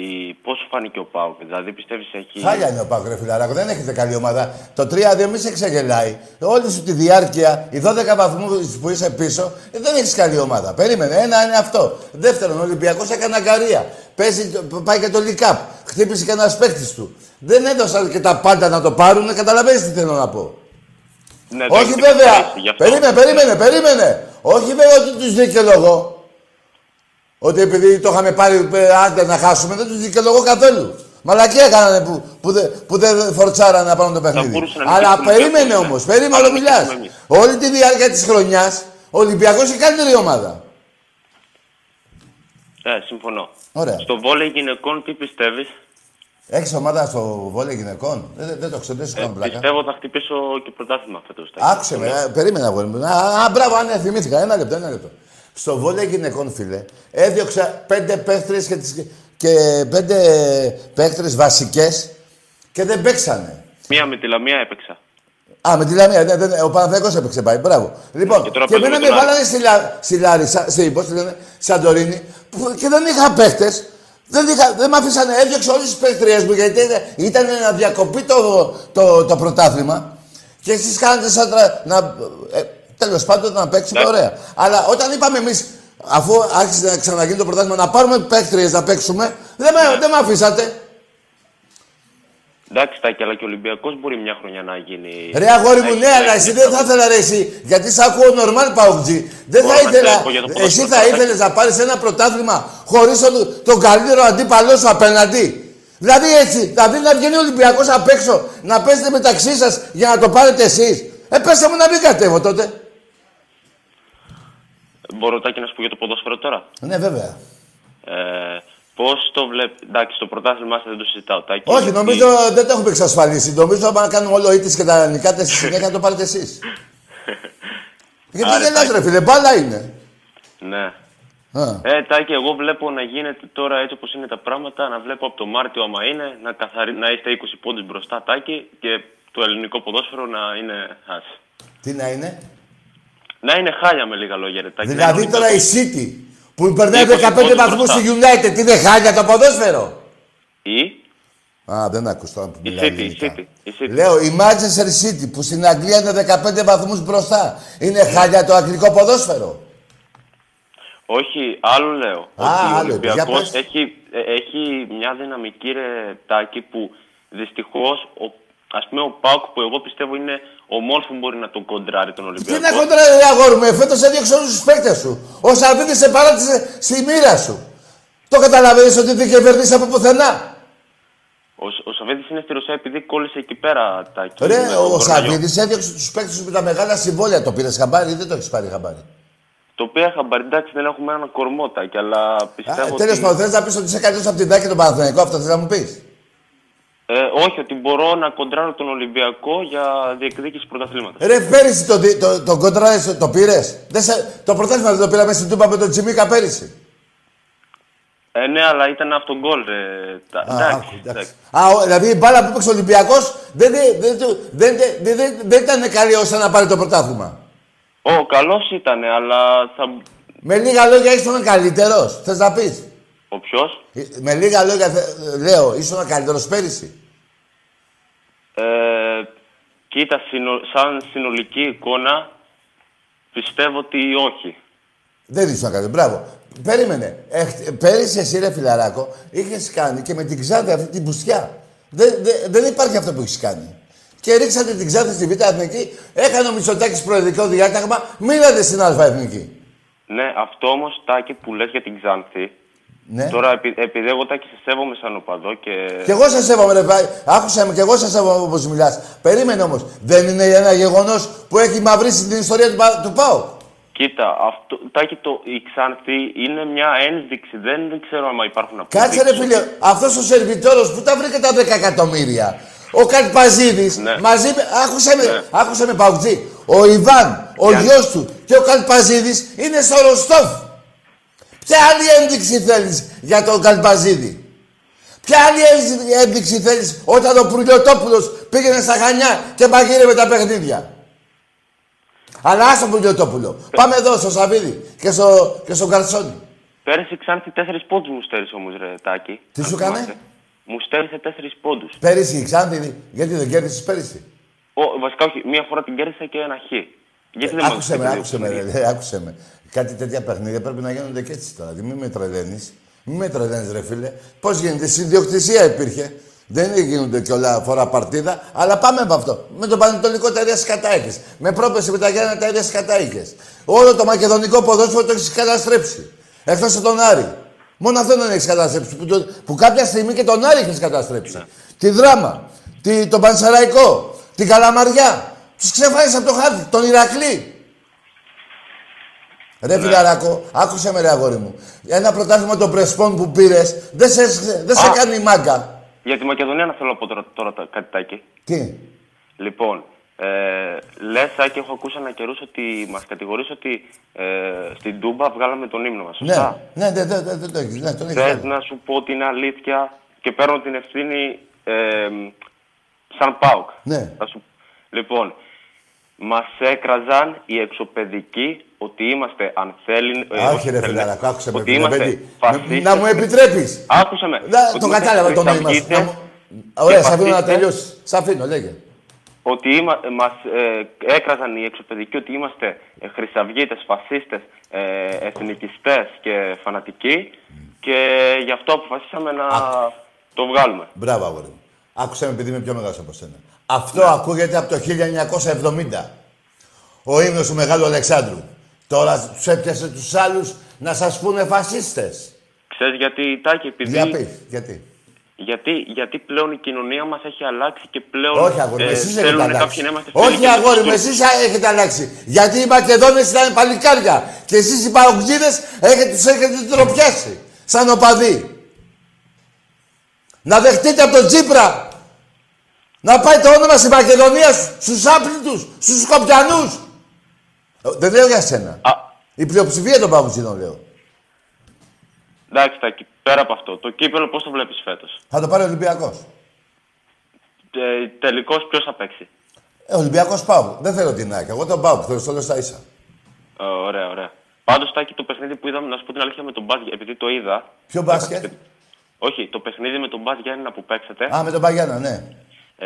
η, πώς σου φάνηκε ο ΠΑΟΚ, δηλαδή πιστεύεις έχει... Χάλια είναι ο Πάκο, ρε φιλαράκο. Δεν έχετε καλή ομάδα. Το 3-2 μη σε ξεγελάει. Όλη σου τη διάρκεια, οι 12 βαθμούς που είσαι πίσω, ε, δεν έχεις καλή ομάδα. Περίμενε. Ένα είναι αυτό. Δεύτερον, ο Ολυμπιακός έκανε αγκαρία. Παίζει, πάει και το Λικάπ. Χτύπησε και ένας παίκτης του. Δεν έδωσαν και τα πάντα να το πάρουν. Καταλαβαίνεις τι θέλω να πω. Ναι, το Όχι έχετε βέβαια. ξεκαθαρίσει, γι' αυτό. Περίμενε, περίμενε, περίμενε. Όχι βέβαια ότι τους δικαιολογώ. Ότι επειδή το είχαμε πάρει ε, άντε να χάσουμε, δεν τους δικαιολογώ καθόλου. Μαλακία κάνανε που, που, δε, που δεν φορτσάρανε να πάρουν το παιχνίδι. μπορούσαν να Αλλά νικήσουν περίμενε και αυτοί, όμως, ναι. περίμενε Αλλά όλο μιλά. νικήσαμε εμείς. Όλη τη διάρκεια της χρονιάς ο Ολυμπιακός η καλύτερη ομάδα. Ε, συμφωνώ. Ωραία. Στο βόλεϊ γυναικών τι πιστεύεις; Έχεις ομάδα στο βόλεϊ γυναικών; Δεν, δεν, δεν το ξέρω, δεν σου Ε, κάνω πλάκα. πιστεύω θα χτυπήσω και πρωτάθλημα φέτος. Τάκη. Άκουσε με, ε, περίμενα αγόρι μου. Α, α, μπράβο, αν θυμήθηκα. Ένα λεπτό, ένα λεπτό. Στο βόλεϊ γυναικών, φίλε, έδιωξα πέντε παίχτρες και, τις- και πέντε παίχτρες βασικές και δεν παίξανε. Μία με τη Λαμία έπαιξα. Α, με τη Λαμία. ναι, ναι, ο Παναθηναϊκός έπαιξε πάει. Μπράβο. Λοιπόν, Και τώρα και παίζουμε εμένα με τον Άρη. βάλανε στη, Λα, στη Λάρισα, στη, πώς τη λένε, Σαντορίνη, που, και δεν είχα παίχτες. Δεν, είχα, δεν μ' αφήσανε, έδιωξα όλες τις παίχτριές μου, γιατί ήταν, ήταν να διακοπεί το, το, το πρωτάθλημα. Και εσείς κάνετε σαν τρα, να... Ε, τέλος πάντων να παίξουμε ωραία. Αλλά όταν είπαμε εμείς, αφού άρχισε να ξαναγίνει το πρωτάθλημα, να πάρουμε παίχτριες να παίξουμε, δεν με, δεν με αφήσατε. Εντάξει, Τάκη, αλλά και ο Ολυμπιακός μπορεί μια χρονιά να γίνει... Ρε αγόρι να μου, έχει- ναι, να αλλά έχει εσύ δεν θα ήθελα ρε εσύ, γιατί σ' ακούω normal παουτζή. Δεν Μπορώ θα να ήθελα, ξέρω για το ποδόσφαιρο, εσύ θα Τάκη. ήθελες να πάρεις ένα πρωτάθλημα χωρίς τον, τον καλύτερο αντίπαλό σου απέναντι; Δηλαδή έτσι, δηλαδή να βγαίνει ο Ολυμπιακός απ' έξω, να παίζετε μεταξύ σας για να το πάρετε εσείς. Ε, πέστε μου να μην κατέβω τότε. Μπορώ, Τάκη, να σου πω για το ποδόσφαιρο τώρα; Ναι, βέβαια. Ε, Πώς το βλέπει. Εντάξει, το πρωτάθλημά σας δεν το συζητάω. Τάκη, Όχι, γιατί- νομίζω δεν το έχουμε εξασφαλίσει. Νομίζω άμα κάνουμε όλο ήττες και τα νικάτε στη συνέχεια να το πάρετε εσείς. Γιατί Άρε, δεν λες ρε φίλε, μπάλα είναι. Ναι. Α. Ε, Τάκη, εγώ βλέπω να γίνεται τώρα έτσι όπως είναι τα πράγματα, να βλέπω από το Μάρτιο, άμα είναι, να, καθαρι... να είστε 20 πόντους μπροστά, Τάκη, και το ελληνικό ποδόσφαιρο να είναι χάσει. Τι να είναι; Να είναι χάλια με λίγα λόγια, ρε Τάκη. να Δηλαδή είναι τώρα η City που περνάει 20 15 πόντους βαθμούς μπροστά. στη United είναι χάλια το ποδόσφαιρο; Ή Α, δεν άκουσα τώρα που η μιλάει City, η ελληνικά. City, η City. Λέω, η Manchester City που στην Αγγλία είναι 15 βαθμούς μπροστά. Είναι χάλια το αγγλικό ποδόσφαιρο; Όχι, άλλο λέω. Α, ότι ο άλλο είπε. Για Ολυμπιακός πες. έχει, ε, έχει μια δυναμική ρε Τάκη που δυστυχώς ο, ας πούμε ο Πάουκ που εγώ πιστεύω είναι ο μόνος που μπορεί να τον κοντράρει τον Τι Ολυμπιακό. να κοντρά, ρε αγόρι μου, φέτος έδιωξε όλους τους παίκτες σου. Ο Σαββίδης σε παράτησε στη μοίρα σου. Το καταλαβαίνεις ότι δεν κερδίσει από πουθενά. Ο, ο Σαββίδης είναι στη Ρωσία επειδή κόλλησε εκεί πέρα Τάκη. Ρε, με τον ο κορονοϊό. Σαββίδης έδιωξε τους παίκτες σου με τα μεγάλα συμβόλαια. Το πήρες χαμπάρι ή δεν το έχεις πάρει χαμπάρι; Το οποίο χαμπάρι, εντάξει δεν έχουμε ένα κορμό Τάκη, αλλά πιστεύω Τέλος ότι... πάντων, θες να πεις ότι είσαι καλύτερος από την Τάκη και τον Παναθηναϊκό, αυτό θες να μου πεις; Ε, όχι, ότι μπορώ να κοντράρω τον Ολυμπιακό για διεκδίκηση πρωταθλήματος. Ρε, πέρυσι το, το, το, το κοντράρες, το πήρες; Δεν σε, το πρωτάθλημα δεν το πήραμε στην Τούπα με τον Τσιμίκα πέρυσι. Ε, ναι, αλλά ήταν αυτό γκολ. ρε. Τα- Α, εντάξει, άκου, εντάξει. εντάξει. Α, ο- δηλαδή η μπάλα που έπαιξε ο Ολυμπιακός δεν, δεν, δεν, δεν, δεν, δεν, δεν ήταν καλή ώστε να πάρει το πρωτάθλημα. Ω, καλός ήταν, αλλά θα. Με λίγα λόγια ήσουν καλύτερος. Θες να πεις; Ο ποιος; Με λίγα λόγια θε- λέω, ήσουν καλύτερος πέρυσι. Ε, κοίτα, συνο- σαν συνολική εικόνα πιστεύω ότι όχι. Δεν ήσουν καλύτερος. Μπράβο. Περίμενε. Εχ, πέρυσι εσύ, ρε φιλαράκο, είχες κάνει και με την Ξάνθη αυτή την πουστιά. Δεν, δεν, δεν υπάρχει αυτό που έχεις κάνει. Και ρίξατε την Ξάνθη στη Β' Εθνική, έκανε ο Μητσοτάκης προεδρικό διάταγμα, μίλατε στην Α' Εθνική. Ναι, αυτό όμως τάκι που λες για την Ξάνθη. Ναι. Τώρα, επει- επειδή εγώ τάκι σε σέβομαι σαν οπαδό και. Κι εγώ σε σέβομαι, ρε πάει. Άκουσα με, κι εγώ σε σέβομαι όπως μιλάς. Περίμενε όμως. Δεν είναι ένα γεγονός που έχει μαυρίσει την ιστορία του, Πα- του ΠΑΟ. Κοίτα, αυτό, τάκι το, η Ξάνθη είναι μια ένδειξη. Δεν, δεν ξέρω αν υπάρχουν Κάτσε ρε φίλε, αυτός ο σερβιτόρος που τα βρήκε τα 10 εκατομμύρια. Ο Καλπαζίδης Ναι. μαζί με. Άκουσε με, άκουσε με Παουτζή. Ο Ιβάν, ο Γιάννη. γιος του και ο Καλπαζίδης είναι στο Ροστόφ. Ποια άλλη ένδειξη θέλεις για τον Καλπαζίδη. Ποια άλλη ένδειξη- ένδειξη θέλεις όταν ο Πουρλιοτόπουλο πήγαινε στα Χανιά και μαγείρευε τα παιχνίδια; Αλλά άστο Πουρλιοτόπουλο. Πάμε εδώ στο Σαββίδι και στο, και στο Καρσόνι. Πέρυσι η Ξάνθη τέσσερις πόντους μου στέρισε όμως, ρε Τάκη. Τι Αν σου έκανε; θυμάσαι. Μου στέρισε τέσσερις πόντους. Πέρυσι η Ξάνθη, γιατί δεν κέρδισες πέρυσι; Βασικά, όχι. Μία φορά την κέρδισα και ένα χ. Γιατί δεν Ε, Άκουσε με, μας άκουσε με, ρε, ρε, άκουσε με. Κάτι τέτοια παιχνίδια πρέπει να γίνονται και έτσι τώρα. Δηλαδή, Μην με τρελαίνει. Μην με τρελαίνει, ρε φίλε. Πώς γίνεται, συνδιοκτησία υπήρχε. Δεν γίνονται και όλα φορά παρτίδα, αλλά πάμε από αυτό. Με το Πανετολικό τα ίδια σκατάικε. Με πρόπεση με τα Γιάννα τα ίδια σκατάικε. Όλο το μακεδονικό ποδόσφαιρο το έχεις καταστρέψει. Εκτός από τον Άρη. Μόνο αυτό δεν έχεις καταστρέψει. Που, το- που κάποια στιγμή και τον Άρη έχει καταστρέψει. Τη δράμα, τη, τον Πανσεραϊκό, την Καλαμαριά. Τους ξεφάνισε από το χάρτη, τον Ηρακλή. Ρε φιλαράκο, άκουσε με ρε αγόρι μου. Ένα πρωτάθλημα των Πρεσπών που πήρες δεν σε, δεν σε Α. κάνει μάγκα. Για τη Μακεδονία να θέλω να πω τώρα, τώρα τα- κάτι τάκι. Τι; Λοιπόν, ε, λες, Άκη, έχω ακούσει ένα καιρούς ότι μας κατηγορείς ότι ε, στην Τούμπα βγάλαμε τον ύμνο μας. Ναι, ναι, δεν ναι, ναι, ναι, το έχεις, ναι, τον έχεις Θες κάνει. να σου πω την αλήθεια και παίρνω την ευθύνη ε, σαν ΠΑΟΚ. Ναι. Θα σου... Λοιπόν, μας έκραζαν οι εξωπαιδικοί ότι είμαστε ανθέλιν. Α, όχι ρε φιλαράκο, άκουσε με. Ότι φίλε, είμαστε παιδί. φασίστες. Να μου επιτρέπεις. Άκουσε με. Να, Ότι το είμαστε κατάλαβα το νόημα σου. χρυσαυγίτες Να μου- Ωραία, και σ' αφήνω να φασίστες. τελειώσεις. Σ' αφήνω, λέγε. ότι είμα, μας ε, έκραζαν οι εξωπαιδικοί ότι είμαστε ε, χρυσαυγίτες, φασίστες, ε, εθνικιστές και φανατικοί και γι' αυτό αποφασίσαμε να το βγάλουμε. Μπράβο, αγόρι μου. Άκουσε με επειδή είμαι πιο μεγάλος από σένα. Αυτό ακούγεται από το 1970. Ο ύμνος του Μεγάλου Αλεξάνδρου. Τώρα τους έπιασε τους άλλους να σας πούνε φασίστες. Ξέρεις γιατί, Τάκη, επειδή... Για πεις, γιατί. Γιατί, γιατί πλέον η κοινωνία μας έχει αλλάξει και πλέον Όχι, αγόρι μου, εσείς έχετε θέλουν αλλάξει. κάποιοι να είμαστε φίλοι Όχι, και αγόρι μου, τους- εσείς έχετε αλλάξει. Γιατί οι Μακεδόνες ήταν παλικάρια. Και εσείς οι Παοκτζίδες έχετε, τους έχετε τροπιάσει. Σαν οπαδοί. Να δεχτείτε από τον Τσίπρα να πάει το όνομα στη Μακεδονία στους άπλητους, στους Σκοπιανούς. Ε, Δεν λέω για σένα. Η πλειοψηφία των Παοκτζίδων λέω. Εντάξει, Τάκη, πέρα από αυτό, το κύπελο πώς το βλέπεις φέτος; Θα το πάρει ο Ολυμπιακός. Ε, τελικώς ποιος θα παίξει; Ε, Ολυμπιακός πάω. Δεν θέλω την ΑΕΚ. Εγώ τον πάω. Θέλω στο λέω στα ίσα. Ε, ωραία, ωραία. Πάντως, Τάκη, το παιχνίδι που είδαμε, να σου πω την αλήθεια με τον μπάσκετ, επειδή το είδα. Ποιο μπάσκετ; Όχι, το παιχνίδι με τον Μπάζ Γιάννηνα που παίξατε. Α, με τον Παγιάννα, ναι. Ε,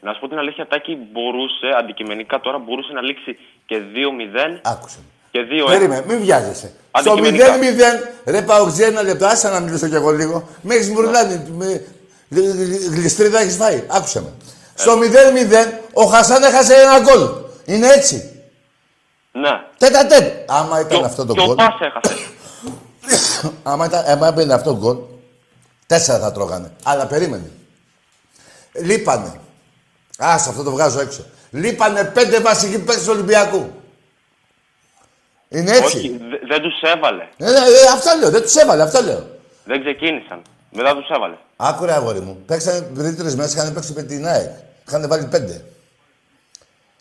να σου πω την αλήθεια, Τάκη μπορούσε, αντικειμενικά τώρα, μπορούσε να λήξει και 2-0 Άκουσε. και 2-1. Περίμενε, μην βιάζεσαι. Στο 0-0, Αντικειμενικά. ρε Παοξή, ένα λεπτό, άσε να μιλήσω κι εγώ λίγο. Με έχεις μπουρλάνει, με... γλ- γλ- γλιστρίδα έχεις φάει. Άκουσε με. Στο 0-0, ο Χασάν έχασε ένα γκολ. Είναι έτσι. Ναι. Τέτα τέτ. Άμα ήταν αυτό το Και ο γκολ. Πας έχασε. άμα, ήταν, άμα έπαιρνε αυτό το γκολ, τέσσερα θα τρώγανε. Αλλά περίμενε. Λείπανε. Άσε αυτό το βγάζω έξω. Λείπανε πέντε βασικοί παίκτες του Ολυμπιακού. Είναι έτσι. Όχι, δε- δεν τους έβαλε. Ε, ναι, ε, αυτό λέω, δεν τους έβαλε, αυτό λέω. Δεν ξεκίνησαν. Μετά τους έβαλε. Άκουρε αγόρι μου. Παίξανε πριν τρει μέρες, είχαν παίξει με την ΑΕΚ. Είχαν βάλει πέντε.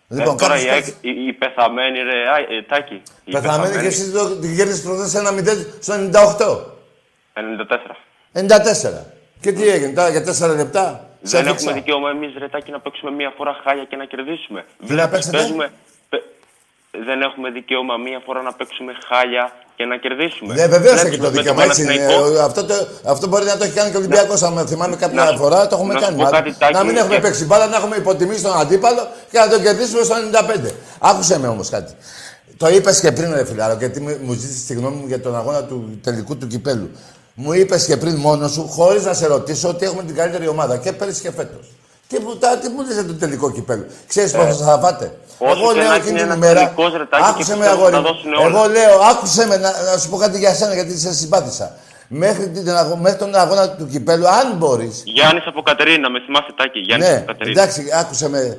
Λοιπόν, ε, τώρα κάποιος η, ΑΕΚ- παίκτης- η, η πεθαμένη, ρε, α, ε, Τάκη. η Πεθαμένη και εσύ το, την κέρδισε προχθές ένα 0 στο 98. 94. 94. Και τι έγινε τώρα για 4 λεπτά; Σε Δεν έφτιαξα. έχουμε δικαίωμα εμείς, Ρετάκι, να παίξουμε μία φορά χάλια και να κερδίσουμε. Τι να παίξετε; Παίζουμε- παι- Δεν έχουμε δικαίωμα μία φορά να παίξουμε χάλια και να κερδίσουμε. Ναι, βεβαίως Παίξουμε έχει το με τον δικαίωμα. Έτσι είναι. Παναθηναϊκό. Ε, Αυτό, το, αυτό μπορεί να το έχει κάνει και ο Ολυμπιακός. Αν θυμάμαι κάποια Να σου- φορά, το έχουμε να σου κάνει. πω Να- κάτι, Τάκη, να μην έχουμε ε. παίξει μπάλα, να έχουμε υποτιμήσει τον αντίπαλο και να τον κερδίσουμε στο 95. Άκουσε με όμως κάτι. Το είπες και πριν, ρε φιλάρο, γιατί μου- μου ζήτησες τη γνώμη μου για τον αγώνα του τελικού του κυπέλου. Μου είπες και πριν μόνος σου, χωρίς να σε ρωτήσω, ότι έχουμε την καλύτερη ομάδα και πέρυσι και φέτος. Τι, μου- τα- τι μου λες για το τελικό κυπέλο. Ξέρεις Ε, πόσο θα φάτε; όσο Εγώ και λέω να εκείνη είναι την ένας ημέρα. τελικός, Ρετάκη, και Άκουσε με, πιστεύω αγόρι θα μου. δώσουν όλα. Εγώ λέω, άκουσε με να, να σου πω κάτι για σένα, γιατί σε συμπάθησα. Μέχρι, την, αγω- μέχρι τον αγώνα του κυπέλου, αν μπορεί. Γιάννης από Κατερίνα, με θυμάσαι Τάκη. Γιάννης Ναι, από Κατερίνα. εντάξει, άκουσε με.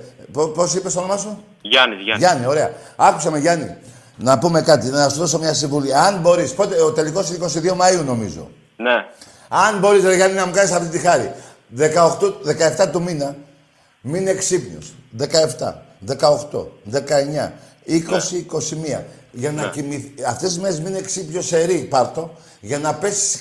Πώς είπες το όνομά σου, Γιάννης, Γιάννης. Γιάννη, ωραία. Άκουσε με, Γιάννη. Να πούμε κάτι, να σου δώσω μια συμβουλή. Αν μπορείς, πότε, ο τελικός είναι 22 Μαου νομίζω. Ναι. Αν μπορείς, ρε Γιάννη, να μου κάνεις αυτή τη χάρη. 18, 17 του μήνα, μείνε ξύπνιο. 17, 18, 19, 20, 21. Για να Ναι. κοιμηθεί. Αυτές τις μέρες μείνε ξύπνιο σε ρί, πάρτο. Για να πέσεις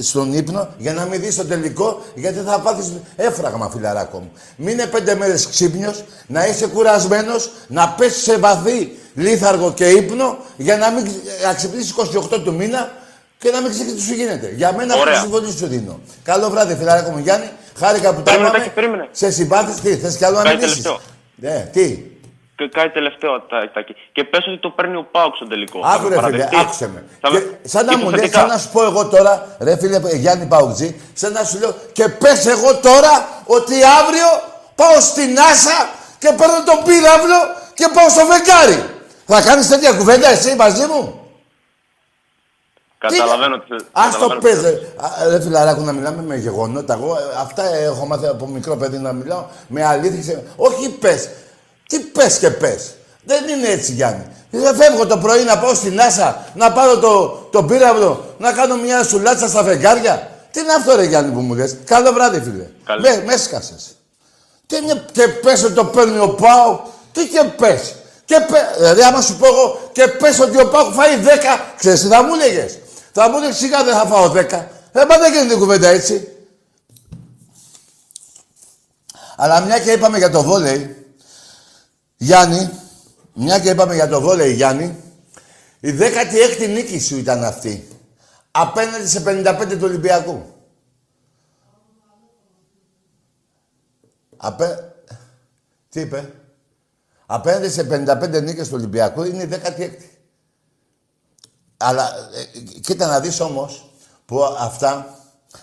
στον ύπνο, για να μην δεις το τελικό, γιατί θα πάθεις έφραγμα, φιλαράκο μου. Μείνε πέντε μέρες ξύπνιος, να είσαι κουρασμένος, να πέσεις σε βαθύ λίθαργο και ύπνο, για να μην ξ- να ξυπνήσεις 28 του μήνα και να μην ξέρεις τι σου γίνεται. Για μένα αυτή τη Ωραία. συμβολή σου δίνω. Καλό βράδυ, φιλαράκο μου Γιάννη. Χάρηκα που τα Περίμενε, είπαμε. Τάκη, περίμενε. Σε συμπάθησε, τι, θες κι άλλο να Κάτι μιλήσεις; τελευταίο. Ναι, τι; Και κάτι τελευταίο, Τα- Τάκη. Και πες ότι το παίρνει ο Πάουξ στον τελικό. Θα Άκου με ρε φίλε, παραδεχτείς; άκουσε με. Θα Και με- σαν να μου λες, Υποθετικά. σαν να σου πω εγώ τώρα, ρε φίλε Γιάννη Παουτζή, σαν να σου λέω και πες εγώ τώρα ότι αύριο πάω στην Άσα και παίρνω τον πύραυλο και πάω στο φεγγάρι. Θα κάνεις τέτοια κουβέντα εσύ μαζί μου; Καταλαβαίνω τι Ας το καταλαβαίνω τι πες, ρε. Α, ρε φιλαράκου, να μιλάμε με γεγονότα. Εγώ ε, αυτά έχω μάθει από μικρό παιδί να μιλάω με αλήθεια. Όχι πες. Τι πες και πες. Δεν είναι έτσι, Γιάννη. Δεν φεύγω το πρωί να πάω στην Άσα, να πάρω το, το πύραυλο, να κάνω μια σουλάτσα στα φεγγάρια. Τι είναι αυτό, ρε Γιάννη, που μου λες; Καλό βράδυ, φίλε. Καλό. Με, με έσκασες. Τι είναι και πες ότι το παίρνει ο Πάο; Τι και πες. Και πε, δηλαδή, άμα σου πω εγώ και πες ότι ο Πάο φάει 10, ξέρεις τι θα μου έλεγες. Θα μου έλεγες σιγά δεν θα φάω 10. Ε, μα δεν γίνεται κουβέντα έτσι. Αλλά μια και είπαμε για το βόλεϊ, Γιάννη, μια και είπαμε για το βόλεϊ, Γιάννη, η 16η νίκη σου ήταν αυτή. Απέναντι σε 55 του Ολυμπιακού. Απέ... Τι είπε; Απέναντι σε 55 νίκες του Ολυμπιακού είναι η 16η. Αλλά ε, κοίτα να δεις όμως που αυτά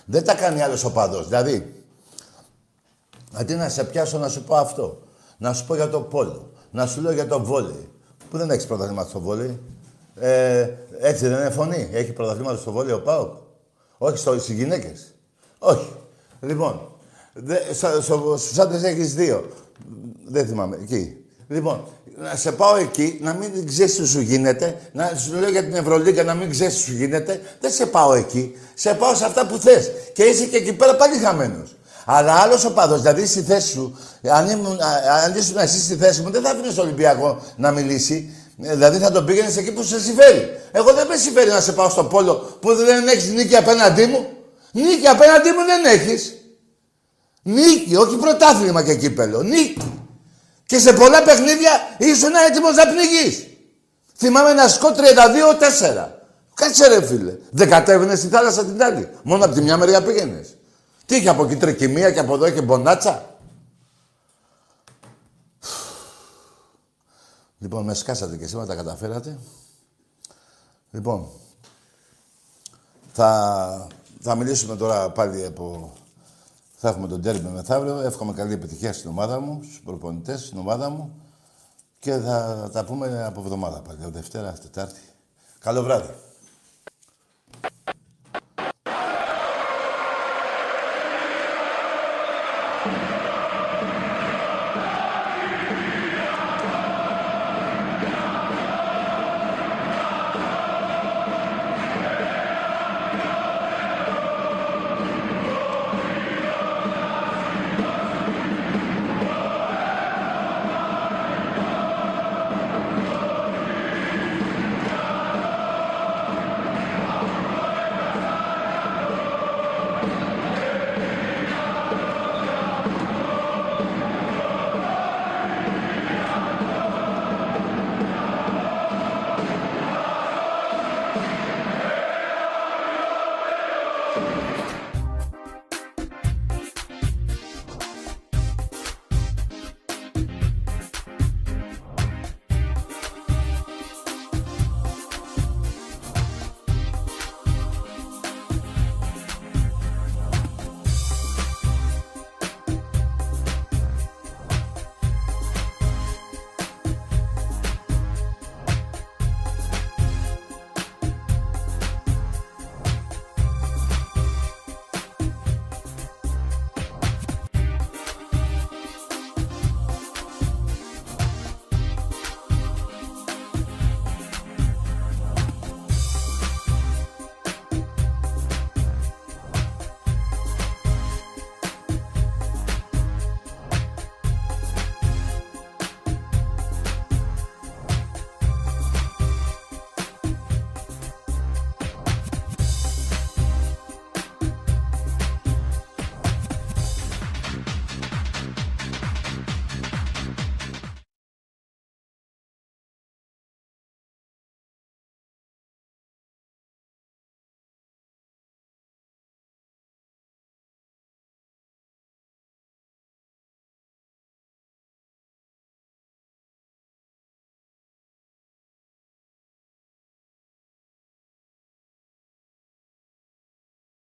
δεν τα κάνει άλλος οπαδός. Δηλαδή, αντί να σε πιάσω να σου πω αυτό, να σου πω για το πόλο, να σου λέω για το βόλεϊ, που δεν έχεις πρωταθλήματα στο βόλεϊ. Ε, έτσι δεν είναι φωνή. Έχει πρωταθλήματα στο βόλεϊ ο ΠΑΟΚ; Όχι στο, στις γυναίκες. Όχι. Λοιπόν, δε, στο, στο, στους άντρες έχεις δύο. Δεν θυμάμαι. Εκεί. Λοιπόν, να σε πάω εκεί, να μην ξέρεις τι σου γίνεται, να σου λέω για την Ευρωλίγκα να μην ξέρεις τι σου γίνεται, δεν σε πάω εκεί. Σε πάω σε αυτά που θες. Και είσαι και εκεί πέρα πάλι χαμένος. Αλλά άλλος ο παδός, δηλαδή στη θέση σου, αν, ήμουν, α- αν ήσουν εσύ στη θέση μου, δεν θα αφήνει τον Ολυμπιακό να μιλήσει. Ε, Δηλαδή θα τον πήγαινες εκεί που σε συμφέρει. Εγώ δεν με συμφέρει να σε πάω στο πόλο που δεν έχεις νίκη απέναντί μου. Νίκη απέναντί μου δεν έχεις. Νίκη, όχι πρωτάθλημα και κύπελο. Νίκη. Και σε πολλά παιχνίδια ήσουν έτοιμος να πνιγείς. Θυμάμαι ένα σκοτ 32-4. Κάτσε ρε φίλε. Δεν κατέβαινε στη θάλασσα την άλλη. Μόνο από τη μια μεριά πήγαινες. Τι είχε από εκεί τρεκυμία και από εδώ είχε μπονάτσα. Λοιπόν, με σκάσατε και σήμερα τα καταφέρατε. Λοιπόν, θα, θα μιλήσουμε τώρα πάλι από... Θα έχουμε τον τέρμι μεθαύριο. Εύχομαι καλή επιτυχία στην ομάδα μου, στους προπονητές, στην ομάδα μου. Και θα τα πούμε από εβδομάδα πάλι. Δευτέρα, Τετάρτη. Καλό βράδυ.